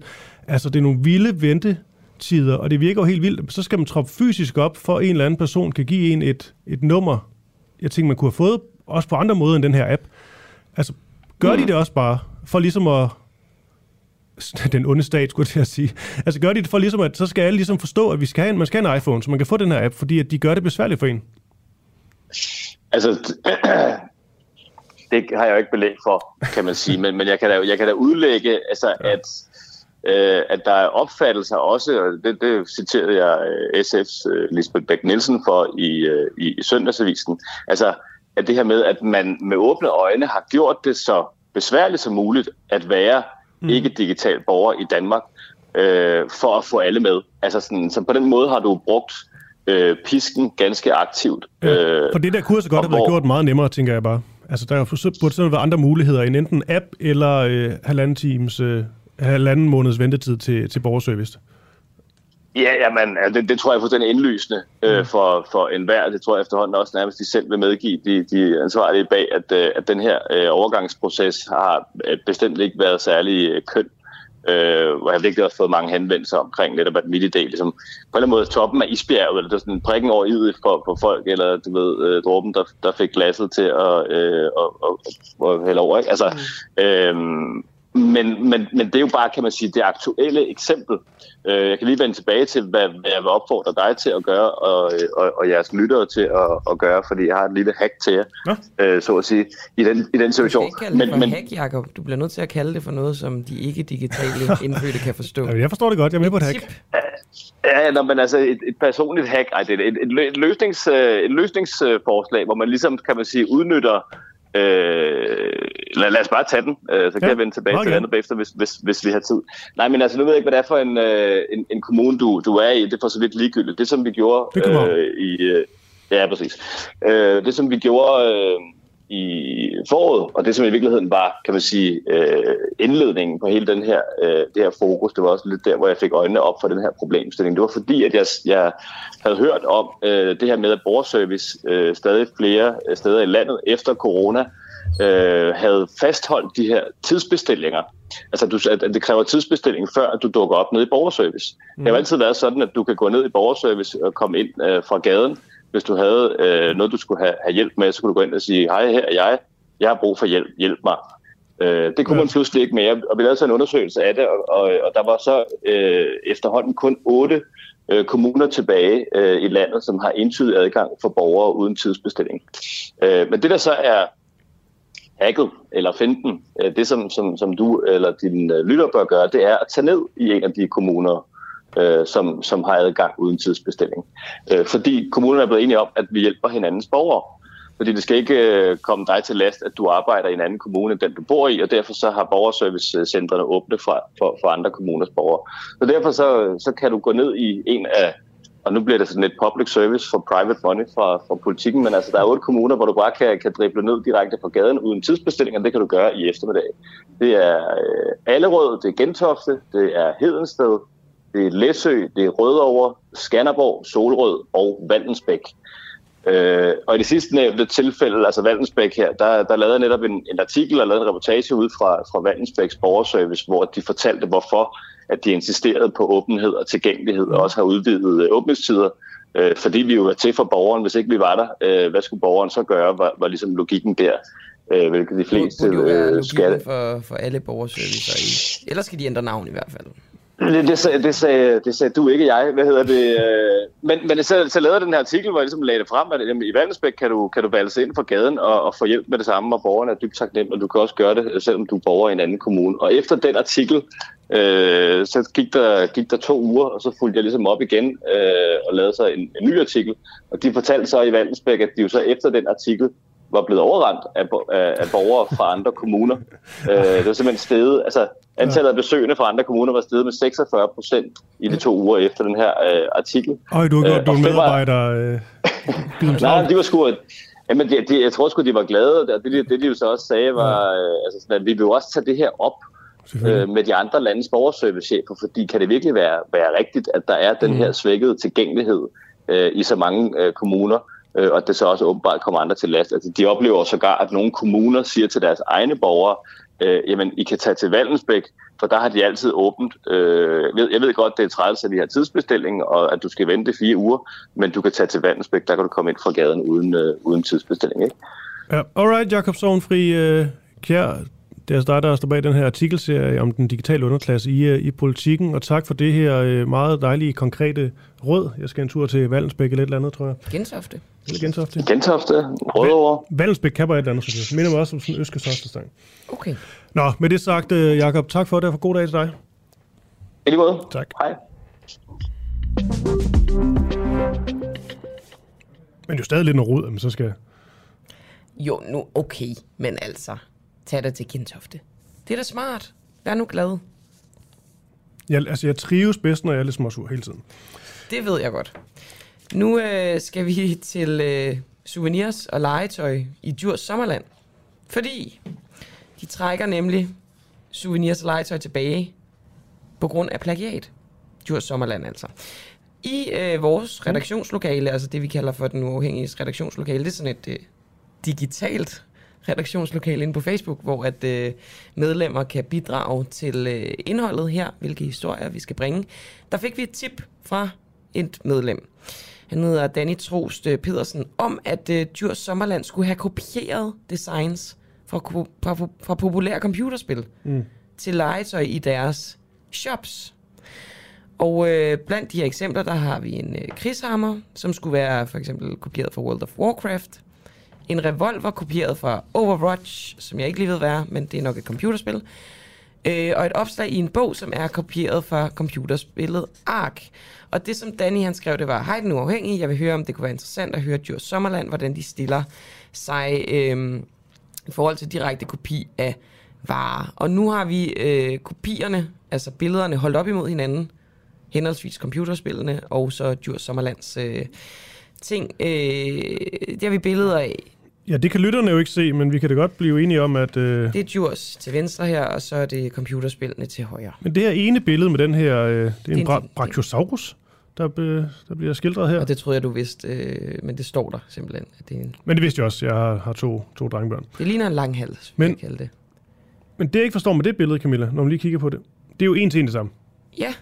Altså, det er nogle vilde ventetider, og det virker jo helt vildt. Så skal man troppe fysisk op, for en eller anden person kan give en et, et nummer, jeg tænker, man kunne have fået, også på andre måder end den her app. Altså, gør de det også bare, for ligesom at, den onde stat, skulle jeg sige. Altså gør de det for ligesom, at så skal alle ligesom forstå, at vi skal have en, man skal have en iPhone, så man kan få den her app, fordi at de gør det besværligt for en. Altså, det har jeg jo ikke belæg for, kan man sige, men, men jeg, kan da, jeg kan da udlægge, altså, ja. at, øh, at der er opfattelser også, og det, det citerede jeg øh, SF's øh, Lisbeth Bæk Nielsen for i, øh, i, i søndagsavisen, altså at det her med, at man med åbne øjne har gjort det så besværligt som muligt at være mm. ikke-digital borger i Danmark, øh, for at få alle med. Altså sådan, så på den måde har du brugt øh, pisken ganske aktivt. Ja, øh, for det der kunne så godt have været gjort meget nemmere, tænker jeg bare. Altså, der burde sådan være andre muligheder end enten app eller øh, halvanden times, øh, halvanden måneds ventetid til, til borgerservice. Ja, jamen, det, det tror jeg er fuldstændig indlysende øh, mm. for, for enhver. Det tror jeg efterhånden også nærmest de selv vil medgive, de, de ansvarlige bag, at, øh, at den her øh, overgangsproces har øh, bestemt ikke været særlig øh, køn. Øh, hvor jeg virkelig også fået mange henvendelser omkring netop at midt idé, ligesom på en eller anden måde toppen af isbjerget, eller det er sådan en prikken over i for, for folk, eller du ved, øh, dråben, der, der fik glasset til at, øh, og, og, og hælde over. Ikke? Altså, øh, men, men, men det er jo bare, kan man sige, det aktuelle eksempel. Øh, jeg kan lige vende tilbage til, hvad, hvad jeg vil opfordre dig til at gøre, og, og, og jeres lyttere til at, at gøre, fordi jeg har et lille hack til jer, ja. øh, så at sige, i den, i den situation. Du kan ikke kalde det men, for men, hack, Jacob. Du bliver nødt til at kalde det for noget, som de ikke-digitale indfødte kan forstå. Jeg forstår det godt. Jeg er med på et hack. Ja, nå, men altså et, et personligt hack, ej, det er et, et, et, løsnings, øh, et løsningsforslag, hvor man ligesom, kan man sige, udnytter Øh, lad, lad os bare tage den, øh, så kan Ja, jeg vende tilbage meget til andet bagefter, hvis, hvis, hvis vi har tid. Nej, men altså, nu ved jeg ikke, hvad det er for en, øh, en, en kommune, du, du er i. Det er for så vidt ligegyldigt. Det, som vi gjorde Det øh, i... Øh, ja, præcis. Øh, det, som vi gjorde øh, i foråret, og det, som i virkeligheden var, kan man sige, øh, indledningen på hele den her, øh, det her fokus, det var også lidt der, hvor jeg fik øjnene op for den her problemstilling. Det var fordi, at jeg, jeg havde hørt om øh, det her med, at borgerservice øh, stadig flere øh, steder i landet efter corona øh, havde fastholdt de her tidsbestillinger. Altså, du, at at det kræver tidsbestilling, før at du dukker op ned i borgerservice. Mm. Det har jo altid været sådan, at du kan gå ned i borgerservice og komme ind øh, fra gaden. Hvis du havde øh, noget, du skulle have, have hjælp med, så kunne du gå ind og sige, hej, her er jeg. Jeg har brug for hjælp. Hjælp mig. Øh, det kunne man pludselig ikke mere, og vi lavede så en undersøgelse af det, og, og, og der var så øh, efterhånden kun otte øh, kommuner tilbage øh, i landet, som har entydig adgang for borgere uden tidsbestilling. Øh, men det der så er hacket eller finten, øh, det som, som, som du eller din øh, lytter bør gøre, det er at tage ned i en af de kommuner, øh, som, som har adgang uden tidsbestilling. Øh, fordi kommunerne er blevet enige om, at vi hjælper hinandens borgere. Fordi det skal ikke øh, komme dig til last, at du arbejder i en anden kommune end den, du bor i, og derfor så har borgerservicecentrene åbne for, for, for andre kommuners borgere. Så derfor så, så kan du gå ned i en af, og nu bliver det sådan lidt public service for private money fra, fra politikken, men altså der er otte kommuner, hvor du bare kan, kan drible ned direkte fra gaden uden tidsbestilling, og det kan du gøre i eftermiddag. Det er øh, Allerød, det er Gentofte, det er Hedensted, det er Læsø, det er Rødovre, Skanderborg, Solrød og Valdensbæk. Øh, og i det sidste nævnte tilfælde, altså Valdensbæk her, der, der lavede jeg netop en, en artikel og lavede en reportage ud fra, fra Valdensbæks borgerservice, hvor de fortalte, hvorfor at de insisterede på åbenhed og tilgængelighed, og også har udvidet øh, åbningstider, øh, fordi vi jo er til for borgeren. Hvis ikke vi var der, øh, hvad skulle borgeren så gøre, var, var ligesom logikken der, øh, hvilket de fleste Det burde jo være øh, skal. for, for alle borgerservicer. I. Ellers skal de ændre navn i hvert fald. Det, det, sagde, det, sagde, det sagde du ikke jeg. Hvad hedder det? Øh, men, men så, så lavede den her artikel, hvor jeg ligesom lagde det frem, at jamen, i Vandensbæk kan du, kan du valse ind fra gaden og, og få hjælp med det samme, og borgerne er dybt taknemmelige, og du kan også gøre det, øh, selvom du er borger i en anden kommune. Og efter den artikel, øh, så gik der, gik der to uger, og så fulgte jeg ligesom op igen øh, og lavede så en, en ny artikel. Og de fortalte så i Vandensbæk, at de jo så efter den artikel var blevet overrendt af, af, af borgere fra andre kommuner. Øh, det var simpelthen stedet. altså antallet af besøgende fra andre kommuner var steget med 46 procent i de to uger efter den her øh, artikel. Øj, du har gjort, Øh, du er og en det var- medarbejder. Øh, Nej, de var sgu... Jamen, de, de, jeg tror sgu, de var glade. og Det, det, det de jo så også sagde, var, øh, altså, sådan, at vi vil jo også tage det her op øh, med de andre landes borgerservicechefer, fordi kan det virkelig være, være rigtigt, at der er den her svækkede tilgængelighed øh, i så mange øh, kommuner, øh, og at det så også åbenbart kommer andre til last. Altså, de oplever sågar, at nogle kommuner siger til deres egne borgere, øh, jamen, I kan tage til Valdensbæk, for der har de altid åbent. Øh, jeg, ved, jeg ved godt, det er træls, at vi har tidsbestilling, og at du skal vente fire uger, men du kan tage til Valdensbæk, der kan du komme ind fra gaden uden, øh, uden tidsbestilling. Ikke? Ja, alright, Jakob Sovnfri øh, Kjær. Det er altså dig, der står bag den her artikelserie om den digitale underklasse i, øh, i politikken, og tak for det her øh, meget dejlige, konkrete råd. Jeg skal en tur til Vallensbæk eller et eller andet, tror jeg. Gentofte. Eller Gentofte. Gentofte, Rødovre. Vallensbæk kan bare et eller andet, synes jeg. Minder mig også om sådan en østkyst stang. Okay. Nå, med det sagt, øh, Jakob, tak for det, og for god dag til dig. I lige måde. Tak. Hej. Men det er jo stadig lidt noget rod, at man så skal... Jo, nu okay, men altså, tag dig til Gentofte. Det er da smart. Vær nu glad. Jeg, altså, jeg trives bedst, når jeg er lidt småsur hele tiden. Det ved jeg godt. Nu øh, skal vi til øh, souvenirs og legetøj i Djurs Sommerland. Fordi de trækker nemlig souvenirs og legetøj tilbage på grund af plagiat. Djurs Sommerland altså. I øh, vores redaktionslokale, altså det vi kalder for den uafhængige redaktionslokale, det er sådan et øh, digitalt redaktionslokale inde på Facebook, hvor at øh, medlemmer kan bidrage til øh, indholdet her, hvilke historier vi skal bringe. Der fik vi et tip fra et medlem. Han hedder Danny Trost øh, Pedersen, om at øh, Djurs Sommerland skulle have kopieret designs fra, fra, fra populære computerspil Mm. til legetøj i deres shops. Og øh, blandt de her eksempler, der har vi en øh, krigshammer, som skulle være for eksempel kopieret fra World of Warcraft. En revolver kopieret fra Overwatch, som jeg ikke lige ved hvad er, men det er nok et computerspil. Øh, og et opslag i en bog, som er kopieret fra computerspillet Ark. Og det, som Danny han skrev, det var, hej den uafhængige, jeg vil høre, om det kunne være interessant at høre Djurs Sommerland, hvordan de stiller sig øh, i forhold til direkte kopi af varer. Og nu har vi øh, kopierne, altså billederne, holdt op imod hinanden, henholdsvis computerspillene og så Djurs Sommerlands øh, ting. Øh, det har vi billeder af. Ja, det kan lytterne jo ikke se, men vi kan da godt blive enige om, at... Øh, Det er Djurs til venstre her, og så er det computerspillene til højre. men det her ene billede med den her, øh, det er Det er en bra- en- brachiosaurus, der, be, der bliver skildret her. Og det troede jeg, du vidste, øh, men det står der simpelthen. At det, er en, Men det vidste jeg også, jeg har, har to, to drengebørn. det ligner en lang hals, Men- jeg kalde det. Men det jeg ikke forstår med det billede, Camilla, når man lige kigger på det, det er jo en til en det samme. Ja,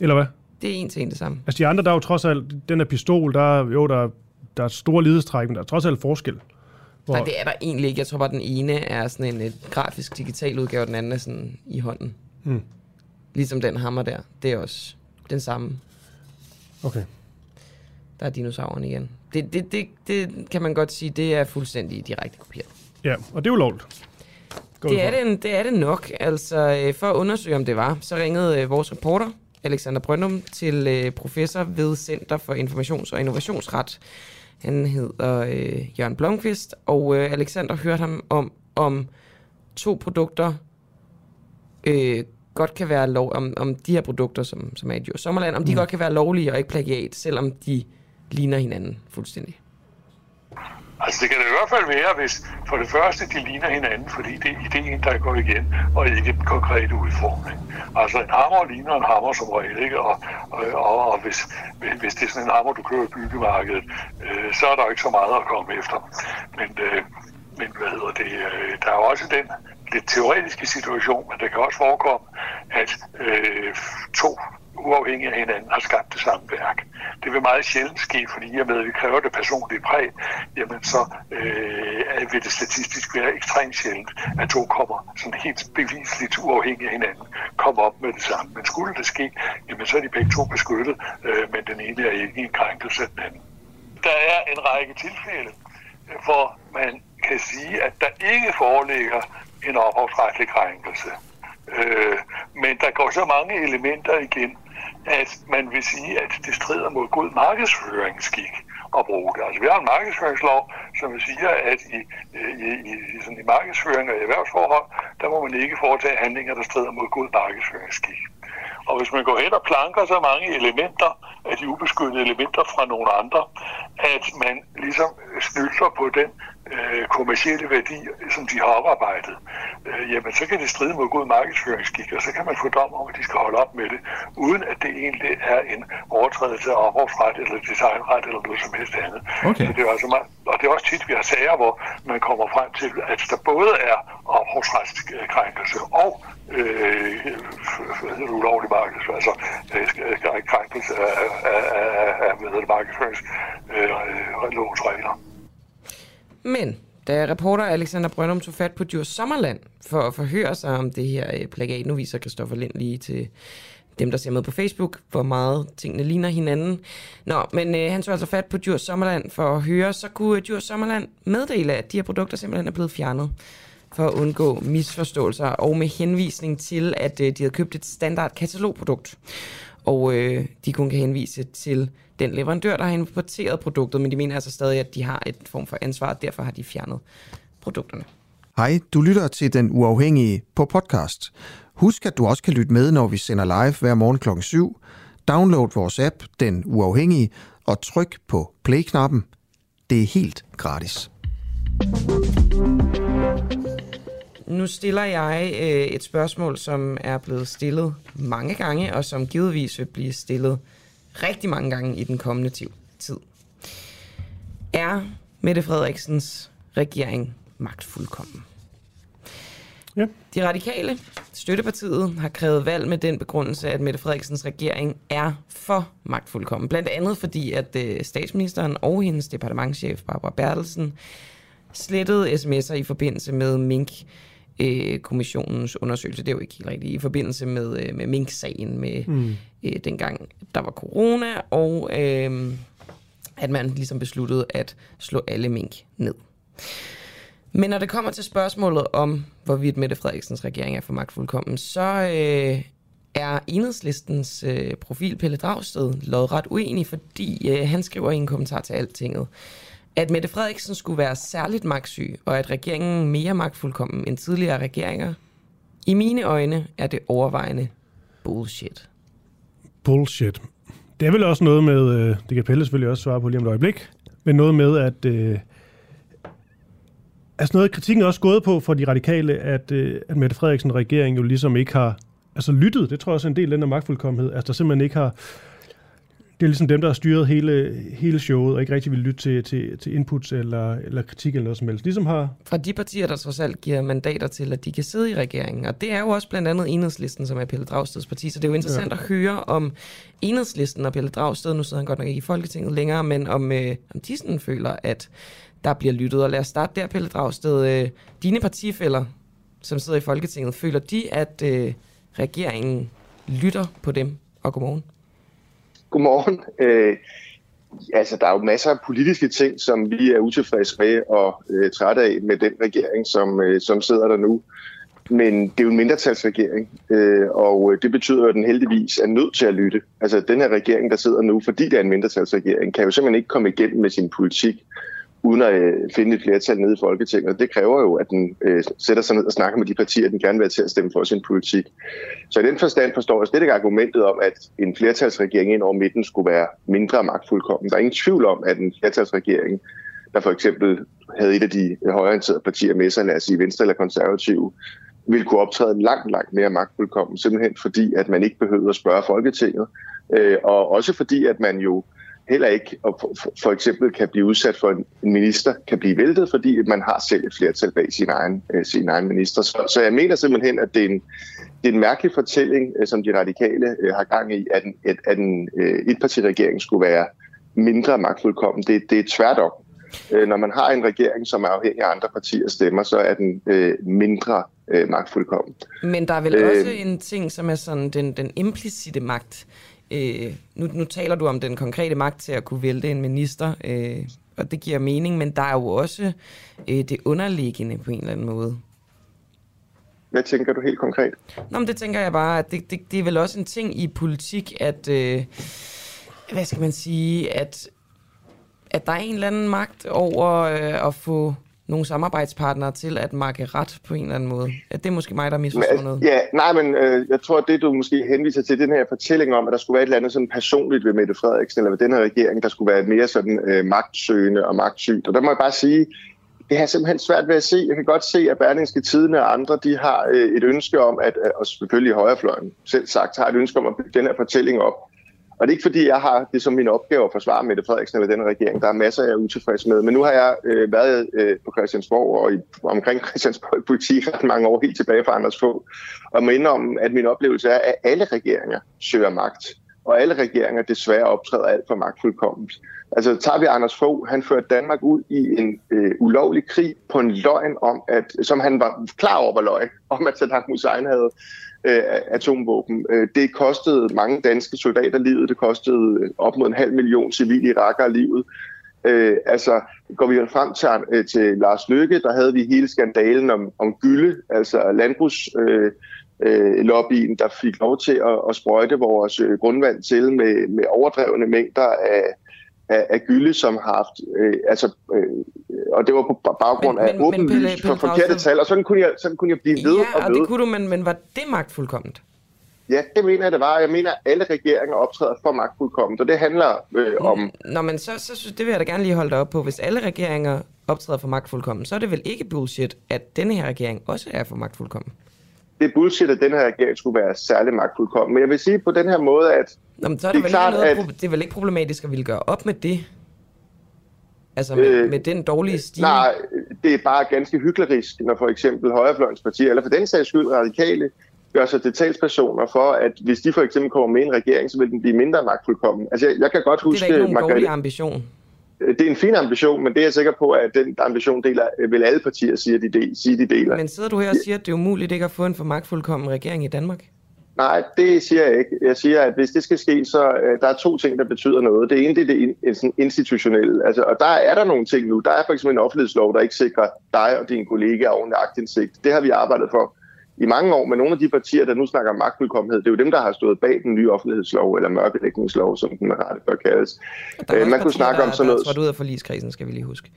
Eller hvad? det er en til en det samme. Altså de andre, der er jo trods alt, den her pistol, der er, jo, der, er- der er store lidestræk, men der er trods alt forskel. Hvor, Nej, det er der egentlig ikke. Jeg tror bare, den ene er sådan en et grafisk digital udgave, og den anden er sådan i hånden. Hmm. Ligesom den hammer der. Det er også den samme. Okay. Der er dinosaurerne igen. Det, det, det, det kan man godt sige, det er fuldstændig direkte kopieret. Ja, og det er jo lovligt. Går vi Det er det, det er det nok. Altså, øh, for at undersøge, om det var, så ringede øh, vores reporter, Alexander Brøndum, til øh, professor ved Center for Informations- og Innovationsret. Han hedder øh, Jørgen Blomqvist, og øh, Alexander hørte ham om, om to produkter øh, godt kan være lov, om, om de her produkter, som, som er i Djurs Sommerland, om de Mm. godt kan være lovlige og ikke plagiat, selvom de ligner hinanden fuldstændig. Altså det kan det i hvert fald være, hvis for det første de ligner hinanden, fordi det er ideen, der går igen, og ikke den konkrete udformning. Altså en hammer ligner en hammer som regel, ikke? Og, og, og, og hvis, hvis det er sådan en hammer, du kører i byggemarkedet, øh, så er der ikke så meget at komme efter. Men, øh, men hvad hedder det, øh, der er jo også den lidt teoretiske situation, men det kan også forekomme, at øh, to uafhængigt af hinanden har skabt det samme værk. Det vil meget sjældent ske, fordi jeg med, at vi kræver det personlige præg, jamen så øh, vil det statistisk være ekstremt sjældent, at to kommer sådan helt bevisligt uafhængige af hinanden, kommer op med det samme. Men skulle det ske, jamen så er de begge to beskyttet, øh, men den ene er ikke en krænkelse af den anden. Der er en række tilfælde, hvor man kan sige, at der ikke foreligger en ophavsretlig krænkelse. Øh, men der går så mange elementer igen, at man vil sige, at det strider mod god markedsføringsskik at bruge det. Altså vi har en markedsføringslov, som siger, at i, i, i, sådan i markedsføring og i erhvervsforhold, der må man ikke foretage handlinger, der strider mod god markedsføringsskik. Og hvis man går hen og planker så mange elementer af de ubeskyttede elementer fra nogle andre, at man ligesom snylter på den øh, kommercielle værdi, som de har oparbejdet, øh, jamen så kan det stride mod god markedsføringsskik, og så kan man få dom om, at de skal holde op med det, uden at det egentlig er en overtrædelse af ophavsret eller designret eller noget som helst andet. Okay. Så det er altså meget, og det er også tit, vi har sager, hvor man kommer frem til, at der både er ophavsretskrænkelse og øh, ulovlig markedsføring, altså øh, krænkelse af, af, af, af hvad hedder det, markedsførings øh, regler. Men da reporter Alexander Brøndum tog fat på Djurs Sommerland for at forhøre sig om det her øh, plagiat, nu viser Christoffer Lind lige til dem, der ser med på Facebook, hvor meget tingene ligner hinanden. Nå, men øh, han tog altså fat på Djurs Sommerland for at høre, så kunne øh, Djurs Sommerland meddele, at de her produkter simpelthen er blevet fjernet for at undgå misforståelser, og med henvisning til, at øh, de havde købt et standard katalogprodukt. Og øh, de kun kan henvise til den leverandør, der har importeret produktet, men de mener altså stadig, at de har et form for ansvar, og derfor har de fjernet produkterne. Hej, du lytter til Den Uafhængige på podcast. Husk, at du også kan lytte med, når vi sender live hver morgen kl. 7. Download vores app, Den Uafhængige, og tryk på play-knappen. Det er helt gratis. Nu stiller jeg øh, et spørgsmål, som er blevet stillet mange gange, og som givetvis vil blive stillet rigtig mange gange i den kommende ti- tid. Er Mette Frederiksens regering magtfuldkommen? Ja. De radikale, støttepartiet, har krævet valg med den begrundelse, at Mette Frederiksens regering er for magtfuldkommen. Blandt andet fordi, at øh, statsministeren og hendes departementchef, Barbara Bertelsen, slettede sms'er i forbindelse med Mink øh, kommissionens undersøgelse. Det er jo ikke helt rigtigt. I forbindelse med, øh, med Mink-sagen, med Mm. øh, dengang der var corona, og øh, at man ligesom besluttede at slå alle mink ned. Men når det kommer til spørgsmålet om, hvorvidt Mette Frederiksens regering er for magtfuldkommen, så øh, er enhedslistens øh, profil Pelle Dragsted lodret uenig, fordi øh, han skriver i en kommentar til Altinget, at Mette Frederiksen skulle være særligt magtsyg, og at regeringen mere magtfuldkommen end tidligere regeringer, i mine øjne er det overvejende bullshit. Bullshit. Det er vel også noget med, øh, det kan Pelle selvfølgelig også svare på lige om et øjeblik, men noget med, at øh, altså noget af kritikken er også gået på for de radikale, at, øh, at Mette Frederiksen regering jo ligesom ikke har altså lyttet. Det tror jeg også er en del af den der magtfuldkommenhed. Altså der simpelthen ikke har det er ligesom dem, der har styret hele, hele showet, og ikke rigtig vil lytte til, til, til inputs eller, eller kritik eller noget som helst. Ligesom har... Fra de partier, der trods alt giver mandater til, at de kan sidde i regeringen. Og det er jo også blandt andet Enhedslisten, som er Pelle Dragsteds parti. Så det er jo interessant ja. at høre om Enhedslisten og Pelle Dragsted, nu sidder han godt nok ikke i Folketinget længere, men om, øh, om de sådan føler, at der bliver lyttet. Og lad os starte der, Pelle Dragsted. Øh, dine partifælder, som sidder i Folketinget, føler de, at øh, regeringen lytter på dem? Og godmorgen. Godmorgen. Øh, altså, der er jo masser af politiske ting, som vi er utilfredse med og øh, trætte af med den regering, som, øh, som sidder der nu. Men det er jo en mindretalsregering, øh, og øh, det betyder, at den heldigvis er nødt til at lytte. Altså, den her regering, der sidder nu, fordi det er en mindretalsregering, kan jo simpelthen ikke komme igennem med sin politik uden at øh, finde et flertal nede i Folketinget. Det kræver jo, at den øh, sætter sig ned og snakker med de partier, den gerne vil have til at stemme for sin politik. Så i den forstand forstår jeg slet ikke argumentet om, at en flertalsregering ind over midten skulle være mindre magtfuldkommen. Der er ingen tvivl om, at en flertalsregering, der for eksempel havde et af de højorienterede partier med sig, lad os sige Venstre eller Konservative, ville kunne optræde langt, langt mere magtfuldkommen, simpelthen fordi, at man ikke behøvede at spørge Folketinget, øh, og også fordi, at man jo heller ikke og for, for eksempel kan blive udsat for en minister, kan blive væltet, fordi man har selv et flertal bag sin egen, øh, sin egen minister. Så, så jeg mener simpelthen, at det er en, det er en mærkelig fortælling, øh, som de radikale øh, har gang i, at en, at, at en øh, etpartiregering skulle være mindre magtfuldkommen. Det, det er tværtom. Øh, når man har en regering, som er afhængig af andre partiers stemmer, så er den øh, mindre øh, magtfuldkommen. Men der er vel øh, også en ting, som er sådan den, den implicite magt. Øh, nu, nu taler du om den konkrete magt til at kunne vælte en minister, øh, og det giver mening, men der er jo også øh, det underliggende på en eller anden måde. Hvad tænker du helt konkret? Nå, men det tænker jeg bare, at det, det, det er vel også en ting i politik, at, øh, hvad skal man sige, at, at der er en eller anden magt over øh, at få nogle samarbejdspartnere til at markere ret på en eller anden måde. Ja, det er måske mig, der misforstår noget. Ja, nej, men øh, jeg tror, at det du måske henviser til, den her fortælling om, at der skulle være et eller andet sådan personligt ved Mette Frederiksen, eller ved den her regering, der skulle være mere sådan øh, magtsøgende og magtsygt. Og der må jeg bare sige, det har simpelthen svært ved at se. Jeg kan godt se, at Berlingske Tidene og andre, de har øh, et ønske om, at, og selvfølgelig højrefløjen selv sagt, har et ønske om at bygge den her fortælling op, og det er ikke fordi, jeg har det som min opgave at forsvare Mette Frederiksen eller den regering. Der er masser, jeg er utilfreds med. Men nu har jeg øh, været øh, på Christiansborg og i, omkring Christiansborg i politik ret mange år, helt tilbage fra Anders få. Og må om, at min oplevelse er, at alle regeringer søger magt. Og alle regeringer desværre optræder alt for magtfuldkomment. Altså tager vi Anders Fogh, han førte Danmark ud i en øh, ulovlig krig på en løgn om, at, som han var klar over var løgn, om at Saddam Hussein havde øh, atomvåben. Øh, det kostede mange danske soldater livet, det kostede øh, op mod en halv million civile irakere livet. Øh, altså, går vi frem til, øh, til Lars Løkke, der havde vi hele skandalen om, om gylde, altså landbrugs... Øh, øh, lobbyen, der fik lov til at, at sprøjte vores øh, grundvand til med, med overdrevne mængder af, af, af gylde, som har haft, øh, altså, øh, og det var på baggrund men, af åbenlyst for forkerte tal, og sådan kunne jeg, sådan kunne jeg blive ved ja, og ved. det kunne du, men, men var det magtfuldkomment? Ja, det mener jeg, det var. Jeg mener, at alle regeringer optræder for magtfuldkomment, og det handler øh, om... Nå, men så, så synes det vil jeg da gerne lige holde dig op på. Hvis alle regeringer optræder for magtfuldkommen, så er det vel ikke bullshit, at denne her regering også er for magtfuldkommen? Det er bullshit, at den her regering skulle være særlig magtfuldkommen. Men jeg vil sige på den her måde, at... Nå, men så er det, det, er klart, noget, at, det er vel ikke problematisk at ville gøre op med det? Altså med, øh, med den dårlige stil? Nej, det er bare ganske hyklerisk, når for eksempel højrefløjens partier, eller for den sags skyld radikale, gør sig til talspersoner for, at hvis de for eksempel kommer med en regering, så vil den blive mindre magtfuldkommen. Altså jeg, jeg kan godt huske... Det er ikke nogen dårlig ambition. Det er en fin ambition, men det er jeg sikker på, at den ambition deler, vil alle partier sige, at de, del, sige, de deler. Men sidder du her og siger, at det er umuligt ikke at få en for magtfuldkommen regering i Danmark? Nej, det siger jeg ikke. Jeg siger, at hvis det skal ske, så uh, der er to ting, der betyder noget. Det ene det er det institutionelle. Altså, og der er der nogle ting nu. Der er for eksempel en offentlighedslov, der ikke sikrer dig og dine kollegaer ordentlig agtindsigt. Det har vi arbejdet for i mange år med nogle af de partier, der nu snakker om magtfuldkommenhed. Det er jo dem, der har stået bag den nye offentlighedslov, eller mørkelægningslov, som den rette bør kaldes. Der er Øh, man kunne snakke om der- sådan der noget... er trådt ud af forligskredsen, skal vi lige huske.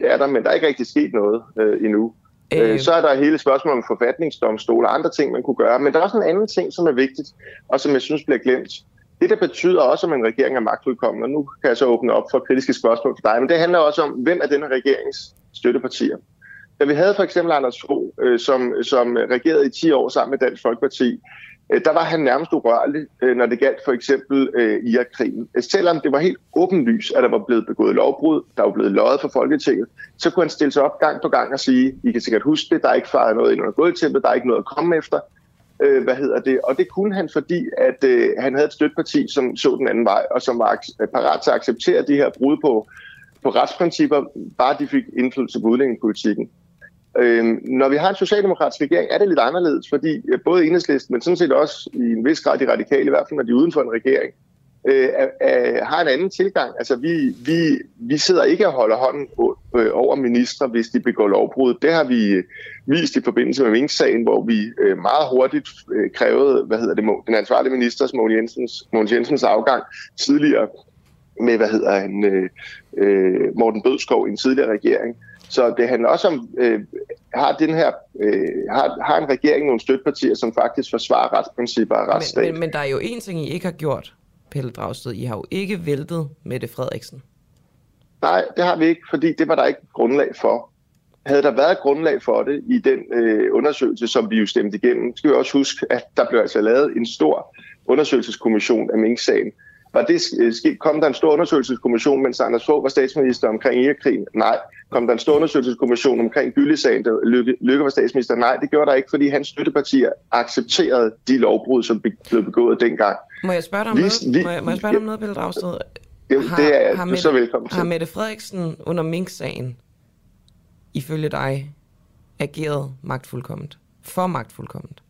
Er der, men der er ikke rigtig sket noget øh, endnu. Øh. Øh. Så er der hele spørgsmålet om forfatningsdomstol og andre ting, man kunne gøre. Men der er også en anden ting, som er vigtigt, og som jeg synes bliver glemt. Det, der betyder også, om en regering er magtfuldkommen, og nu kan jeg så åbne op for kritiske spørgsmål for dig, men det handler også om, hvem er denne regerings støttepartier. Da vi havde for eksempel Anders Fogh, øh, som, som regerede i 10 år sammen med Dansk Folkeparti, øh, der var han nærmest urørlig, øh, når det galt for eksempel øh, Irak-krigen. Altså, selvom det var helt åbenlyst, at der var blevet begået lovbrud, der var blevet løjet for Folketinget, så kunne han stille sig op gang på gang og sige, I kan sikkert huske det, der er ikke faret noget ind under gulvtæppet, der er ikke noget at komme efter. Øh, hvad hedder det? Og det kunne han, fordi at øh, han havde et støtteparti, som så den anden vej, og som var parat til at acceptere de her brud på, på retsprincipper, bare de fik indflydelse på udlændingepolitikken. Øhm, når vi har en socialdemokratisk regering, er det lidt anderledes, fordi øh, både enhedslisten, men sådan set også i en vis grad de radikale, i hvert fald når de er uden for en regering, øh, er, er, har en anden tilgang. Altså vi, vi, vi sidder ikke og holder hånden på, øh, over ministre, hvis de begår lovbrud. Det har vi øh, vist i forbindelse med Mink-sagen, hvor vi øh, meget hurtigt øh, krævede, hvad hedder det, den ansvarlige ministers, Mogens Jensens, Mogens Jensens afgang tidligere med, hvad hedder han, øh, øh, Morten Bødskov i en tidligere regering. Så det handler også om, øh, har, den her, øh, har, har en regering nogle støttepartier, som faktisk forsvarer retsprincipper og retsstat? Men, men, men der er jo en ting, I ikke har gjort, Pelle Dragsted. I har jo ikke væltet Mette Frederiksen. Nej, det har vi ikke, fordi det var der ikke grundlag for. Havde der været grundlag for det i den øh, undersøgelse, som vi jo stemte igennem, skal vi også huske, at der blev altså lavet en stor undersøgelseskommission af Mink-sagen. Var det sket? Kom der en stor undersøgelseskommission, mens Anders Fogh var statsminister omkring Irakkrigen? Nej. Kom der en stor undersøgelseskommission omkring Gyllesagen, da Lykke, Lykke var statsminister? Nej, det gjorde der ikke, fordi hans støttepartier accepterede de lovbrud, som blev begået dengang. Må jeg spørge dig om Vi- noget, vi- må jeg, må jeg spørge dig om noget Pelle Dragsted? Det, det er du Mette, så velkommen til. Har Mette Frederiksen under Mink-sagen, ifølge dig, ageret magtfuldkomment? For magtfuldkomment?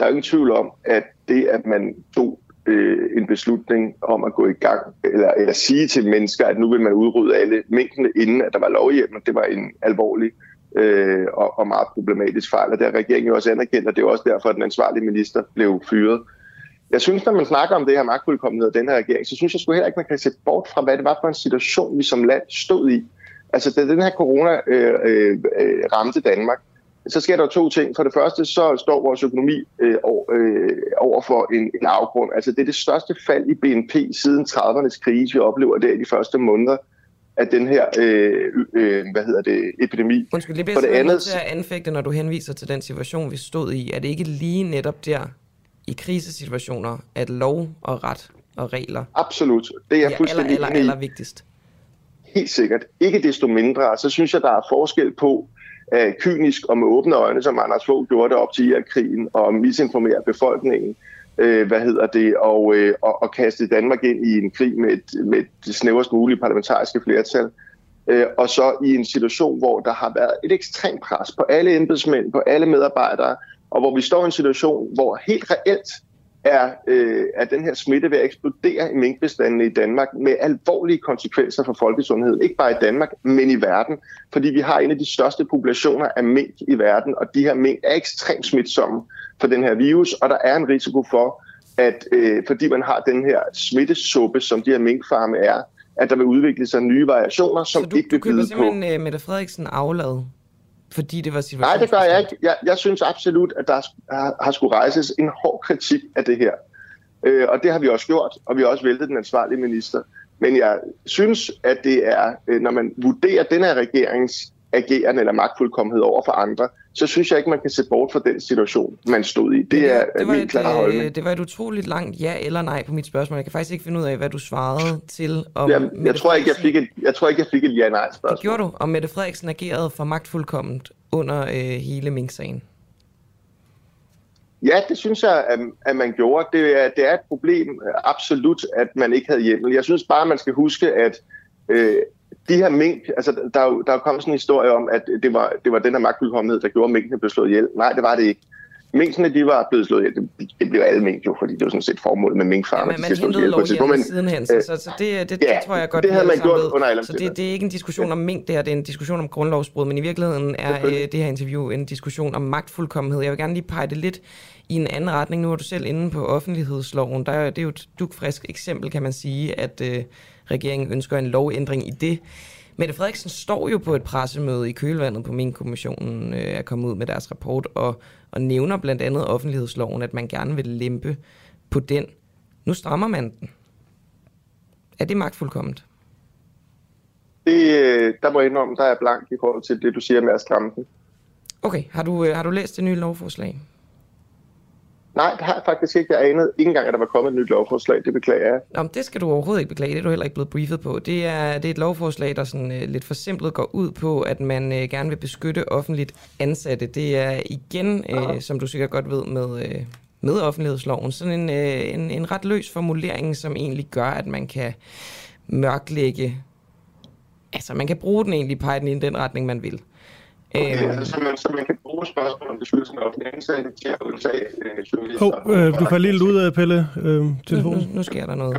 Der er ingen tvivl om, at det, at man tog øh, en beslutning om at gå i gang, eller, eller sige til mennesker, at nu vil man udrydde alle mængdene, inden at der var lovhjemmel, det var en alvorlig øh, og, og meget problematisk fejl. Og det har regeringen jo også anerkendt, og det er også derfor, at den ansvarlige minister blev fyret. Jeg synes, når man snakker om det her magtfuldkommenhed og den her regering, så synes jeg sgu heller ikke, man kan se bort fra, hvad det var for en situation, vi som land stod i. Altså, da den her corona øh, øh, øh ramte Danmark, så sker der to ting. For det første, så står vores økonomi øh, over, øh, over for en, en afgrund. Altså, det er det største fald i BNP siden 30'ernes krise, vi oplever der i de første måneder af den her øh, øh, hvad hedder det, epidemi. Undskyld, det bliver For det andet, til at anfægte, når du henviser til den situation, vi stod i. Er det ikke lige netop der, i krisesituationer, at lov og ret og regler Absolut. Det er jeg ja, fuldstændig aller, aller, aller vigtigst? Helt sikkert. Ikke desto mindre, så synes jeg, der er forskel på øh, kynisk og med åbne øjne, som Anders Fogh gjorde det op til Irak-krigen, og misinformere befolkningen, øh, hvad hedder det, og, øh, og, og kaste Danmark ind i en krig med, et, med det snæverst mulige parlamentariske flertal. Øh, og så i en situation, hvor der har været et ekstremt pres på alle embedsmænd, på alle medarbejdere, og hvor vi står i en situation, hvor helt reelt er, øh, er den her smitte ved at eksplodere i minkbestandene i Danmark med alvorlige konsekvenser for folkesundheden. Ikke bare i Danmark, men i verden. Fordi vi har en af de største populationer af mink i verden, og de her mink er ekstremt smitsomme for den her virus, og der er en risiko for, at øh, fordi man har den her smittesuppe, som de her minkfarme er, at der vil udvikle sig nye variationer, som Så du, ikke du vil køber byde på... simpelthen uh, Mette Frederiksen aflad, fordi det var Nej, situationen? det gør jeg ikke. Jeg, jeg synes absolut, at der har, har skulle rejses en hård kritik af det her. Øh, og det har vi også gjort, og vi har også væltet den ansvarlige minister. Men jeg synes, at det er, øh, når man vurderer den her regerings agerende eller magtfuldkommenhed over for andre, så synes jeg ikke, man kan se bort fra den situation, man stod i. Det er det var, min et, klare holdning. øh, det var et utroligt langt ja eller nej på mit spørgsmål. Jeg kan faktisk ikke finde ud af, hvad du svarede til. Om Jamen, jeg, Mette tror ikke, jeg fik et, jeg tror ikke, jeg fik et ja-nej-spørgsmål. Det gjorde du, og Mette Frederiksen agerede for magtfuldkomment under øh, hele Mink-sagen. Ja, det synes jeg, at, at man gjorde. Det er, det er et problem, øh, absolut, at man ikke havde hjemmel. Jeg synes bare, man skal huske, at øh, de her mink, altså der er jo, der er kommet sådan en historie om, at det var, det var den her magtfuldkommenhed, der gjorde, at minkene blev slået ihjel. Nej, det var det ikke. minkene, de var blevet slået ihjel. Det, det blev alle mink jo, fordi det var sådan set formålet med minkfarmer. Ja, men man hentede lovhjælpen sidenhen, så, så, så det, det, ja, det tror jeg godt, det havde man gjort under Så det, det er ikke en diskussion om mink, det her, det er en diskussion om grundlovsbrud, men i virkeligheden er øh, det her interview en diskussion om magtfuldkommenhed. Jeg vil gerne lige pege det lidt i en anden retning. Nu er du selv inde på offentlighedsloven. Der er, det er jo et dugfrisk eksempel, kan man sige, at øh, regeringen ønsker en lovændring i det. Mette Frederiksen står jo på et pressemøde i kølvandet på min kommissionen øh, er kommet ud med deres rapport og, og nævner blandt andet offentlighedsloven, at man gerne vil lempe på den. Nu strammer man den. Er det magtfuldkomment? Det, øh, der må jeg indrømme, der er blank i forhold til det, du siger med at stramme den. Okay, har du, øh, har du læst det nye lovforslag? Nej, det har jeg faktisk ikke. Jeg anede ikke engang, at der var kommet et nyt lovforslag. Det beklager jeg. Nå, men det skal du overhovedet ikke beklage. Det er du heller ikke blevet briefet på. Det er, det er et lovforslag, der sådan, øh, lidt forsimplet går ud på, at man øh, gerne vil beskytte offentligt ansatte. Det er igen, øh, som du sikkert godt ved, med, øh, med offentlighedsloven, sådan en, øh, en, en ret løs formulering, som egentlig gør, at man kan mørklægge... Altså, man kan bruge den egentlig, pege den i den retning, man vil. Okay, altså, så, man, så man kan bruge spørgsmål om beskyttelsen af offentlige ansatte til at udtage øh, journalister. Hov, øh, du falder lidt ud af, Pelle, øh, telefonen. Nu, nu sker der noget.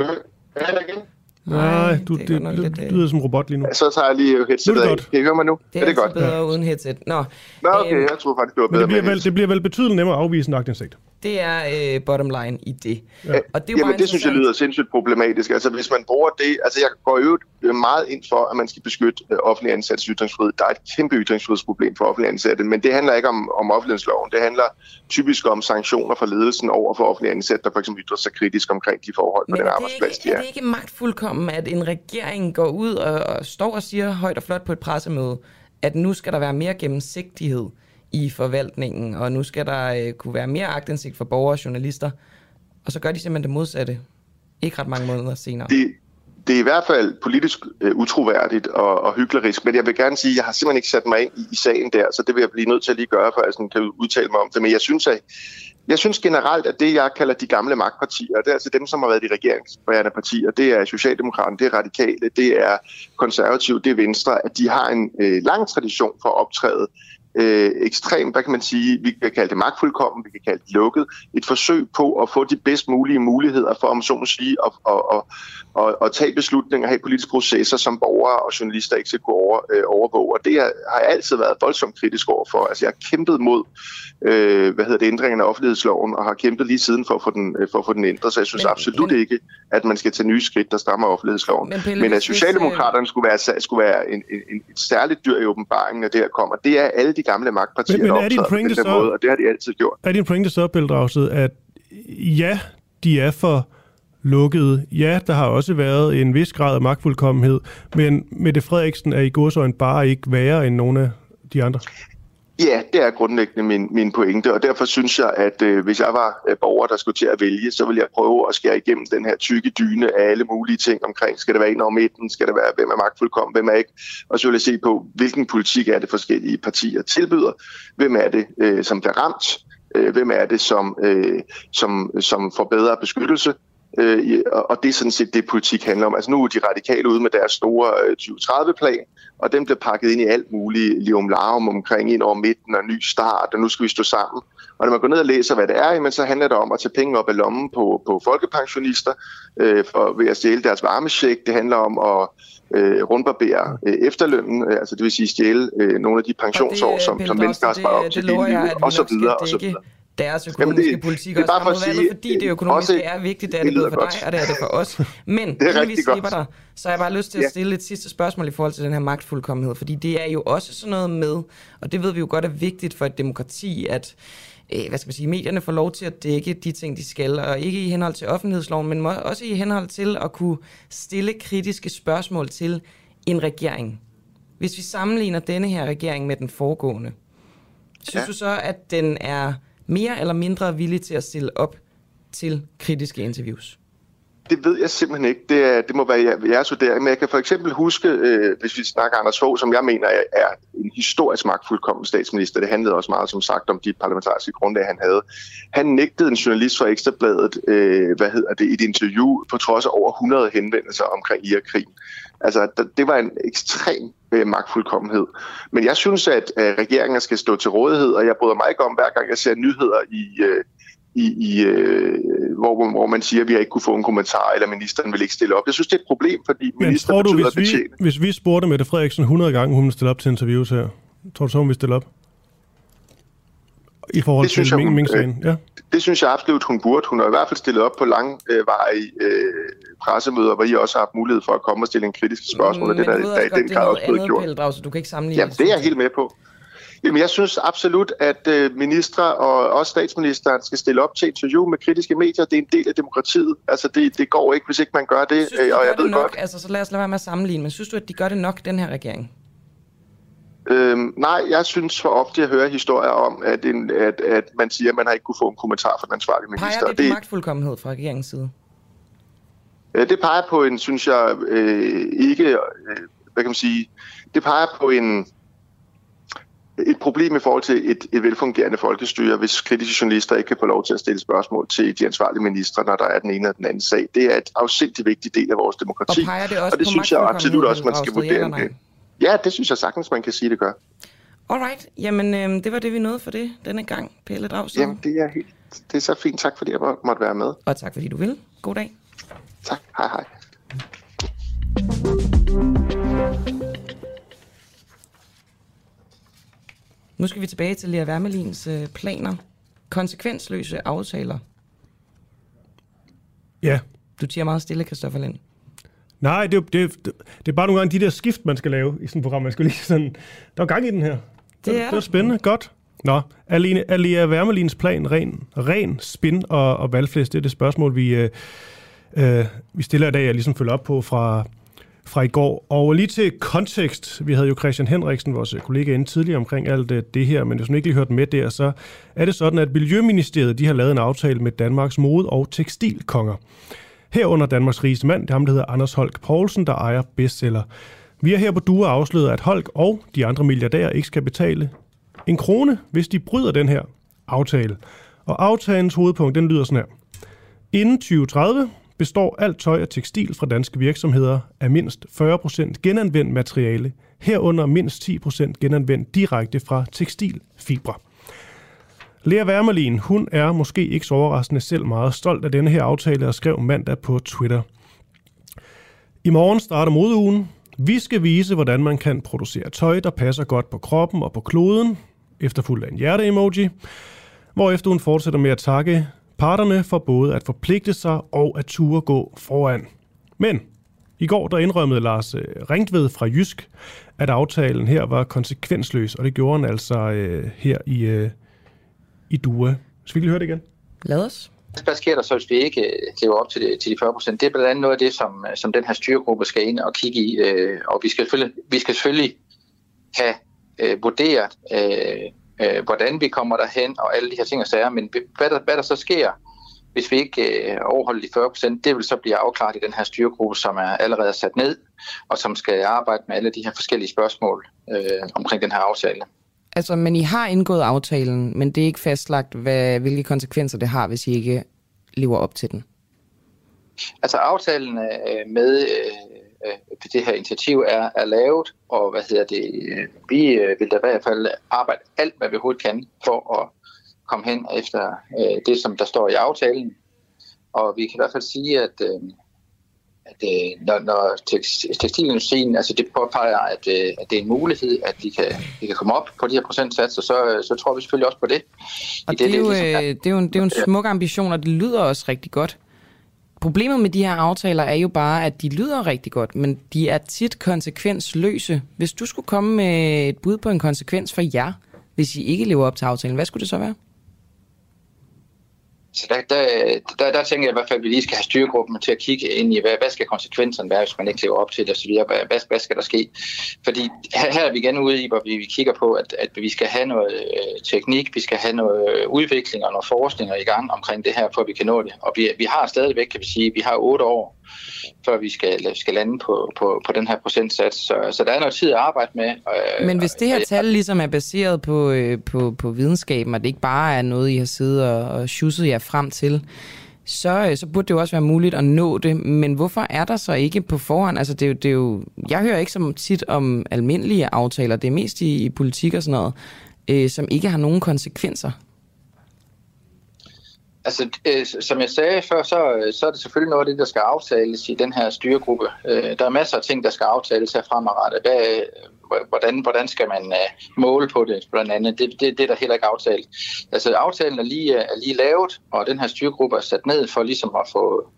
Det igen? Nej, du, det er det, godt det, lidt, du lyder som robot lige nu. Så tager jeg lige headsetet er af. godt. Kan I høre mig nu? Det er er, det godt? altid bedre uden headset. Nå, Nå, okay, øhm, jeg tror faktisk, det var bedre det bliver, med vel, det bliver vel betydeligt nemmere at afvise en aktindsigt. det er øh, bottom line i det. Ja. Og det er Jamen, det synes jeg lyder sindssygt problematisk. Altså, hvis man bruger det... Altså, jeg går jo meget ind for, at man skal beskytte øh, offentlige ansattes ytringsfrihed. Der er et kæmpe ytringsfrihedsproblem for offentlige ansatte, men det handler ikke om, om offentlighedsloven. Det handler typisk om sanktioner fra ledelsen over for offentlige ansatte, der for eksempel ytrer sig kritisk omkring de forhold på Men den er det, arbejdsplads, de ikke, er. er det ikke magtfuldkommen, at en regering går ud og, og står og siger højt og flot på et pressemøde, at nu skal der være mere gennemsigtighed i forvaltningen, og nu skal der øh, kunne være mere agtindsigt for borgere og journalister, og så gør de simpelthen det modsatte. Ikke ret mange måneder senere. Det, det er i hvert fald politisk øh, utroværdigt og, og hyklerisk, men jeg vil gerne sige, at jeg har simpelthen ikke sat mig ind i, i sagen der, så det vil jeg blive nødt til at lige gøre, før jeg sådan kan udtale mig om det. Men jeg synes, at jeg synes generelt, at det, jeg kalder de gamle magtpartier, det er altså dem, som har været de regeringsbærende partier, det er Socialdemokraterne, det er Radikale, det er Konservative, det er Venstre, at de har en øh, lang tradition for at optræde øh, ekstremt, hvad kan man sige, vi kan kalde det magtfuldkommen, vi kan kalde det lukket, et forsøg på at få de bedst mulige muligheder for, om så må sige, at, at, at, at, at tage beslutninger, have politiske processer, som borgere og journalister ikke skal kunne over, øh, overvåge. Og det har jeg altid været voldsomt kritisk over for. Altså jeg har kæmpet mod øh, hvad hedder det, ændringen af offentlighedsloven, og har kæmpet lige siden for at få den, øh, for at få den ændret. Så jeg synes Men- absolut men- ikke, at man skal tage nye skridt, der strammer offentlighedsloven. Men Men, Pelle, men at hvis, Socialdemokraterne skulle være, skulle være en, en, en, et særligt dyr i åbenbaringen, når det her kommer, det er alle de gamle magtpartier, Men- men der er optræder på den der så- måde, og det har de altid gjort. Er din pointe så, Pelle Dragsted, at ja, de er for lukkede. Ja, der har også været en vis grad af magtfuldkommenhed, men Mette Frederiksen er i godsøjen bare ikke værre end nogle af de andre. Ja, det er grundlæggende min, min pointe, og derfor synes jeg, at øh, hvis jeg var øh, borger, der skulle til at vælge, så ville jeg prøve at skære igennem den her tykke dyne af alle mulige ting omkring. Skal det være en over midten? Skal det være, hvem er magtfuldkommen? Hvem er ikke? Og så vil jeg se på, hvilken politik er det forskellige partier tilbyder? Hvem er det, øh, som bliver ramt? Øh, hvem er det, som, øh, som, som får bedre beskyttelse? Øh, og det er sådan set det, politik handler om. Altså nu er de radikale ude med deres store øh, 2030-plan, og den bliver pakket ind i alt muligt lium larum omkring ind over midten og ny start, og nu skal vi stå sammen. Og når man går ned og læser, hvad det er, jamen, så handler det om at tage penge op af lommen på, på folkepensionister øh, for, ved at stjæle deres varmesjek. Det handler om at øh, rundbarbere øh, efterlønnen, øh, altså det vil sige stjæle øh, nogle af de pensionsår, som, som mennesker har sparet op til det lover jeg, at deres Jamen, økonomiske det- politik det er også bare for at sige, fordi det økonomiske også- er vigtigt, det er det det for dig, godt. og det er det for os. Men Det er vi slipper godt. dig, så har jeg bare lyst til at Ja. stille et sidste spørgsmål i forhold til den her magtfuldkommenhed, fordi det er jo også sådan noget med, og det ved vi jo godt er vigtigt for et demokrati, at øh, hvad skal man sige, medierne får lov til at dække de ting, de skal, og ikke i henhold til offentlighedsloven, men også i henhold til at kunne stille kritiske spørgsmål til en regering. Hvis vi sammenligner denne her regering med den foregående, synes Ja. du så, at den er mere eller mindre villig til at stille op til kritiske interviews? det ved jeg simpelthen ikke. Det, er, det må være jeres vurdering. Men jeg kan for eksempel huske, øh, hvis vi snakker Anders Fogh, som jeg mener er, er en historisk magtfuldkommen statsminister. Det handlede også meget, som sagt, om de parlamentariske grundlag, han havde. Han nægtede en journalist fra Ekstrabladet, øh, hvad hedder det, et interview, på trods af over 100 henvendelser omkring Irak-krigen. Altså, det var en ekstrem øh, magtfuldkommenhed. Men jeg synes, at øh, regeringen skal stå til rådighed, og jeg bryder mig ikke om, hver gang jeg ser nyheder i... Øh, i, i øh, hvor, hvor man siger, at vi har ikke kunne få en kommentar, eller ministeren vil ikke stille op. Jeg synes, det er et problem, fordi Men minister tror du, hvis vi, betjene. hvis vi spurgte Mette Frederiksen 100 gange, hun ville stille op til interviews her, tror du så, hun vil stille op? I forhold Det til jeg, Ming hun- Ming sagen ja. Det synes jeg absolut, hun burde. Hun har i hvert fald stillet op på langvarige øh, pressemøder, hvor I også har haft mulighed for at komme og stille en kritisk spørgsmål, og det Men der, der i den grad også blevet gjort. Pelle Dragsted. Du kan ikke sammenligne Jamen, det er jeg helt med på. Jamen, jeg synes absolut, at øh, ministre og også statsministeren skal stille op til interview med kritiske medier. Det er en del af demokratiet. Altså, det, det går ikke, hvis ikke man gør det. Synes du, øh, og jeg ved det nok? godt, Altså, så lad os lade være med at sammenligne. Men synes du, at de gør det nok, den her regering? Øhm, nej, jeg synes for ofte, at høre historier om, at, en, at, at man siger, at man har ikke kunne få en kommentar fra den ansvarlige minister. Peger det på magtfuldkommenhed fra regeringens side? Øh, Det peger på en, synes jeg, øh, ikke, øh, hvad kan man sige, det peger på en, et problem i forhold til et, et velfungerende folkestyre, hvis kritiske journalister ikke kan få lov til at stille spørgsmål til de ansvarlige ministre, når der er den ene eller den anden sag. Det er et afsindig vigtig del af vores demokrati, Og det også og det synes jeg absolut også, man skal ja vurdere. nej? Ja, det synes jeg sagtens, man kan sige, det gør. Alright, jamen øh, det var det, vi nåede for det denne gang, Pelle Dragsted. Jamen, det er, helt, det er så fint. Tak fordi jeg må- måtte være med. Og tak fordi du vil. God dag. Tak. Hej hej. Nu skal vi tilbage til Lea Wermelins øh, planer. Konsekvensløse aftaler. Ja. Du tiger meget stille, Christoffer Lind. Nej, det, er det, det, er bare nogle gange de der skift, man skal lave i sådan et program. Man skal lige sådan, der er gang i den her. Det er det er spændende. Godt. Nå, Aline, Alia Wermelins plan, ren, ren spin og, og valgflæs, det er det spørgsmål, vi, øh, øh, vi stiller i dag, jeg ligesom følger op på fra, fra i går. Og lige til kontekst, vi havde jo Christian Henriksen, vores kollega, inde tidligere omkring alt øh, det her, men hvis man ikke lige hørte med der, så er det sådan, at Miljøministeriet de har lavet en aftale med Danmarks mode- og tekstilkonger. Herunder Danmarks rigeste mand, det er ham, der hedder Anders Holk Poulsen, der ejer bestseller. Vi har her på Dua afsløret, at Holk og de andre milliardærer ikke skal betale en krone, hvis de bryder den her aftale. Og aftalens hovedpunkt, den lyder sådan her. Inden 2030 består alt tøj og tekstil fra danske virksomheder af mindst 40% genanvendt materiale, herunder mindst 10% genanvendt direkte fra tekstilfibre. Lea Wermelin, hun er måske ikke så overraskende selv meget stolt af denne her aftale og skrev mandag på Twitter. I morgen starter modeugen. Vi skal vise, hvordan man kan producere tøj, der passer godt på kroppen og på kloden, efterfulgt af en hjerte-emoji, hvorefter hun fortsætter med at takke parterne for både at forpligte sig og at ture gå foran. Men i går der indrømmede Lars øh, Ringtved fra Jysk, at aftalen her var konsekvensløs, og det gjorde han altså øh, her i, øh, i Due. Skal vi lige høre det igen? Lad os. Hvad sker der så, hvis vi ikke øh, lever op til de, til de 40 procent? Det er blandt andet noget af det, som, øh, som den her styregruppe skal ind og kigge i. Øh, og vi skal selvfølgelig, vi skal selvfølgelig have øh, vurderet, øh, øh, hvordan vi kommer derhen og alle de her ting og sager. Men hvad der, hvad der så sker, hvis vi ikke øh, overholder de 40 procent, det vil så blive afklaret i den her styregruppe, som er allerede sat ned, og som skal arbejde med alle de her forskellige spørgsmål øh, omkring den her aftale. Altså, men I har indgået aftalen, men det er ikke fastlagt, hvad, hvilke konsekvenser det har, hvis I ikke lever op til den. Altså aftalen øh, med øh, øh, det her initiativ er, er lavet, og hvad hedder det, øh, vi vil da i hvert fald arbejde alt, hvad vi overhovedet kan, for at komme hen efter øh, det, som der står i aftalen. Og vi kan i hvert fald sige, at, øh, at øh, når, når tekst- tekstilindustrien altså det påpeger, at, øh, at det er en mulighed, at de kan, de kan komme op på de her procentsatser, så, så tror vi selvfølgelig også på det. Og I det, er jo, ligesom øh, det, er jo en, det er jo en smuk ambition, og det lyder også rigtig godt. Problemet med de her aftaler er jo bare, at de lyder rigtig godt, men de er tit konsekvensløse. Hvis du skulle komme med et bud på en konsekvens for jer, hvis I ikke lever op til aftalen, hvad skulle det så være? Så der, der, der, der tænker jeg i hvert fald, at vi lige skal have styregruppen til at kigge ind i, hvad, hvad skal konsekvenserne være, hvis man ikke lever op til det osv. Hvad, hvad, hvad skal der ske? Fordi her, her er vi igen ude i, hvor vi, vi kigger på, at, at vi skal have noget øh, teknik, vi skal have noget øh, udvikling og noget forskning i gang omkring det her, for at vi kan nå det. Og vi, vi har stadigvæk, kan vi sige, vi har otte år, før vi skal, skal lande på, på, på den her procentsats. Så, så der er noget tid at arbejde med. Øh, Men hvis det her tal ligesom er baseret på, øh, på, på videnskaben, og det ikke bare er noget, I har siddet og, og schusset jer frem til, så, øh, så burde det jo også være muligt at nå det. Men hvorfor er der så ikke på forhånd? Altså, det er jo, det er jo, jeg hører ikke så tit om almindelige aftaler. Det er mest i, i politik og sådan noget, øh, som ikke har nogen konsekvenser. Altså, øh, som jeg sagde før, så, øh, så er det selvfølgelig noget af det, der skal aftales i den her styregruppe. Øh, der er masser af ting, der skal aftales her fremadrettet. Hvad, øh, hvordan, hvordan skal man øh, måle på det, blandt andet. Det, det, det er der heller ikke aftalt. Altså, aftalen er lige, øh, er lige lavet, og den her styregruppe er sat ned for ligesom at få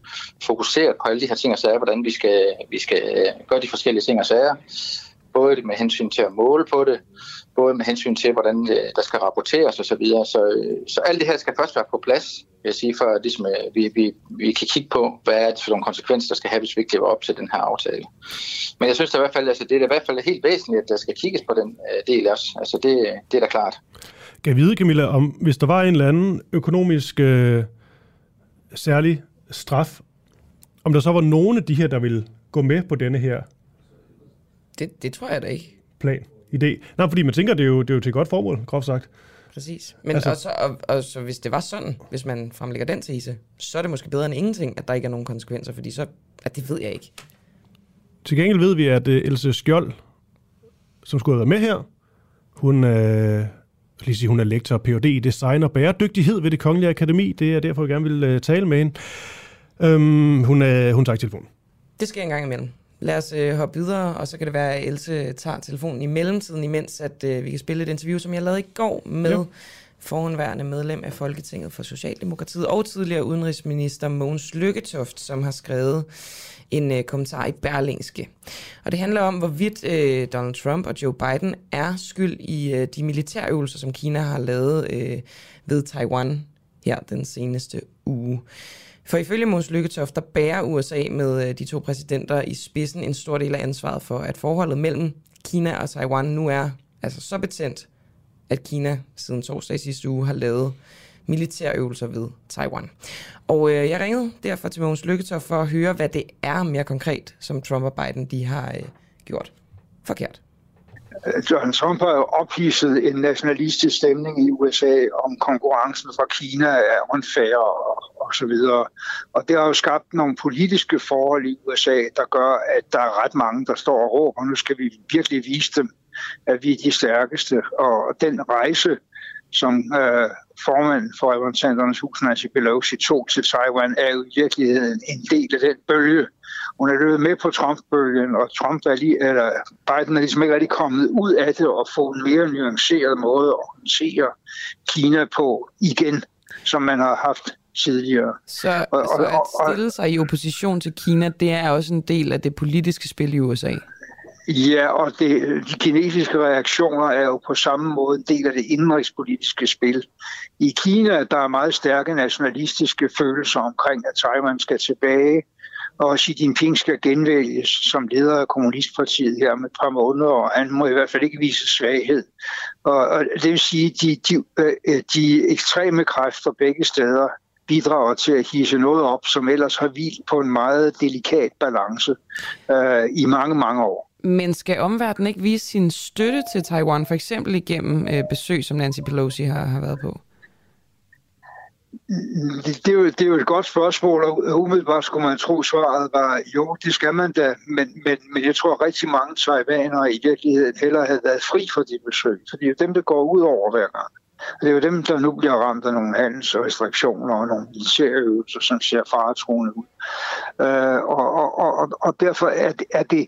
fokuseret på alle de her ting og sager, hvordan vi skal, vi skal gøre de forskellige ting og sager. Både med hensyn til at måle på det, både med hensyn til, hvordan der skal rapporteres osv. Så, videre. så, så alt det her skal først være på plads, jeg sige, for ligesom, vi, vi, vi kan kigge på, hvad er det for nogle konsekvenser, der skal have, hvis vi ikke lever op til den her aftale. Men jeg synes da i hvert fald, altså, det er i hvert fald helt væsentligt, at der skal kigges på den uh, del også. Altså, det, det er da klart. Kan jeg vide, Camilla, om hvis der var en eller anden økonomisk øh, særlig straf, om der så var nogen af de her, der ville gå med på denne her det, det tror jeg da ikke. Plan, idé. Nej, fordi man tænker, det er jo, det er jo til et godt formål, groft sagt. Præcis. Men altså, også, og, og, så hvis det var sådan, hvis man fremlægger den tese, så er det måske bedre end ingenting, at der ikke er nogen konsekvenser, fordi så, at det ved jeg ikke. Til gengæld ved vi, at uh, Else Skjold, som skulle have været med her, hun, uh, lige sige, hun er lektor Ph.D. i design og bæredygtighed ved det Kongelige Akademi. Det er derfor, jeg gerne vil uh, tale med hende. Um, hun, uh, hun tager telefonen. Det sker en gang imellem. Lad os øh, hoppe videre, og så kan det være, at Else tager telefonen i mellemtiden, imens at øh, vi kan spille et interview, som jeg lavede i går med ja. forhåndværende medlem af Folketinget for Socialdemokratiet og tidligere udenrigsminister Mogens Lykketoft, som har skrevet en øh, kommentar i Berlingske. Og det handler om, hvorvidt øh, Donald Trump og Joe Biden er skyld i øh, de militærøvelser, som Kina har lavet øh, ved Taiwan her den seneste uge. For ifølge Måns Lykketoft, der bærer USA med øh, de to præsidenter i spidsen en stor del af ansvaret for, at forholdet mellem Kina og Taiwan nu er altså så betændt, at Kina siden torsdag sidste uge har lavet militærøvelser ved Taiwan. Og øh, jeg ringede derfor til Måns Lykketoft for at høre, hvad det er mere konkret, som Trump og Biden de har øh, gjort forkert. Øh, Donald Trump har jo ophidset en nationalistisk stemning i USA om konkurrencen fra Kina er unfair og, og så videre. Og det har jo skabt nogle politiske forhold i USA, der gør, at der er ret mange, der står og råber, nu skal vi virkelig vise dem, at vi er de stærkeste. Og den rejse, som øh, formand for repræsentanternes hus, Nancy Pelosi, tog til Taiwan, er jo i virkeligheden en del af den bølge. Hun er løbet med på Trump-bølgen, og Trump er lige, eller Biden er ligesom ikke rigtig kommet ud af det og få en mere nuanceret måde at håndtere Kina på igen, som man har haft tidligere. Så, og, og, så at stille sig i opposition til Kina, det er også en del af det politiske spil i USA? Ja, og det, de kinesiske reaktioner er jo på samme måde en del af det indrigspolitiske spil. I Kina der er meget stærke nationalistiske følelser omkring, at Taiwan skal tilbage, og Xi Jinping skal genvælges som leder af Kommunistpartiet her med et par måneder, og han må i hvert fald ikke vise svaghed. Og, og det vil sige, at de, de, øh, øh, de ekstreme kræfter begge steder bidrager til at hisse noget op, som ellers har hvilt på en meget delikat balance øh, i mange, mange år. Men skal omverdenen ikke vise sin støtte til Taiwan, for eksempel igennem øh, besøg, som Nancy Pelosi har, har været på? Det, det, er jo, det er jo et godt spørgsmål, og umiddelbart skulle man tro, svaret var, jo, det skal man da, men, men, men jeg tror, at rigtig mange taiwanere i virkeligheden hellere havde været fri for de besøg, for det er jo dem, der går ud over hver gang. Det er jo dem, der nu bliver ramt af nogle handelsrestriktioner og nogle militærøvelser, som ser faretruende ud. Øh, og, og, og, og derfor er det, er det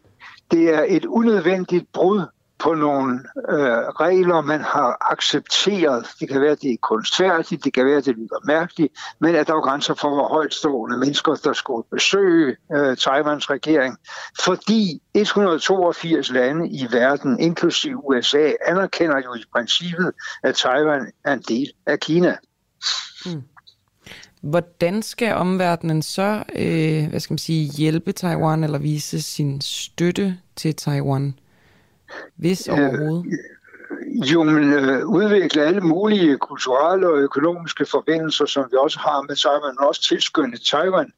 det er et unødvendigt brud på nogle øh, regler, man har accepteret. Det kan være, at det er kunstfærdigt, det kan være, at det lyder mærkeligt, men at der er grænser for, hvor højtstående mennesker, der skulle besøge øh, Taiwans regering, fordi 182 lande i verden, inklusive USA, anerkender jo i princippet, at Taiwan er en del af Kina. Mm. Hvordan skal omverdenen så øh, hvad skal man sige, hjælpe Taiwan eller vise sin støtte til Taiwan, hvis overhovedet? Jo, men øh, udvikle alle mulige kulturelle og økonomiske forbindelser, som vi også har med Taiwan, men også tilskynde Taiwan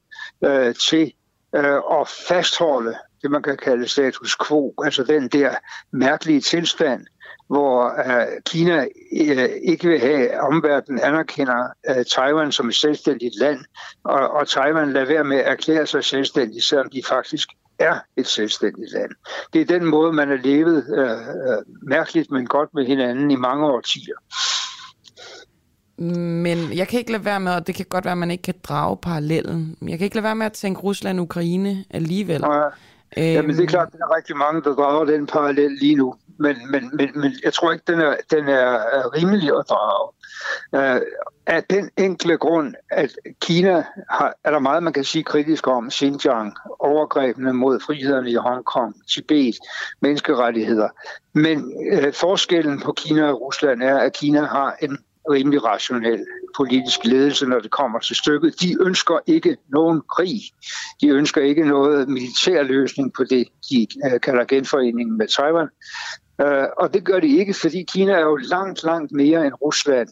øh, til øh, at fastholde det, man kan kalde status quo, altså den der mærkelige tilstand, hvor øh, Kina øh, ikke vil have, at omverdenen anerkender øh, Taiwan som et selvstændigt land, og, og Taiwan lader være med at erklære sig selvstændigt, selvom de faktisk er et selvstændigt land. Det er den måde, man har levet øh, øh, mærkeligt, men godt med hinanden i mange årtier. Men jeg kan ikke lade være med, og det kan godt være, at man ikke kan drage parallellen, jeg kan ikke lade være med at tænke Rusland-Ukraine alligevel. Ja. Jamen det er klart, at der er rigtig mange, der drager den parallel lige nu. Men, men, men, men jeg tror ikke, den er, den er rimelig at drage. Øh, af den enkle grund, at Kina har, er der meget, man kan sige kritisk om Xinjiang, overgrebene mod frihederne i Hongkong, Tibet, menneskerettigheder. Men øh, forskellen på Kina og Rusland er, at Kina har en rimelig rationel politisk ledelse, når det kommer til stykket. De ønsker ikke nogen krig. De ønsker ikke noget militær løsning på det, de øh, kalder genforeningen med Taiwan. Øh, og det gør de ikke, fordi Kina er jo langt, langt mere end Rusland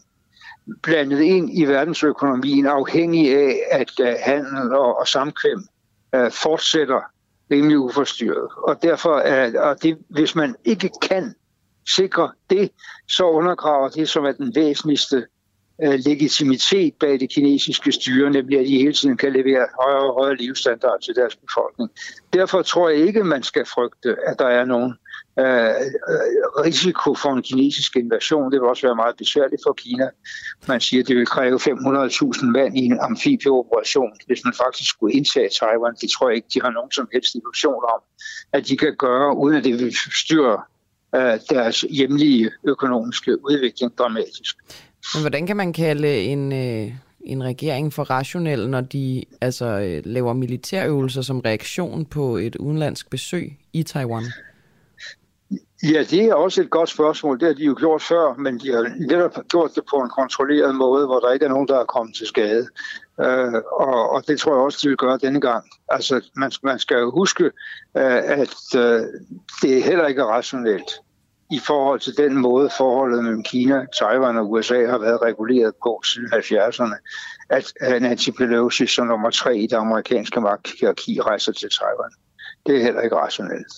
blandet ind i verdensøkonomien, afhængig af, at uh, handel og, og samkvem øh, fortsætter rimelig uforstyrret. Og derfor er og det, hvis man ikke kan sikre det, så undergraver det, som er den væsentligste øh, legitimitet bag det kinesiske styre, nemlig at de hele tiden kan levere højere og højere livsstandard til deres befolkning. Derfor tror jeg ikke, man skal frygte, at der er nogen øh, Øh, øh, risiko for en kinesisk invasion. Det vil også være meget besværligt for Kina. Man siger, at det vil kræve 500.000 mand i en amfibieoperation, hvis man faktisk skulle indtage Taiwan. Det tror jeg ikke, de har nogen som helst illusion om, at de kan gøre, uden at det vil styre øh, deres hjemlige økonomiske udvikling dramatisk. Men hvordan kan man kalde en, øh, en regering for rationel, når de altså, øh, laver militærøvelser som reaktion på et udenlandsk besøg i Taiwan? Ja, det er også et godt spørgsmål. Det har de jo gjort før, men de har netop gjort det på en kontrolleret måde, hvor der ikke er nogen, der er kommet til skade. Øh, og, og det tror jeg også, de vil gøre denne gang. Altså, man, man skal jo huske, øh, at øh, det heller ikke er rationelt i forhold til den måde, forholdet mellem Kina, Taiwan og USA har været reguleret på siden 70'erne, at Nancy Pelosi som nummer tre i det amerikanske magthierarki rejser til Taiwan. Det er heller ikke rationelt.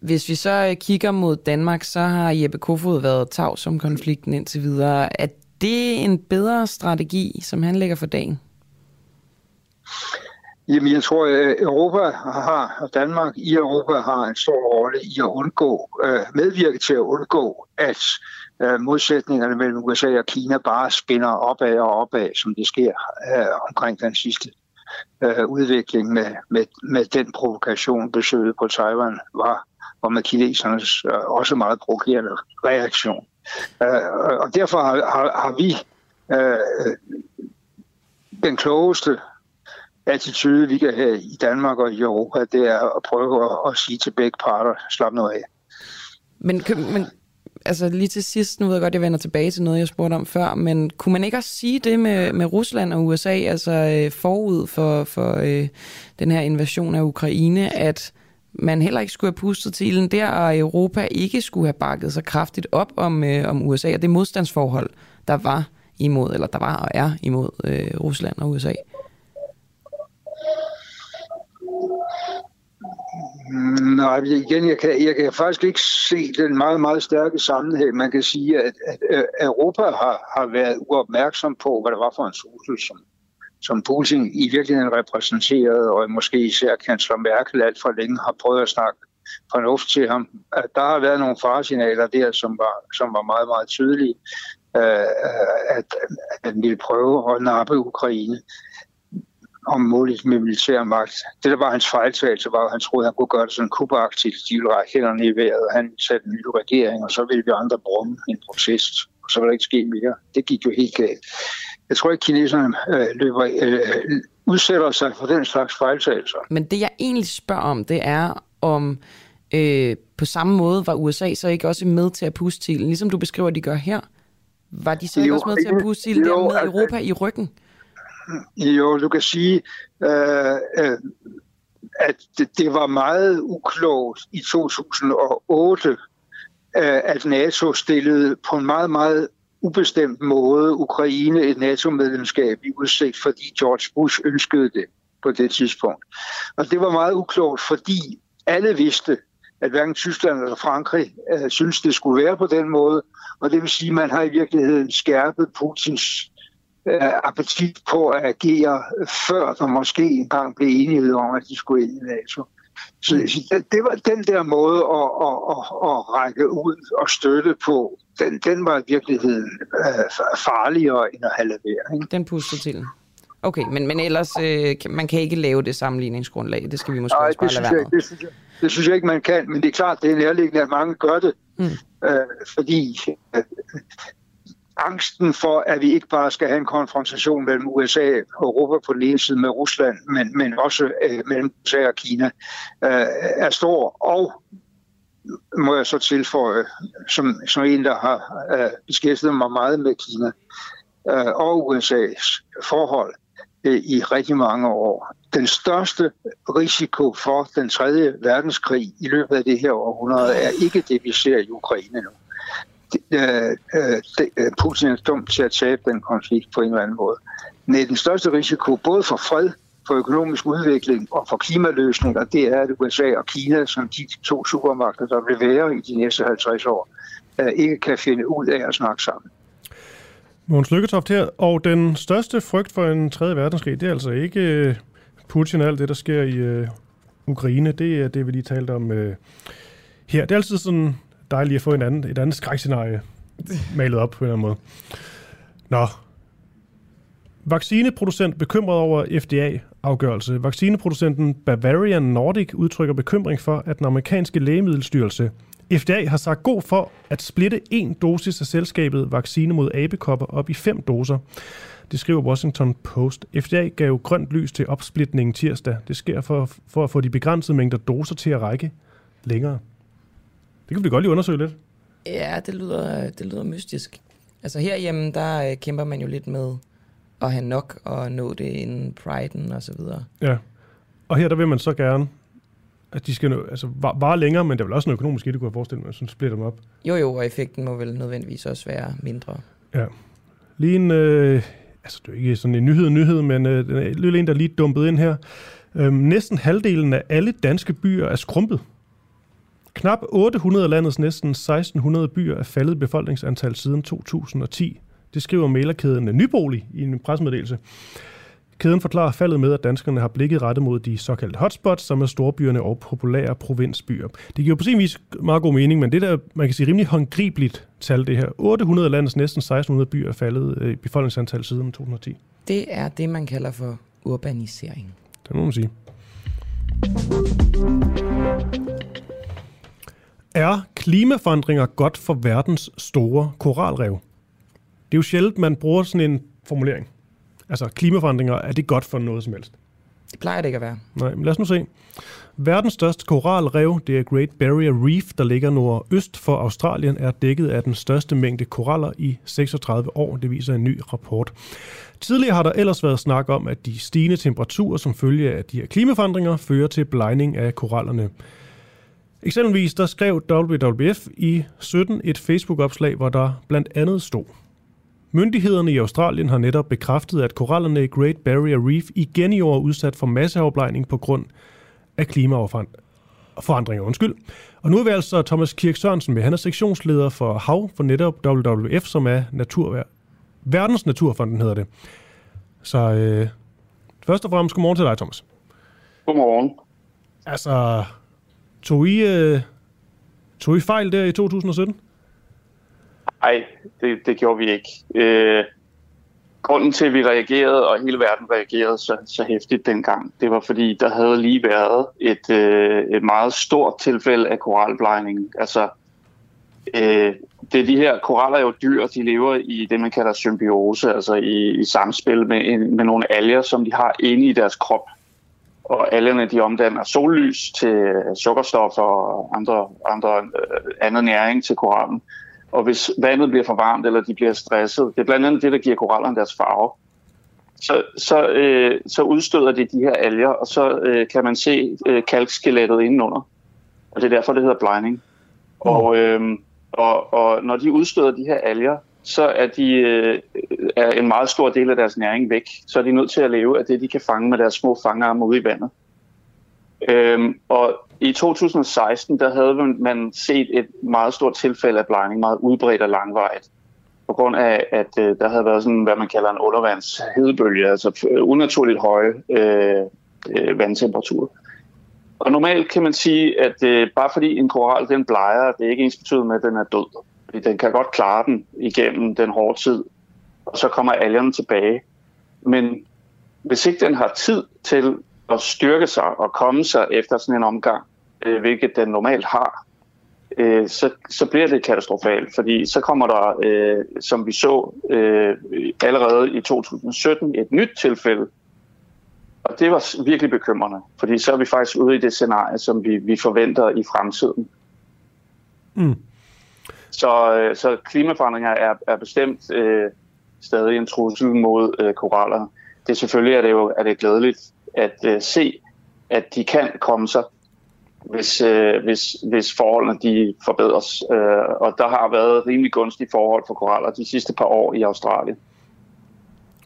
Hvis vi så øh, kigger mod Danmark, så har Jeppe Kofod været tavs om konflikten indtil videre. Er det en bedre strategi, som han lægger for dagen? Jamen, jeg tror, at Europa har, og Danmark i Europa har en stor rolle i at undgå, øh, medvirke til at undgå, at modsætningerne mellem USA og Kina bare spinner opad og opad, som det sker omkring den sidste udvikling med, med, med den provokation, besøget på Taiwan var og med kinesernes øh, også meget provokerende reaktion. Øh, og derfor har, har, har vi øh, den klogeste attitude, vi kan have i Danmark og i Europa, det er at prøve at, at sige til begge parter, slap nu af. Men, men altså lige til sidst, nu ved jeg godt, jeg vender tilbage til noget, jeg spurgte om før, men kunne man ikke også sige det med, med Rusland og USA, altså øh, forud for, for øh, den her invasion af Ukraine, at man heller ikke skulle have pustet til ilden der, og Europa ikke skulle have bakket så kraftigt op om, øh, om USA og det modstandsforhold, der var imod, eller der var og er imod øh, Rusland og USA? Nej, igen, jeg kan, jeg kan faktisk ikke se den meget, meget stærke sammenhæng. Man kan sige, at, at Europa har, har været uopmærksom på, hvad det var for en trussel, som, som Putin i virkeligheden repræsenterede, og måske især kansler Merkel alt for længe har prøvet at snakke fornuft til ham. At der har været nogle faresignaler der, som var, som var meget, meget tydelige, øh, at, at han ville prøve at nappe Ukraine om muligt med militær magt. Det, der var hans fejltagelse, var, at han troede, at han kunne gøre det sådan kubagtigt. De ville række hænderne i vejret, og han satte en ny regering, og så ville vi andre brumme en protest, og så ville der ikke ske mere. Det gik jo helt galt. Jeg tror ikke, kineserne øh, løber, øh, udsætter sig for den slags fejltagelser. Men det, jeg egentlig spørger om, det er, om øh, på samme måde var USA så ikke også med til at puste til, ligesom du beskriver, de gør her. Var de så ikke jo, også med til at puste til der med altså, Europa i ryggen? Jo, du kan sige, øh, øh, at det, det var meget uklogt i 2008, øh, at NATO stillede på en meget, meget ubestemt måde Ukraine et NATO-medlemskab i udsigt, fordi George Bush ønskede det på det tidspunkt. Og det var meget uklogt, fordi alle vidste, at hverken Tyskland eller Frankrig øh, synes, det skulle være på den måde. Og det vil sige, at man har i virkeligheden skærpet Putins øh, appetit på at agere, før der måske engang blev enighed om, at de skulle ind i NATO. Så det, var den der måde at, at, at, at række ud og støtte på, den, den var i virkeligheden øh, farligere end at have leveret. Den pustede til. Okay, men, men ellers, øh, man kan ikke lave det sammenligningsgrundlag. Det skal vi måske Nej, også bare det lade synes, være jeg, det, synes jeg, det synes jeg ikke, man kan, men det er klart, det er nærliggende, at mange gør det, mm. øh, fordi øh, angsten for, at vi ikke bare skal have en konfrontation mellem USA og Europa på den ene side med Rusland, men, men også øh, mellem USA og Kina, øh, er stor, og må jeg så tilføje, som, som en, der har øh, beskæftiget mig meget med Kina øh, og USA's forhold øh, i rigtig mange år. Den største risiko for den tredje verdenskrig i løbet af det her århundrede er ikke det, vi ser i Ukraine nu. Øh, øh, det, øh, øh, Putin er dum til at tabe den konflikt på en eller anden måde. Men den største risiko både for fred, for økonomisk udvikling og for klimaløsninger, det er, at USA og Kina, som de to supermagter, der vil være i de næste 50 år, øh, ikke kan finde ud af at snakke sammen. Måns Lykketoft her, og den største frygt for en tredje verdenskrig, det er altså ikke Putin og alt det, der sker i øh, Ukraine. Det er det, vi lige talte om øh, her. Det er altid sådan dejligt at få en anden, et andet skrækscenarie malet op på en eller anden måde. Nå. Vaccineproducent bekymret over FDA-afgørelse. Vaccineproducenten Bavarian Nordic udtrykker bekymring for, at den amerikanske lægemiddelstyrelse FDA har sagt god for at splitte en dosis af selskabet vaccine mod abekopper op i fem doser. Det skriver Washington Post. FDA gav grønt lys til opsplitningen tirsdag. Det sker for, for at få de begrænsede mængder doser til at række længere. Det kan vi godt lige undersøge lidt. Ja, det lyder, det lyder mystisk. Altså herhjemme, der øh, kæmper man jo lidt med at have nok og nå det inden priden og så videre. Ja. Og her der vil man så gerne, at de skal nå, altså, var, var længere, men der er vel også noget økonomisk i det, kunne jeg forestille mig, sådan splitter dem op. Jo jo, og effekten må vel nødvendigvis også være mindre. Ja. Lige en, øh, altså det er ikke sådan en nyhed, nyhed, men øh, den er en, der er lige dumpet ind her. Øhm, næsten halvdelen af alle danske byer er skrumpet. Knap 800 af landets næsten 1600 byer er faldet befolkningsantal siden 2010. Det skriver mailerkæden Nybolig i en pressemeddelelse. Kæden forklarer faldet med, at danskerne har blikket rettet mod de såkaldte hotspots, som er storbyerne og populære provinsbyer. Det giver på sin vis meget god mening, men det der, man kan sige, rimelig håndgribeligt tal, det her. 800 af landets næsten 1600 byer er faldet i befolkningsantal siden 2010. Det er det, man kalder for urbanisering. Det må man sige. Er klimaforandringer godt for verdens store koralrev? Det er jo sjældent, man bruger sådan en formulering. Altså, klimaforandringer, er det godt for noget som helst? Det plejer det ikke at være. Nej, men lad os nu se. Verdens største koralrev, det er Great Barrier Reef, der ligger nordøst for Australien, er dækket af den største mængde koraller i 36 år. Det viser en ny rapport. Tidligere har der ellers været snak om, at de stigende temperaturer som følge af de her klimaforandringer fører til blegning af korallerne. Eksempelvis der skrev WWF i 17 et Facebook-opslag, hvor der blandt andet stod. Myndighederne i Australien har netop bekræftet, at korallerne i Great Barrier Reef igen i år er udsat for masseafblejning på grund af klimaforandringer. Undskyld. Og nu er vi altså Thomas Kirk Sørensen med. Han er sektionsleder for HAV for netop WWF, som er natur, Verdens Naturfonden hedder det. Så øh, først og fremmest godmorgen til dig, Thomas. Godmorgen. Altså, tog I, øh, tog I fejl der i 2017? Nej, det, det gjorde vi ikke. Øh, grunden til, at vi reagerede, og hele verden reagerede så, så hæftigt dengang, det var fordi, der havde lige været et, øh, et meget stort tilfælde af koralblejning. Altså, øh, det er de her koraller er jo dyr, de lever i det, man kalder symbiose, altså i, i samspil med, en, med nogle alger, som de har inde i deres krop. Og algerne, de omdanner sollys til sukkerstoffer og andre, andre øh, andet næring til korallen. Og hvis vandet bliver for varmt, eller de bliver stresset, det er blandt andet det, der giver korallerne deres farve. så, så, øh, så udstøder de de her alger, og så øh, kan man se øh, kalkskelettet indenunder. Og det er derfor, det hedder blinding. Mm. Og, øh, og, og når de udstøder de her alger, så er, de, øh, er en meget stor del af deres næring væk. Så er de nødt til at leve af det, de kan fange med deres små fangarme ude i vandet. Øhm, og i 2016, der havde man set et meget stort tilfælde af blinding, meget udbredt og langvejt, på grund af, at øh, der havde været sådan, hvad man kalder en undervandshedebølge, altså øh, unaturligt høje øh, øh, vandtemperaturer. Og normalt kan man sige, at øh, bare fordi en koral den bleger, det er ikke ens betydet med, at den er død. Fordi den kan godt klare den igennem den hårde tid, og så kommer algerne tilbage. Men hvis ikke den har tid til at styrke sig og komme sig efter sådan en omgang, øh, hvilket den normalt har, øh, så, så bliver det katastrofalt, fordi så kommer der, øh, som vi så øh, allerede i 2017, et nyt tilfælde. Og det var virkelig bekymrende, fordi så er vi faktisk ude i det scenarie, som vi, vi forventer i fremtiden. Mm. Så, øh, så klimaforandringer er, er bestemt øh, stadig en trussel mod øh, koraller. Det selvfølgelig er det jo er det glædeligt at øh, se, at de kan komme sig, hvis, øh, hvis, hvis forholdene de forbedres. Øh, og der har været rimelig gunstige forhold for koraller de sidste par år i Australien.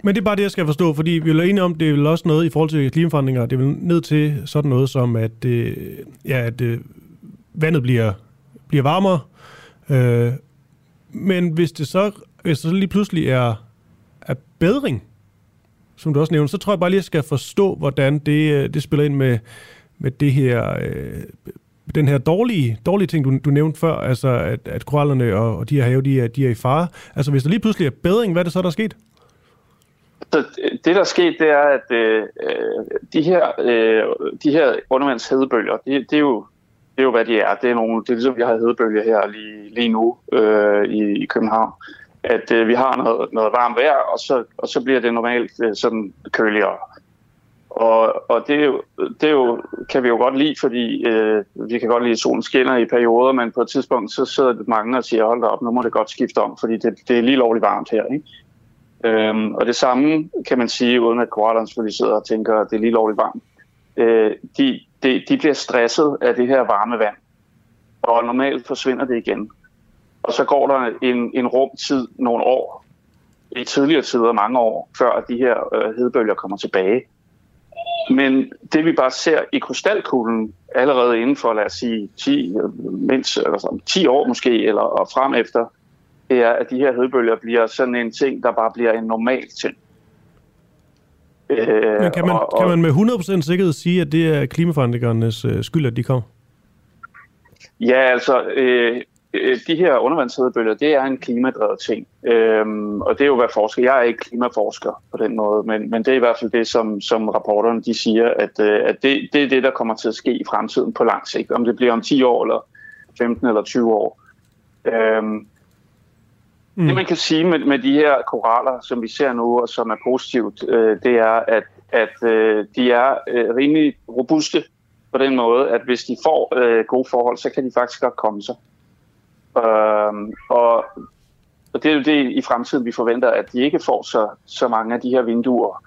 Men det er bare det, jeg skal forstå, fordi vi er enige om, det er vel også noget i forhold til klimaforandringer, det er vel ned til sådan noget som, at, øh, ja, at øh, vandet bliver, bliver varmere, øh, men hvis det så, hvis det så lige pludselig er, er bedring, som du også nævnte, så tror jeg bare lige, at jeg skal forstå, hvordan det, øh, det spiller ind med, med det her, øh, den her dårlige, dårlige ting, du, du nævnte før, altså at, at korallerne og, og de her have, de er, de er i fare. Altså hvis der lige pludselig er bedring, hvad er det så, der er sket? Så det, der er sket, det er, at øh, øh de her, øh, de her undervandshedebølger, det, det, er jo, det er jo, hvad de er. Det er, nogle, det er ligesom, vi har hedebølge her lige, lige nu øh, i, i København at øh, vi har noget, noget varmt vejr, og så, og så bliver det normalt øh, sådan køligere. Og, og det, er jo, det er jo, kan vi jo godt lide, fordi øh, vi kan godt lide, at solen skinner i perioder, men på et tidspunkt så sidder mange og siger, hold da op, nu må det godt skifte om, fordi det, det er lige lovligt varmt her. Ikke? Øhm, og det samme kan man sige, uden at korallerne selvfølgelig sidder og tænker, at det er lige lovligt varmt. Øh, de, de, de bliver stresset af det her varme vand, og normalt forsvinder det igen. Og så går der en, en rumtid, nogle år, i tidligere tider, mange år, før de her øh, hedebølger kommer tilbage. Men det vi bare ser i krystalkuglen allerede inden for, lad os sige, 10, mindst, eller sådan, 10 år måske, eller og frem efter, det er, at de her hedebølger bliver sådan en ting, der bare bliver en normal ting. Øh, Men kan man, og, og, kan man med 100% sikkerhed sige, at det er klimaforandringernes øh, skyld, at de kommer? Ja, altså, øh, Øh, de her undervandshedebølger, det er en klimadrevet ting. Øhm, og det er jo, hvad forsker. Jeg er ikke klimaforsker på den måde, men, men det er i hvert fald det, som, som rapporterne de siger, at, øh, at det, det er det, der kommer til at ske i fremtiden på lang sigt. Om det bliver om 10 år, eller 15 eller 20 år. Øhm, mm. Det man kan sige med, med de her koraller, som vi ser nu, og som er positivt, øh, det er, at, at øh, de er øh, rimelig robuste på den måde, at hvis de får øh, gode forhold, så kan de faktisk godt komme sig. Øh, og, og det er jo det i fremtiden, vi forventer, at de ikke får så, så mange af de her vinduer,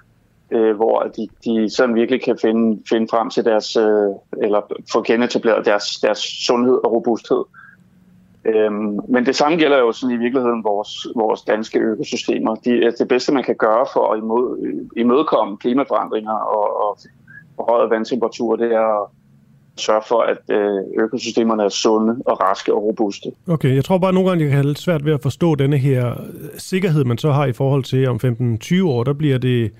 øh, hvor de, de sådan virkelig kan finde, finde frem til deres, øh, eller få genetableret deres, deres sundhed og robusthed. Øhm, men det samme gælder jo sådan i virkeligheden vores, vores danske økosystemer. De, altså det bedste, man kan gøre for at imod, øh, imødekomme klimaforandringer og, og forhøjet vandtemperatur, det er at sørge for, at øh, økosystemerne er sunde og raske og robuste. Okay, jeg tror bare, at nogle gange jeg kan have lidt svært ved at forstå denne her øh, sikkerhed, man så har i forhold til om 15-20 år, der bliver det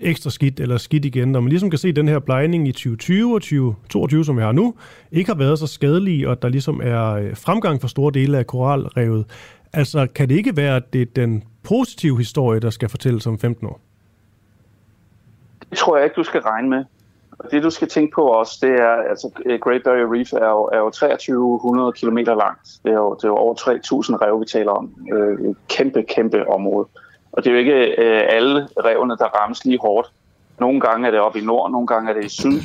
ekstra skidt eller skidt igen. Når man ligesom kan se, at den her blejning i 2020 og 2022, som vi har nu, ikke har været så skadelig, og der ligesom er øh, fremgang for store dele af koralrevet. Altså, kan det ikke være, at det er den positive historie, der skal fortælles om 15 år? Det tror jeg ikke, du skal regne med. Og det du skal tænke på også, det er, altså øh, Great Barrier Reef er jo, er jo 2300 km langt. Det er jo, det er jo over 3000 rev, vi taler om. Øh, kæmpe, kæmpe område. Og det er jo ikke øh, alle revene, der rammes lige hårdt. Nogle gange er det oppe i nord, nogle gange er det i syd.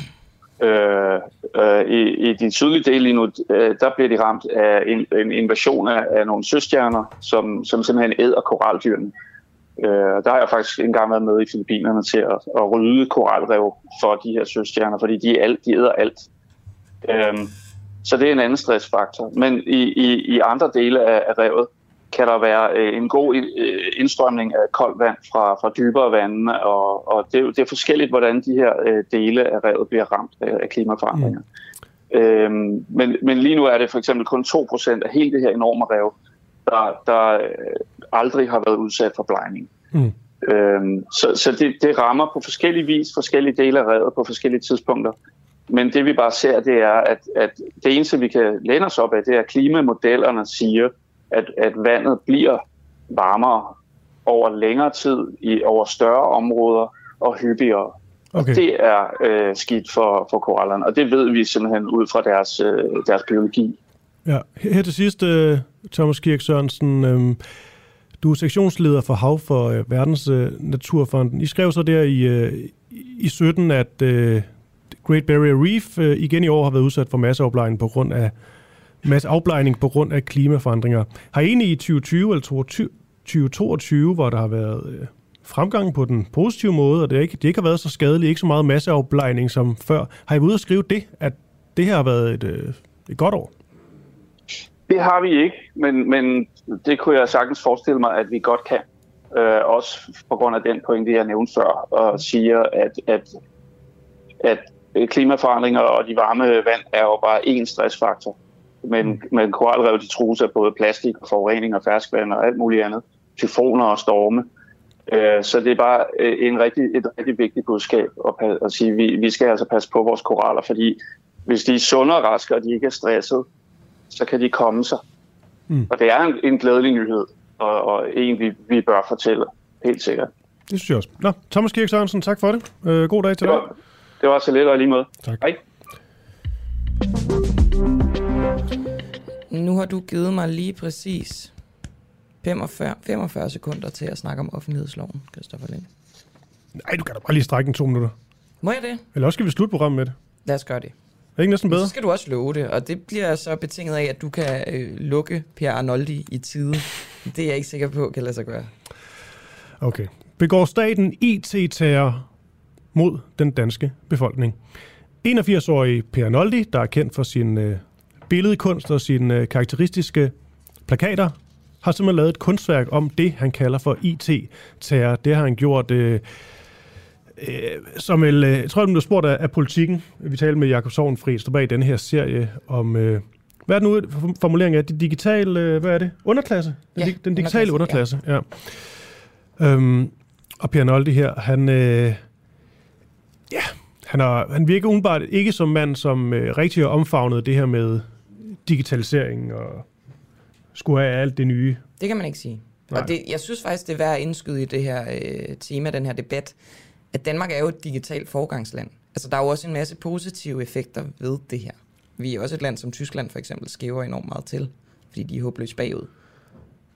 Øh, øh, i, I de sydlige dele lige nu, øh, der bliver de ramt af en, en invasion af, af nogle søstjerner, som, som simpelthen æder koraldyrene. Øh, der har jeg faktisk engang været med i Filippinerne til at, at rydde koralrev for de her søstjerner, fordi de, alt, de æder alt. Øh, så det er en anden stressfaktor. Men i, i, i andre dele af, af revet kan der være øh, en god øh, indstrømning af koldt vand fra, fra dybere vande, og, og det, er- det er forskelligt, hvordan de her øh, dele af revet bliver ramt af, af klimaforandringer. Mm. Øhm, men, men lige nu er det for eksempel kun 2% af hele det her enorme rev, der, der aldrig har været udsat for blegning. Mm. Øhm, så så det, det rammer på forskellige vis forskellige dele af revet på forskellige tidspunkter. Men det vi bare ser, det er, at, at det eneste vi kan læne os op af, det er, at klimamodellerne siger, at, at vandet bliver varmere over længere tid, i over større områder og hyppigere. Okay. Det er øh, skidt for, for korallerne, og det ved vi simpelthen ud fra deres, øh, deres biologi. Ja, her til sidst, øh, Thomas Kirk Sørensen, øh, du er sektionsleder for Hav for øh, Verdens øh, Naturfonden. I skrev så der i, øh, i 17, at øh, Great Barrier Reef øh, igen i år har været udsat for masseafblejning på grund af Mads afblejning på grund af klimaforandringer. Har I egentlig i 2020 eller 2022, 2022, hvor der har været øh, fremgang på den positive måde, og det ikke, det ikke har været så skadeligt, ikke så meget masseafblejning som før. Har I været ude at skrive det, at det her har været et, øh, et godt år? Det har vi ikke, men, men det kunne jeg sagtens forestille mig, at vi godt kan. Øh, også på grund af den pointe, jeg nævnte før, og siger, at, at, at klimaforandringer og de varme vand er jo bare én stressfaktor. Men, men koralrev, de trues af både plastik og forurening og ferskvand og alt muligt andet. Tyfoner og storme. Øh, så det er bare øh, en rigtig, et rigtig vigtigt budskab at, at sige, at vi, vi skal altså passe på vores koraller, fordi hvis de er sunde og raske, og de ikke er stresset, så kan de komme sig. Mm. Og det er en, en glædelig nyhed, og, og en, vi, vi bør fortælle, helt sikkert. Det synes jeg også. Nå, Thomas Kirk Sørensen, tak for det. Øh, god dag til Det dig. var, det var så lidt og lige måde. Tak. Hej. Nu har du givet mig lige præcis 45, 45 sekunder til at snakke om offentlighedsloven, Christoffer Lind. Nej, du kan da bare lige strække den to minutter. Må jeg det? Eller også skal vi slutte programmet med det. Lad os gøre det. Er det ikke næsten bedre? Så skal du også love det, og det bliver så betinget af, at du kan øh, lukke Per Arnoldi i tide. Det er jeg ikke sikker på, kan lade sig gøre. Okay. Begår staten IT-terror mod den danske befolkning? 81-årige Per Noldi, der er kendt for sin øh, billedkunst og sine øh, karakteristiske plakater, har simpelthen lavet et kunstværk om det, han kalder for IT-terror. Det har han gjort... Øh, øh, som vel, øh, jeg tror, du blev spurgt af, af politikken. Vi talte med Jakob Sovnfri, står bag den her serie om... Øh, hvad er den nu formulering af? Det digitale, øh, hvad er det? Underklasse? Den, Ja, den digitale underklasse, underklasse, ja. ja. Øhm, og Noldi her, han... Øh, ja, han, har, han virker umiddelbart ikke som mand, som øh, rigtig har omfavnet det her med digitalisering og skulle have alt det nye. Det kan man ikke sige. Nej. Og det, jeg synes faktisk, det er værd at indskyde i det her øh, tema, den her debat, at Danmark er jo et digitalt forgangsland. Altså, der er jo også en masse positive effekter ved det her. Vi er også et land som Tyskland for eksempel skæver enormt meget til, fordi de er håbløst bagud.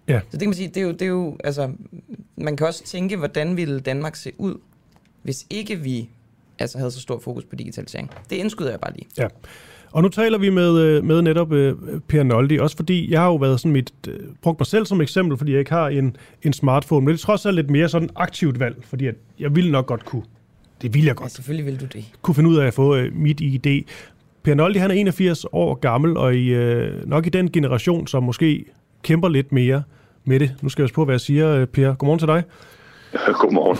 Ja. Så det kan man sige, det er jo, det er jo altså, man kan også tænke, hvordan ville Danmark se ud, hvis ikke vi altså havde så stor fokus på digitalisering. Det indskyder jeg bare lige. Ja. Og nu taler vi med, øh, med netop øh, Per Noldi, også fordi jeg har jo været sådan mit, øh, brugt mig selv som eksempel, fordi jeg ikke har en, en smartphone, men det er trods alt lidt mere sådan aktivt valg, fordi at jeg ville nok godt kunne, det vil jeg godt, Ja, selvfølgelig vil du det. kunne finde ud af at få øh, mit ID. Per Noldi, han er 81 år gammel, og i, øh, nok i den generation, som måske kæmper lidt mere med det. Nu skal jeg også på, hvad jeg siger, Per. Godmorgen til dig. Godmorgen.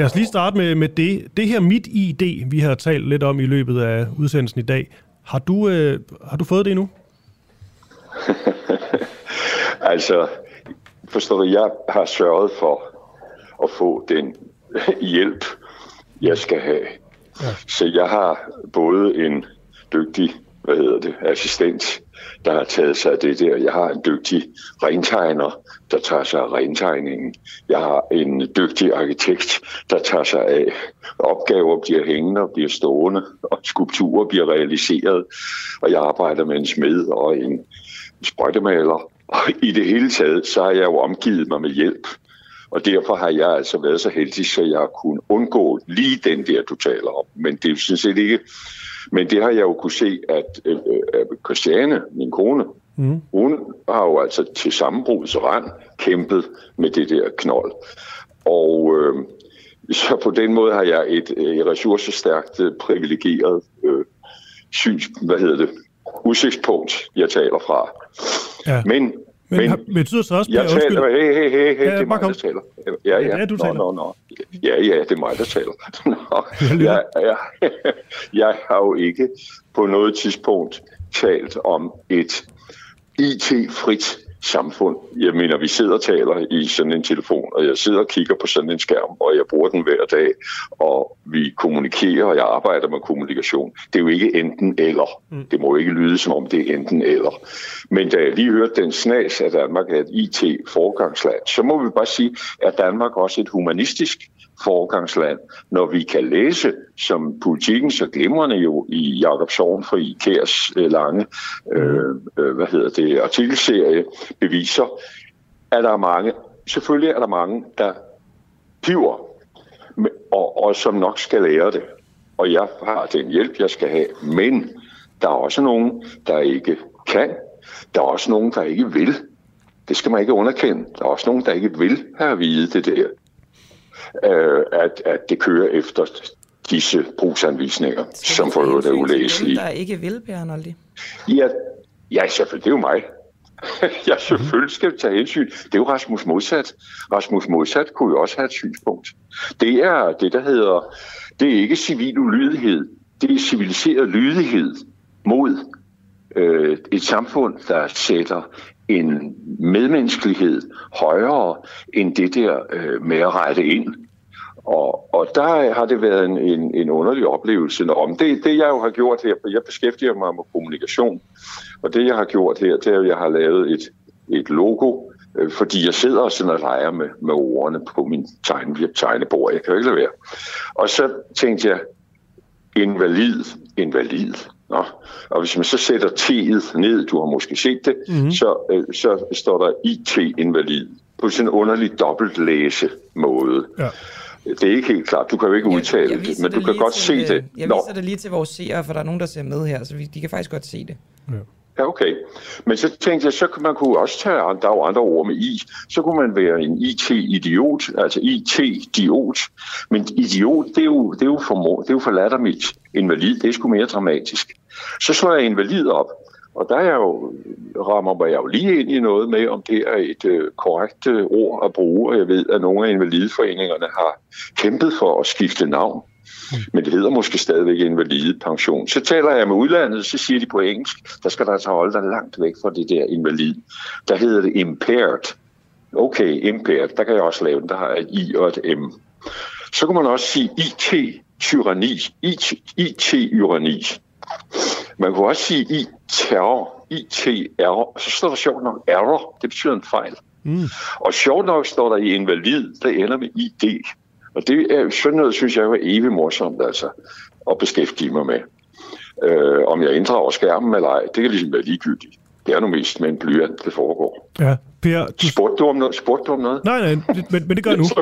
Lad os lige starte med, med det. Det her mit ID, vi har talt lidt om i løbet af udsendelsen i dag. Har du, øh, har du fået det endnu? Altså, forstår du, jeg har sørget for at få den hjælp, jeg skal have. Ja. Så jeg har både en dygtig, hvad hedder det, assistent, der har taget sig af det der. Jeg har en dygtig rentegner, der tager sig af rentegningen. Jeg har en dygtig arkitekt, der tager sig af opgaver, bliver hængende og bliver stående, og skulpturer bliver realiseret. Og jeg arbejder med en smed og en sprøjtemaler. Og i det hele taget, så har jeg jo omgivet mig med hjælp. Og derfor har jeg altså været så heldig, så jeg kunne undgå lige den der, du taler om. Men det er sådan set ikke... Men det har jeg jo kunne se, at øh, øh, Christiane, min kone, Mm. Hun har jo altså til sammenbrudets rand kæmpet med det der knold. Og øh, så på den måde har jeg et, et ressourcestærkt, øh, privilegeret øh, syns, hvad hedder det, udsigtspunkt, jeg taler fra. Ja. Men, Men, har, betyder så også, jeg Per, taler, hey, hey, hey, hey, Ja, det er mig, der taler. Ja, ja. Ja, du nå, taler. Nå, nå. Ja, ja, det er mig, der taler. Nå, jeg, jeg, jeg har jo ikke på noget tidspunkt talt om et IT-frit samfund. Jeg mener, vi sidder og taler i sådan en telefon, og jeg sidder og kigger på sådan en skærm, og jeg bruger den hver dag, og vi kommunikerer, og jeg arbejder med kommunikation. Det er jo ikke enten eller. Mm. Det må jo ikke lyde, som om det er enten eller. Men da jeg lige hørte den snas, at Danmark er et IT-foregangsland, så må vi bare sige, at Danmark også er et humanistisk forgangsland, når vi kan læse, som politikken så glimrende jo i Jakob Sorgenfri Kærs øh, lange øh, øh, hvad hedder det, artikelserie beviser, at der er mange, selvfølgelig er der mange, der piver, men- og, og som nok skal lære det. Og jeg har den hjælp, jeg skal have. Men der er også nogen, der ikke kan. Der er også nogen, der ikke vil. Det skal man ikke underkende. Der er også nogen, der ikke vil have at vide det der. Øh, at, at det kører efter disse brugsanvisninger, som for øvrigt er Dem, ulæselige. der ikke vil, Per Arnoldi. Ja, ja, selvfølgelig. Det er jo mig. ja, selvfølgelig skal vi tage hensyn. Det er jo Rasmus Modsat. Rasmus Modsat kunne jo også have et synspunkt. Det er det, der hedder, det er ikke civil ulydighed. Det er civiliseret lydighed mod øh, et samfund, der sætter en medmenneskelighed højere end det der øh, med at rette ind. Og, og der har det været en, en, en underlig oplevelse. Nå, om det, det jeg jo har gjort her, for jeg beskæftiger mig med kommunikation, og det jeg har gjort her, det er, at jeg har lavet et, et logo, øh, fordi jeg sidder sådan og leger med, med ordene på min tegne, tegnebord. Jeg kan jo ikke lade være. Og så tænkte jeg, invalid, invalid. Nå. Og hvis man så sætter T'et ned, du har måske set det, Mhm. mm-hmm. så, øh, så står der IT-invalid på sådan en underlig dobbeltlæse måde. Ja. Det er ikke helt klart. Du kan jo ikke udtale det, men du kan godt se til, det. Jeg Nå. viser det lige til vores seere, for der er nogen, der ser med her, så vi, de kan faktisk godt se det. Ja, okay. Men så tænkte jeg, så kunne man kunne også tage, der er jo andre ord med i, så kunne man være en IT-idiot, altså IT-diot. Men idiot, det er jo, det er jo, for, det er jo for lattermildt. Invalid, det er sgu mere dramatisk. Så slår jeg invalid op, og der er jo, rammer jeg jo lige ind i noget med, om det er et øh, korrekt øh, ord at bruge, og jeg ved, at nogle af invalidforeningerne har kæmpet for at skifte navn. Men det hedder måske stadigvæk invalide pension. Så taler jeg med udlandet, så siger de på engelsk, der skal der altså holde dig langt væk fra det der invalid. Der hedder det impaired. Okay, impaired, der kan jeg også lave den, der har et I og et M. Så kan man også sige IT-tyranni, IT-tyranni. Man kunne også sige IT-error. Så står der sjovt nok error, det betyder en fejl. Mm. Og sjovt nok står der i invalid, der ender med ID. Og det er sådan noget, synes jeg, er evigt morsomt altså, at beskæftige mig med. Øh, om jeg inddrager skærmen eller ej, det kan ligesom være ligegyldigt. Det er nu mest med en blyant, det foregår. Ja, Per, du... Spurgte du om noget? Spurgte du om noget? Nej, nej, det- men, men det gør jeg nu.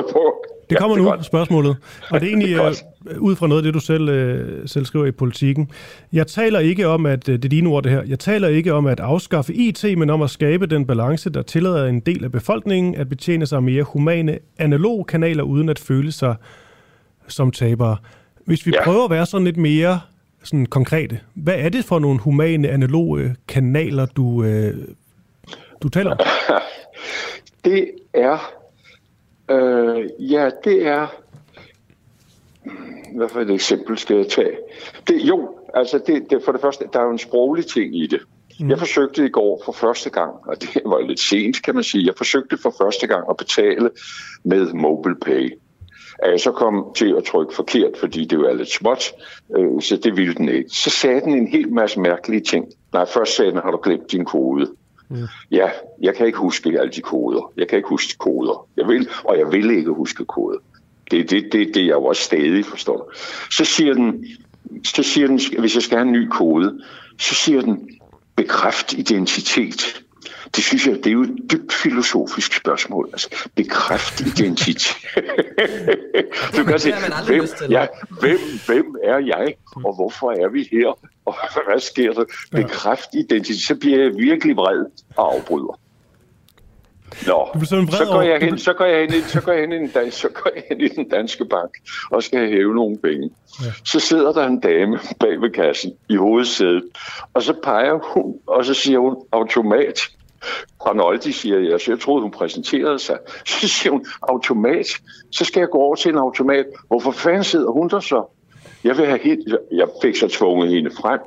Det kommer Ja, det nu, godt. spørgsmålet. Og det er egentlig Det er øh, ud fra noget af det, du selv, øh, selv skriver i politikken. Jeg taler ikke om, at øh, det er dine ord det her, jeg taler ikke om at afskaffe IT, men om at skabe den balance, der tillader en del af befolkningen at betjene sig af mere humane analog kanaler, uden at føle sig som tabere. Hvis vi ja. prøver at være sådan lidt mere sådan konkrete, hvad er det for nogle humane analoge kanaler, du, øh, du taler om? Det er... Øh, ja, det er... Hvad for et eksempel skal jeg tage? Det, jo, altså det, det, for det første, der er jo en sproglig ting i det. Mm. Jeg forsøgte i går for første gang, og det var lidt sent, kan man sige. Jeg forsøgte for første gang at betale med MobilePay. At jeg så kom til at trykke forkert, fordi det var lidt småt, øh, så det ville den ikke. Så sagde den en hel masse mærkelige ting. Nej, først sagde den, har du glemt din kode. Mm. Ja, jeg kan ikke huske alle de koder. Jeg kan ikke huske koder. Jeg vil, og jeg vil ikke huske koder. Det er det, det, det, jeg også stadig forstår. du. Så siger den, så siger den, hvis jeg skal have en ny kode, så siger den, bekræft identitet. Det synes jeg, det er jo et dybt filosofisk spørgsmål. Altså, bekræft identitet. du kan sige, hvem, ja, hvem, hvem er jeg, og hvorfor er vi her, Og hvad sker der? Bekræft identitet. Så bliver jeg virkelig vred og afbryder. Nå, så går jeg hen, så går jeg hen, i- så går jeg hen, i den dan- så går jeg hen i den danske bank og skal hæve nogle penge. Ja. Så sidder der en dame bag ved kassen i hovedsædet, og så peger hun, og så siger hun automat. Arnoldi siger jeg, så jeg troede, hun præsenterede sig. Så siger hun automat. Så skal jeg gå over til en automat. Hvorfor fanden sidder hun der så? Jeg vil have helt, jeg fik så tvunget hende frem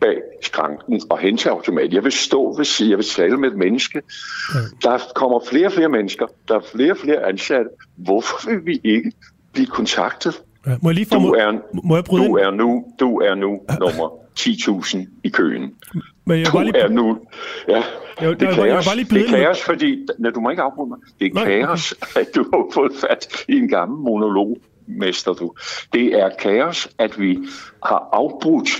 bag skranken og hen til automat. Jeg vil stå ved siden, jeg vil tale med et menneske. Der kommer flere og flere mennesker. Der er flere og flere ansatte. Hvorfor vil vi ikke blive kontaktet? Ja, må jeg lige få... Du er, må jeg bryde du ind? er nu, du er nu nummer 10.000 i køen. Men jeg Du var lige... er nu... Ja, Jeg- det er kaos. lige Det er kaos, fordi... Nej, du må ikke afbryde mig. Det er Nej, okay. kaos, at du har fået fat i en gammel monolog, mester du. Det er kaos, at vi har afbrudt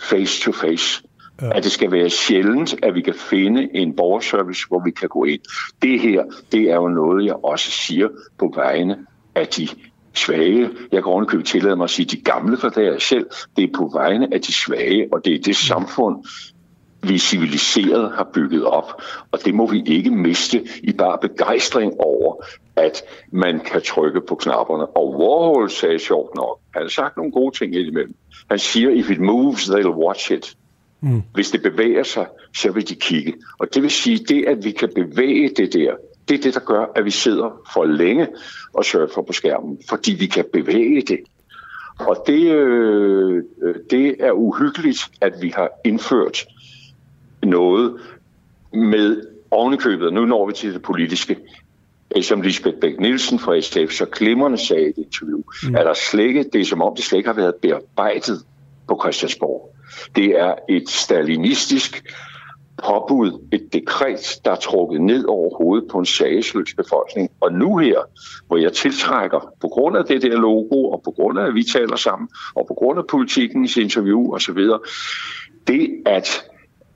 face to face. Ja. At det skal være sjældent, at vi kan finde en borgerservice, hvor vi kan gå ind. Det her, det er jo noget, jeg også siger på vegne af de svage. Jeg kan ovenikøbet tillade mig at sige de gamle, for det er selv. Det er på vegne af de svage, og det er det samfund, vi civiliseret har bygget op. Og det må vi ikke miste i bare begejstring over, at man kan trykke på knapperne. Og Warhol sagde sjovt nok, han har sagt nogle gode ting indimellem. Han siger, if it moves, they'll watch it. Mm. Hvis det bevæger sig, så vil de kigge. Og det vil sige, det at vi kan bevæge det der, det er det, der gør, at vi sidder for længe og surfer på skærmen. Fordi vi kan bevæge det. Og det, øh, øh, det er uhyggeligt, at vi har indført noget med ovenikøbet. Nu når vi til det politiske. Øh, Som Lisbeth Bæk Nielsen fra SF så glimrende sagde i et interview, mm. at der slet ikke, det er som om det slet ikke har været bearbejdet på Christiansborg. Det er et stalinistisk påbud, et dekret, der er trukket ned over hovedet på en sagesløs befolkning. Og nu her, hvor jeg tiltrækker, på grund af det der logo, og på grund af, at vi taler sammen, og på grund af politikens interview osv., det at,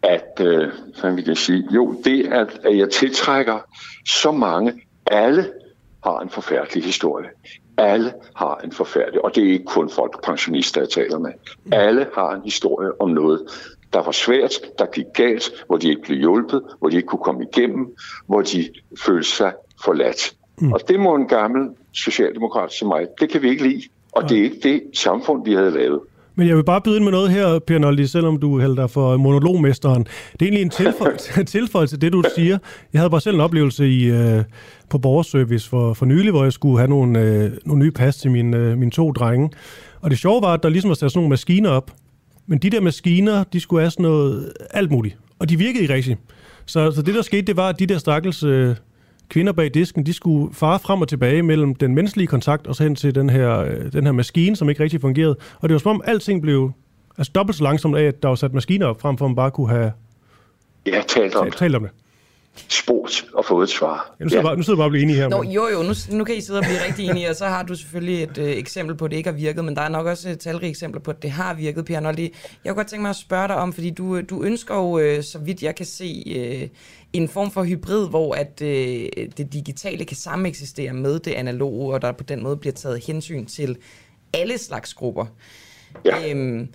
at øh, hvad vil jeg sige, jo, det at, at jeg tiltrækker så mange, alle har en forfærdelig historie. Alle har en forfærdelig, og det er ikke kun folk pensionister, jeg taler med. Alle har en historie om noget, der var svært, der gik galt, hvor de ikke blev hjulpet, hvor de ikke kunne komme igennem, hvor de følte sig forladt. Mm. Og det må en gammel socialdemokrat som mig, det kan vi ikke lide. Og det er ikke det samfund, vi havde lavet. Men jeg vil bare byde ind med noget her, Per Noldi, selvom du hælder dig for monologmesteren. Det er egentlig en tilføjelse, tilføjelse til det, du siger. Jeg havde bare selv en oplevelse i, øh, på borgerservice for, for nylig, hvor jeg skulle have nogle, øh, nogle nye pas til mine, øh, mine to drenge. Og det sjove var, at der ligesom var sat sådan nogle maskiner op. Men de der maskiner, de skulle have sådan noget alt muligt. Og de virkede ikke rigtigt. Så, så det, der skete, det var, at de der stakkels øh, kvinder bag disken, de skulle fare frem og tilbage mellem den menneskelige kontakt og så hen til den her, øh, den her maskine, som ikke rigtig fungerede. Og det var som om, alting blev altså dobbelt så langsomt af, at der var sat maskiner op, frem for at man bare kunne have Jeg talt om talt om det. Spurgt og fået et svar. Ja, nu sidder jeg bare, nu sidder jeg bare og bliver enige her. Nå, jo, jo, nu, nu kan I sidde og blive rigtig enige, og så har du selvfølgelig et øh, eksempel på, at det ikke har virket, men der er nok også et talrige eksempler på, at det har virket, Per Noldi. Jeg kunne godt tænke mig at spørge dig om, fordi du, du ønsker jo, øh, så vidt jeg kan se, øh, en form for hybrid, hvor at øh, det digitale kan sameksistere med det analoge, og der på den måde bliver taget hensyn til alle slags grupper. Ja. Øhm,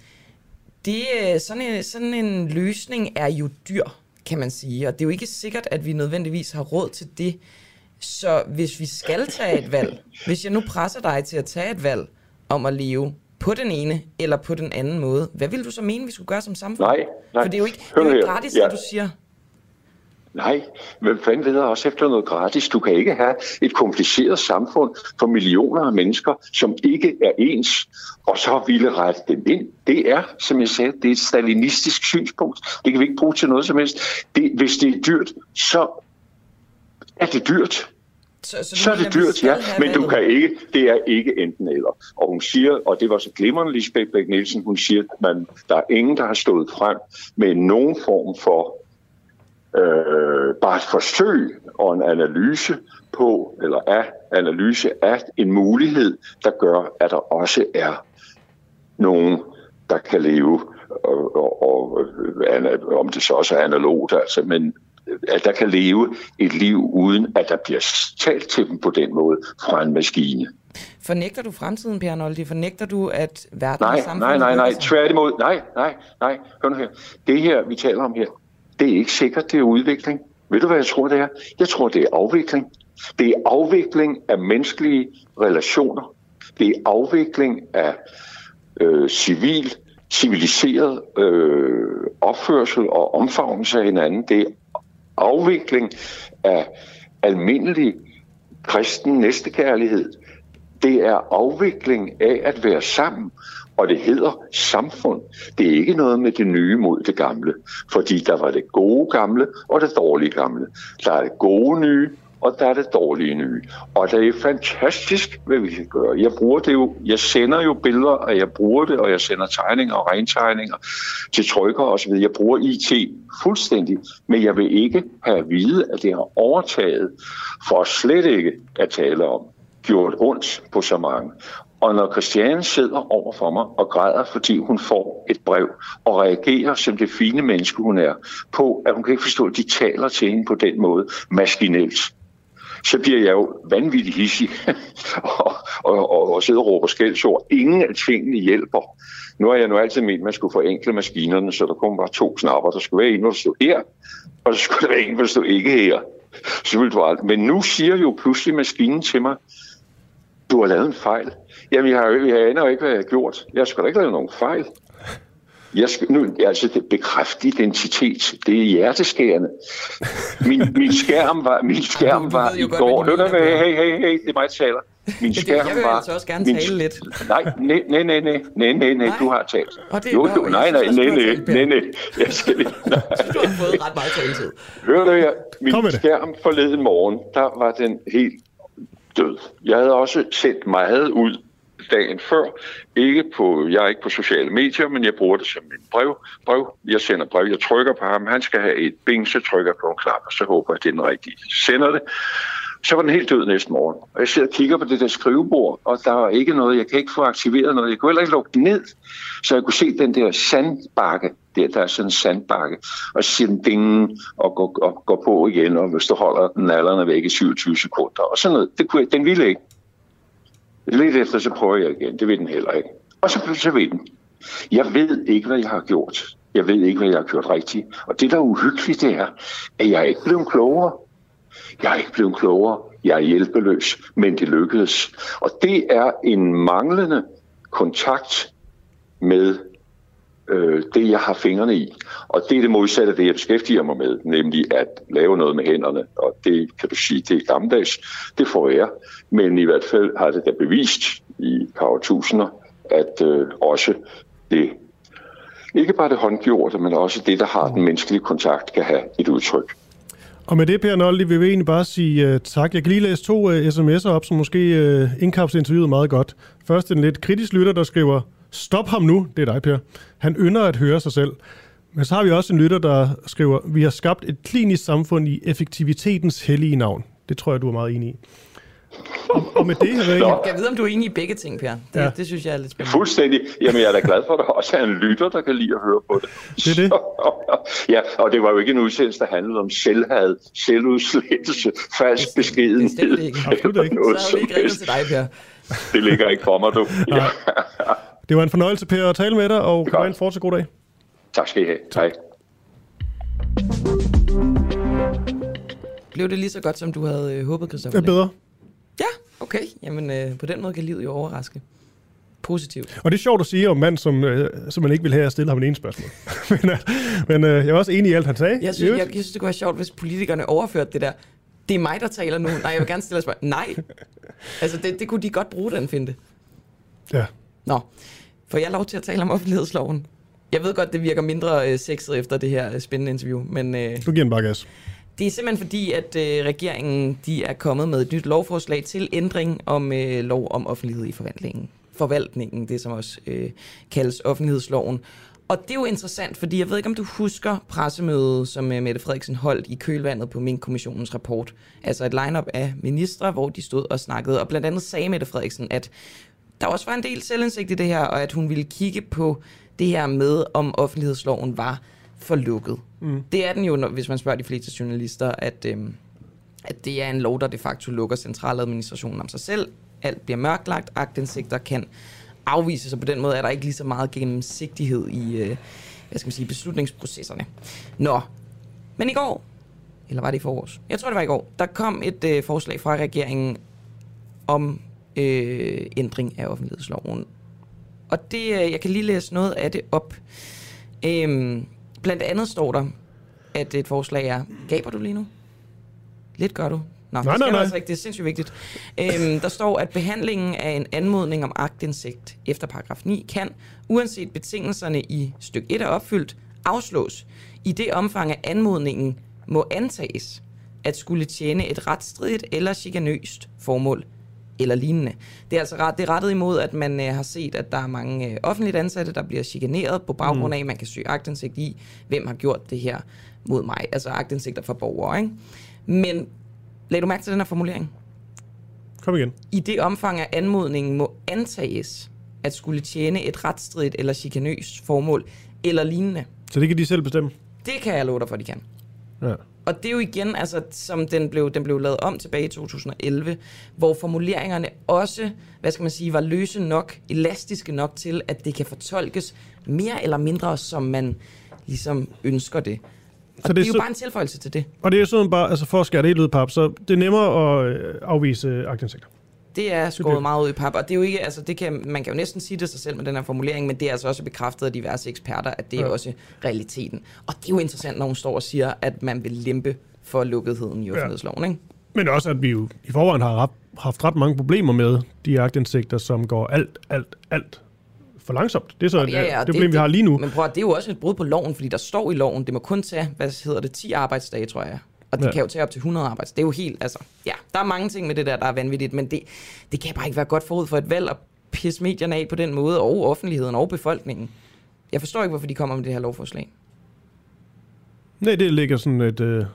det, øh, sådan, en, sådan en løsning er jo dyr, kan man sige, og det er jo ikke sikkert, at vi nødvendigvis har råd til det. Så hvis vi skal tage et valg, hvis jeg nu presser dig til at tage et valg om at leve på den ene eller på den anden måde, hvad vil du så mene, vi skulle gøre som samfund? Nej, nej. For det er jo ikke, det er jo ikke gratis, Ja. ja. du siger. Nej, men fanden leder også efter noget gratis. Du kan ikke have et kompliceret samfund for millioner af mennesker, som ikke er ens, og så ville rette dem ind. Det er, som jeg sagde, det er et stalinistisk synspunkt. Det kan vi ikke bruge til noget som helst. Det, hvis det er dyrt, så er det dyrt. Så, så, Så er det dyrt, ja. Men du kan ikke, det er ikke enten eller. Og hun siger, og det var så glimrende Lisbeth Bæk Nielsen, hun siger, at man, der er ingen, der har stået frem med nogen form for øh, bare et forsøg og en analyse på, eller af analyse af en mulighed, der gør, at der også er nogen, der kan leve, og, og, og ana- om det så også er analogt, altså, men at der kan leve et liv, uden at der bliver talt til dem på den måde fra en maskine. Fornægter du fremtiden, Per Noldi? Fornægter du, at verden Nej, og samfundet nej, nej, nej, tværtimod. Nej, nej, nej. Hør nu her. Det her, vi taler om her, det er ikke sikkert, det er udvikling. Ved du, hvad jeg tror, det er? Jeg tror, det er afvikling. Det er afvikling af menneskelige relationer. Det er afvikling af øh, civil, civiliseret øh, opførsel og omfavnelse af hinanden. Det er afvikling af almindelig kristen næstekærlighed. Det er afvikling af at være sammen, og det hedder samfund. Det er ikke noget med det nye mod det gamle, fordi der var det gode gamle og det dårlige gamle. Der er det gode nye, og der er det dårlige nye. Og det er fantastisk, hvad vi kan gøre. Jeg bruger det jo, jeg sender jo billeder, og jeg bruger det, og jeg sender tegninger og rentegninger til trykker osv. Jeg bruger IT fuldstændig, men jeg vil ikke have at vide, at det har overtaget, for slet ikke at tale om, gjort ondt på så mange. Og når Christiane sidder over for mig og græder, fordi hun får et brev, og reagerer som det fine menneske, hun er, på, at hun kan ikke forstå, at de taler til hende på den måde, maskinelt, så bliver jeg jo vanvittig hissig og, og, og, og sidder og råber skældsord. Ingen af tingene hjælper. Nu har jeg nu altid ment, at man skulle forenkle maskinerne, så der kun var to knapper. Der skulle være en, der stod her, og så skulle der være en, der stod ikke her. Så ville du alt. Men nu siger jo pludselig maskinen til mig, du har lavet en fejl. Jamen, jeg, har, jo- jeg aner ikke, hvad jeg har gjort. Jeg har sgu da ikke lavet nogen fejl. Jeg skal, nu, altså, det bekræft identitet, det er hjerteskærende. Min, min skærm var, min skærm var i går. Hør nu, hey, hey, hey, hey, det er mig, der taler. Min det- skærm jeg vil var... altså også gerne min, tale lidt. Nej, nej, nej, nej, nej, nej, nej, nej, du har talt. Og det- jo, jo, jeg nej, nej, nej, nej, nej, nej, jeg skal ikke, nej. Du har fået ret meget taletid. Hør du her, min skærm forleden morgen, der var den helt død. Jeg havde også sendt meget ud dagen før. Ikke på, jeg er ikke på sociale medier, men jeg bruger det som en brev. brev. Jeg sender brev, jeg trykker på ham, han skal have et bing, så trykker jeg på en knap, og så håber jeg, at det er den rigtige. Sender det. Så var den helt død næste morgen. Og jeg sidder og kigger på det der skrivebord, og der er ikke noget, jeg kan ikke få aktiveret noget. Jeg kunne heller ikke lukke den ned, så jeg kunne se den der sandbakke. Der, der er sådan en sandbakke. Og så siger den ding, og går, og går på igen, og hvis du holder den alderne væk i 27 sekunder, og sådan noget. Det kunne jeg, den ville ikke. Lidt efter, så prøver jeg igen. Det vil den heller ikke. Og så, så ved den. Jeg ved ikke, hvad jeg har gjort. Jeg ved ikke, hvad jeg har gjort rigtigt. Og det, der er uhyggeligt, det er, at jeg er ikke blevet klogere. Jeg er ikke blevet klogere. Jeg er hjælpeløs, men det lykkedes. Og det er en manglende kontakt med øh, det, jeg har fingrene i. Og det er det modsatte af det, jeg beskæftiger mig med, nemlig at lave noget med hænderne. Og det kan du sige, det er gammeldags. Det får jeg. Men i hvert fald har det da bevist i par tusinder, at øh, også det, ikke bare det håndgjorte, men også det, der har den menneskelige kontakt, kan have et udtryk. Og med det, Per Noldi, vil vi egentlig bare sige uh, tak. Jeg kan lige læse to uh, sms'er op, som måske uh, indkapsler interviewet meget godt. Først en lidt kritisk lytter, der skriver, stop ham nu, det er dig, Per. Han ynder at høre sig selv. Men så har vi også en lytter, der skriver, vi har skabt et klinisk samfund i effektivitetens hellige navn. Det tror jeg, du er meget enig i. Og, og med det, Rikke, Jeg ved, om du er enig i begge ting, Per. Det, Ja. det synes jeg er lidt spændende. Fuldstændig. Jamen, jeg er da glad for, at der også er en lytter, der kan lide at høre på det. Det er det. ja, og det var jo ikke en udsendelse, der handlede om selvhad, selvudslettelse, falsk beskedenhed. Bestemt ikke. Absolut ikke. Noget Så har vi ikke helst. til dig, Per. Det ligger ikke for mig, du. Ja. det var en fornøjelse, Per, at tale med dig, og have en fortsat god dag. Tak skal I have. Hej. Blev det lige så godt, som du havde øh, håbet, Det Christoffer? er bedre. Ja, okay. Jamen, øh, på den måde kan livet jo overraske. Positivt. Og det er sjovt at sige om mand, som, øh, som man ikke vil have at stille ham en ene spørgsmål. men øh, men øh, jeg er også enig i alt, han sagde. Jeg synes, jeg, jeg synes, det kunne være sjovt, hvis politikerne overførte det der. Det er mig, der taler nu. Nej, jeg vil gerne stille et spørgsmål. Nej. Altså, det, det kunne de godt bruge, den finte. Ja. Nå, får jeg lov til at tale om offentlighedsloven? Jeg ved godt, det virker mindre øh, sexet efter det her øh, spændende interview, men... Øh, Du giver den bare gas. Det er simpelthen fordi, at øh, regeringen de er kommet med et nyt lovforslag til ændring om øh, lov om offentlighed i forvaltningen. Forvaltningen, det som også øh, kaldes offentlighedsloven. Og det er jo interessant, fordi jeg ved ikke, om du husker pressemødet, som øh, Mette Frederiksen holdt i kølvandet på min kommissionens rapport. Altså et lineup af ministre, hvor de stod og snakkede. Og blandt andet sagde Mette Frederiksen, at der også var en del selvindsigt i det her, og at hun ville kigge på det her med, om offentlighedsloven var for lukket. Mm. Det er den jo, når, hvis man spørger de fleste journalister, at, øhm, at det er en lov, der de facto lukker centraladministrationen om sig selv. Alt bliver mørklagt, agtindsigter kan afvises, og på den måde er der ikke lige så meget gennemsigtighed i øh, hvad skal man sige, beslutningsprocesserne. Nå, men i går, eller var det i forårs? Jeg tror, det var i går, der kom et øh, forslag fra regeringen om øh, ændring af offentlighedsloven. Og det, øh, jeg kan lige læse noget af det op. Øhm, blandt andet står der, at et forslag er... Gaber du lige nu? Lidt gør du. Nå, Nej, det nej, nej. Altså ikke. Det er sindssygt vigtigt. Øhm, der står, at behandlingen af en anmodning om agtindsigt efter paragraf 9 kan, uanset betingelserne i stykke 1 er opfyldt, afslås i det omfang, at anmodningen må antages at skulle tjene et retsstridigt eller chikanøst formål eller lignende. Det er altså ret, det er rettet imod, at man øh, har set, at der er mange øh, offentligt ansatte, der bliver chikaneret på baggrund Mm. af, at man kan søge agtindsigt i, hvem har gjort det her mod mig. Altså agtindsigter for borgere, ikke? Men lad du mærke til den her formulering? Kom igen. I det omfang, at anmodningen må antages at skulle tjene et retsstridigt eller chikanøst formål eller lignende. Så det kan de selv bestemme? Det kan jeg love dig for, de kan. Ja. Og det er jo igen, altså, som den blev, den blev lavet om tilbage i 2011, hvor formuleringerne også, hvad skal man sige, var løse nok, elastiske nok til, at det kan fortolkes mere eller mindre, som man ligesom ønsker det. Og Så det, det er jo så- bare en tilføjelse til det. Og det er sådan bare, altså for at skære det helt ud pap, så det er nemmere at øh, afvise agtindsigter. Det er det. skåret meget ud i pap, og det er jo ikke, altså det kan, man kan jo næsten sige det sig selv med den her formulering, men det er altså også bekræftet af diverse eksperter, at det er Ja. også realiteten. Og det er jo interessant, når hun står og siger, at man vil lempe for lukketheden i offentlighedsloven, ikke? Men også, at vi jo i forvejen har haft, haft ret mange problemer med de agtindsigter, som går alt, alt, alt for langsomt. Det er så et, ja, det, problem, vi har lige nu. Men prøv at, det er jo også et brud på loven, fordi der står i loven, det må kun tage, hvad hedder det, 10 arbejdsdage, tror jeg. Og det Ja. kan jo tage op til 100 arbejds. Det er jo helt, altså, ja, der er mange ting med det der, der er vanvittigt, men det, det kan bare ikke være godt forud for et valg at pisse medierne af på den måde, og offentligheden og befolkningen. Jeg forstår ikke, hvorfor de kommer med det her lovforslag. Nej, det ligger sådan et øh,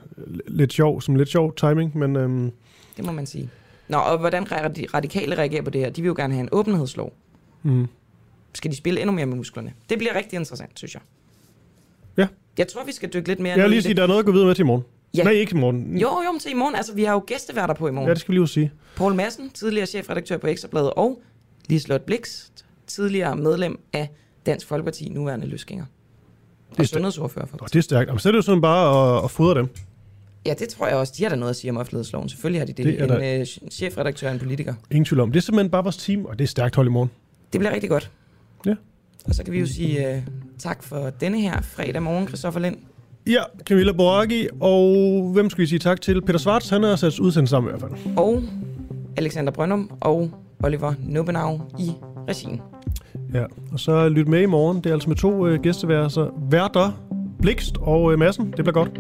lidt sjov, som lidt sjov timing, men øhm, Det må man sige. Nå, og hvordan radi- radikale reagerer på det her? De vil jo gerne have en åbenhedslov. mm, Skal de spille endnu mere med musklerne? Det bliver rigtig interessant, synes jeg. Ja. Jeg tror, vi skal dykke lidt mere jeg vil lige det. sige, der er noget at gå videre med til i morgen. Ja. Nej, ikke i morgen. Jo, jo, men til i morgen. Altså, vi har jo gæsteværter på i morgen. Ja, det skal vi lige sige. Poul Madsen, tidligere chefredaktør på Ekstrabladet, og Liselotte Blikst, tidligere medlem af Dansk Folkeparti, nuværende løsgænger. Og sundhedsordfører for. Og det er stærkt. Jamen, så er det jo sådan bare at, at fodre dem. Ja, det tror jeg også. De har da noget at sige om offentlighedsloven. Selvfølgelig har de det. Det er en der- øh, chefredaktør og en politiker. Ingen tvivl om. Det er simpelthen bare vores team, og det er stærkt hold i morgen. Det bliver rigtig godt. Ja. Og så kan vi jo sige uh, tak for denne her fredag morgen, Christoffer Lind. Ja, Camilla Boraghi, og hvem skal vi sige tak til? Peter Svarts, han har sat udsendt sammen i hvert fald. Og Alexander Brøndum og Oliver Nubenau i regien. Ja, og så lyt med i morgen. Det er altså med to øh, gæsteværelser. Værter, Blikst og øh, Madsen. Det bliver godt.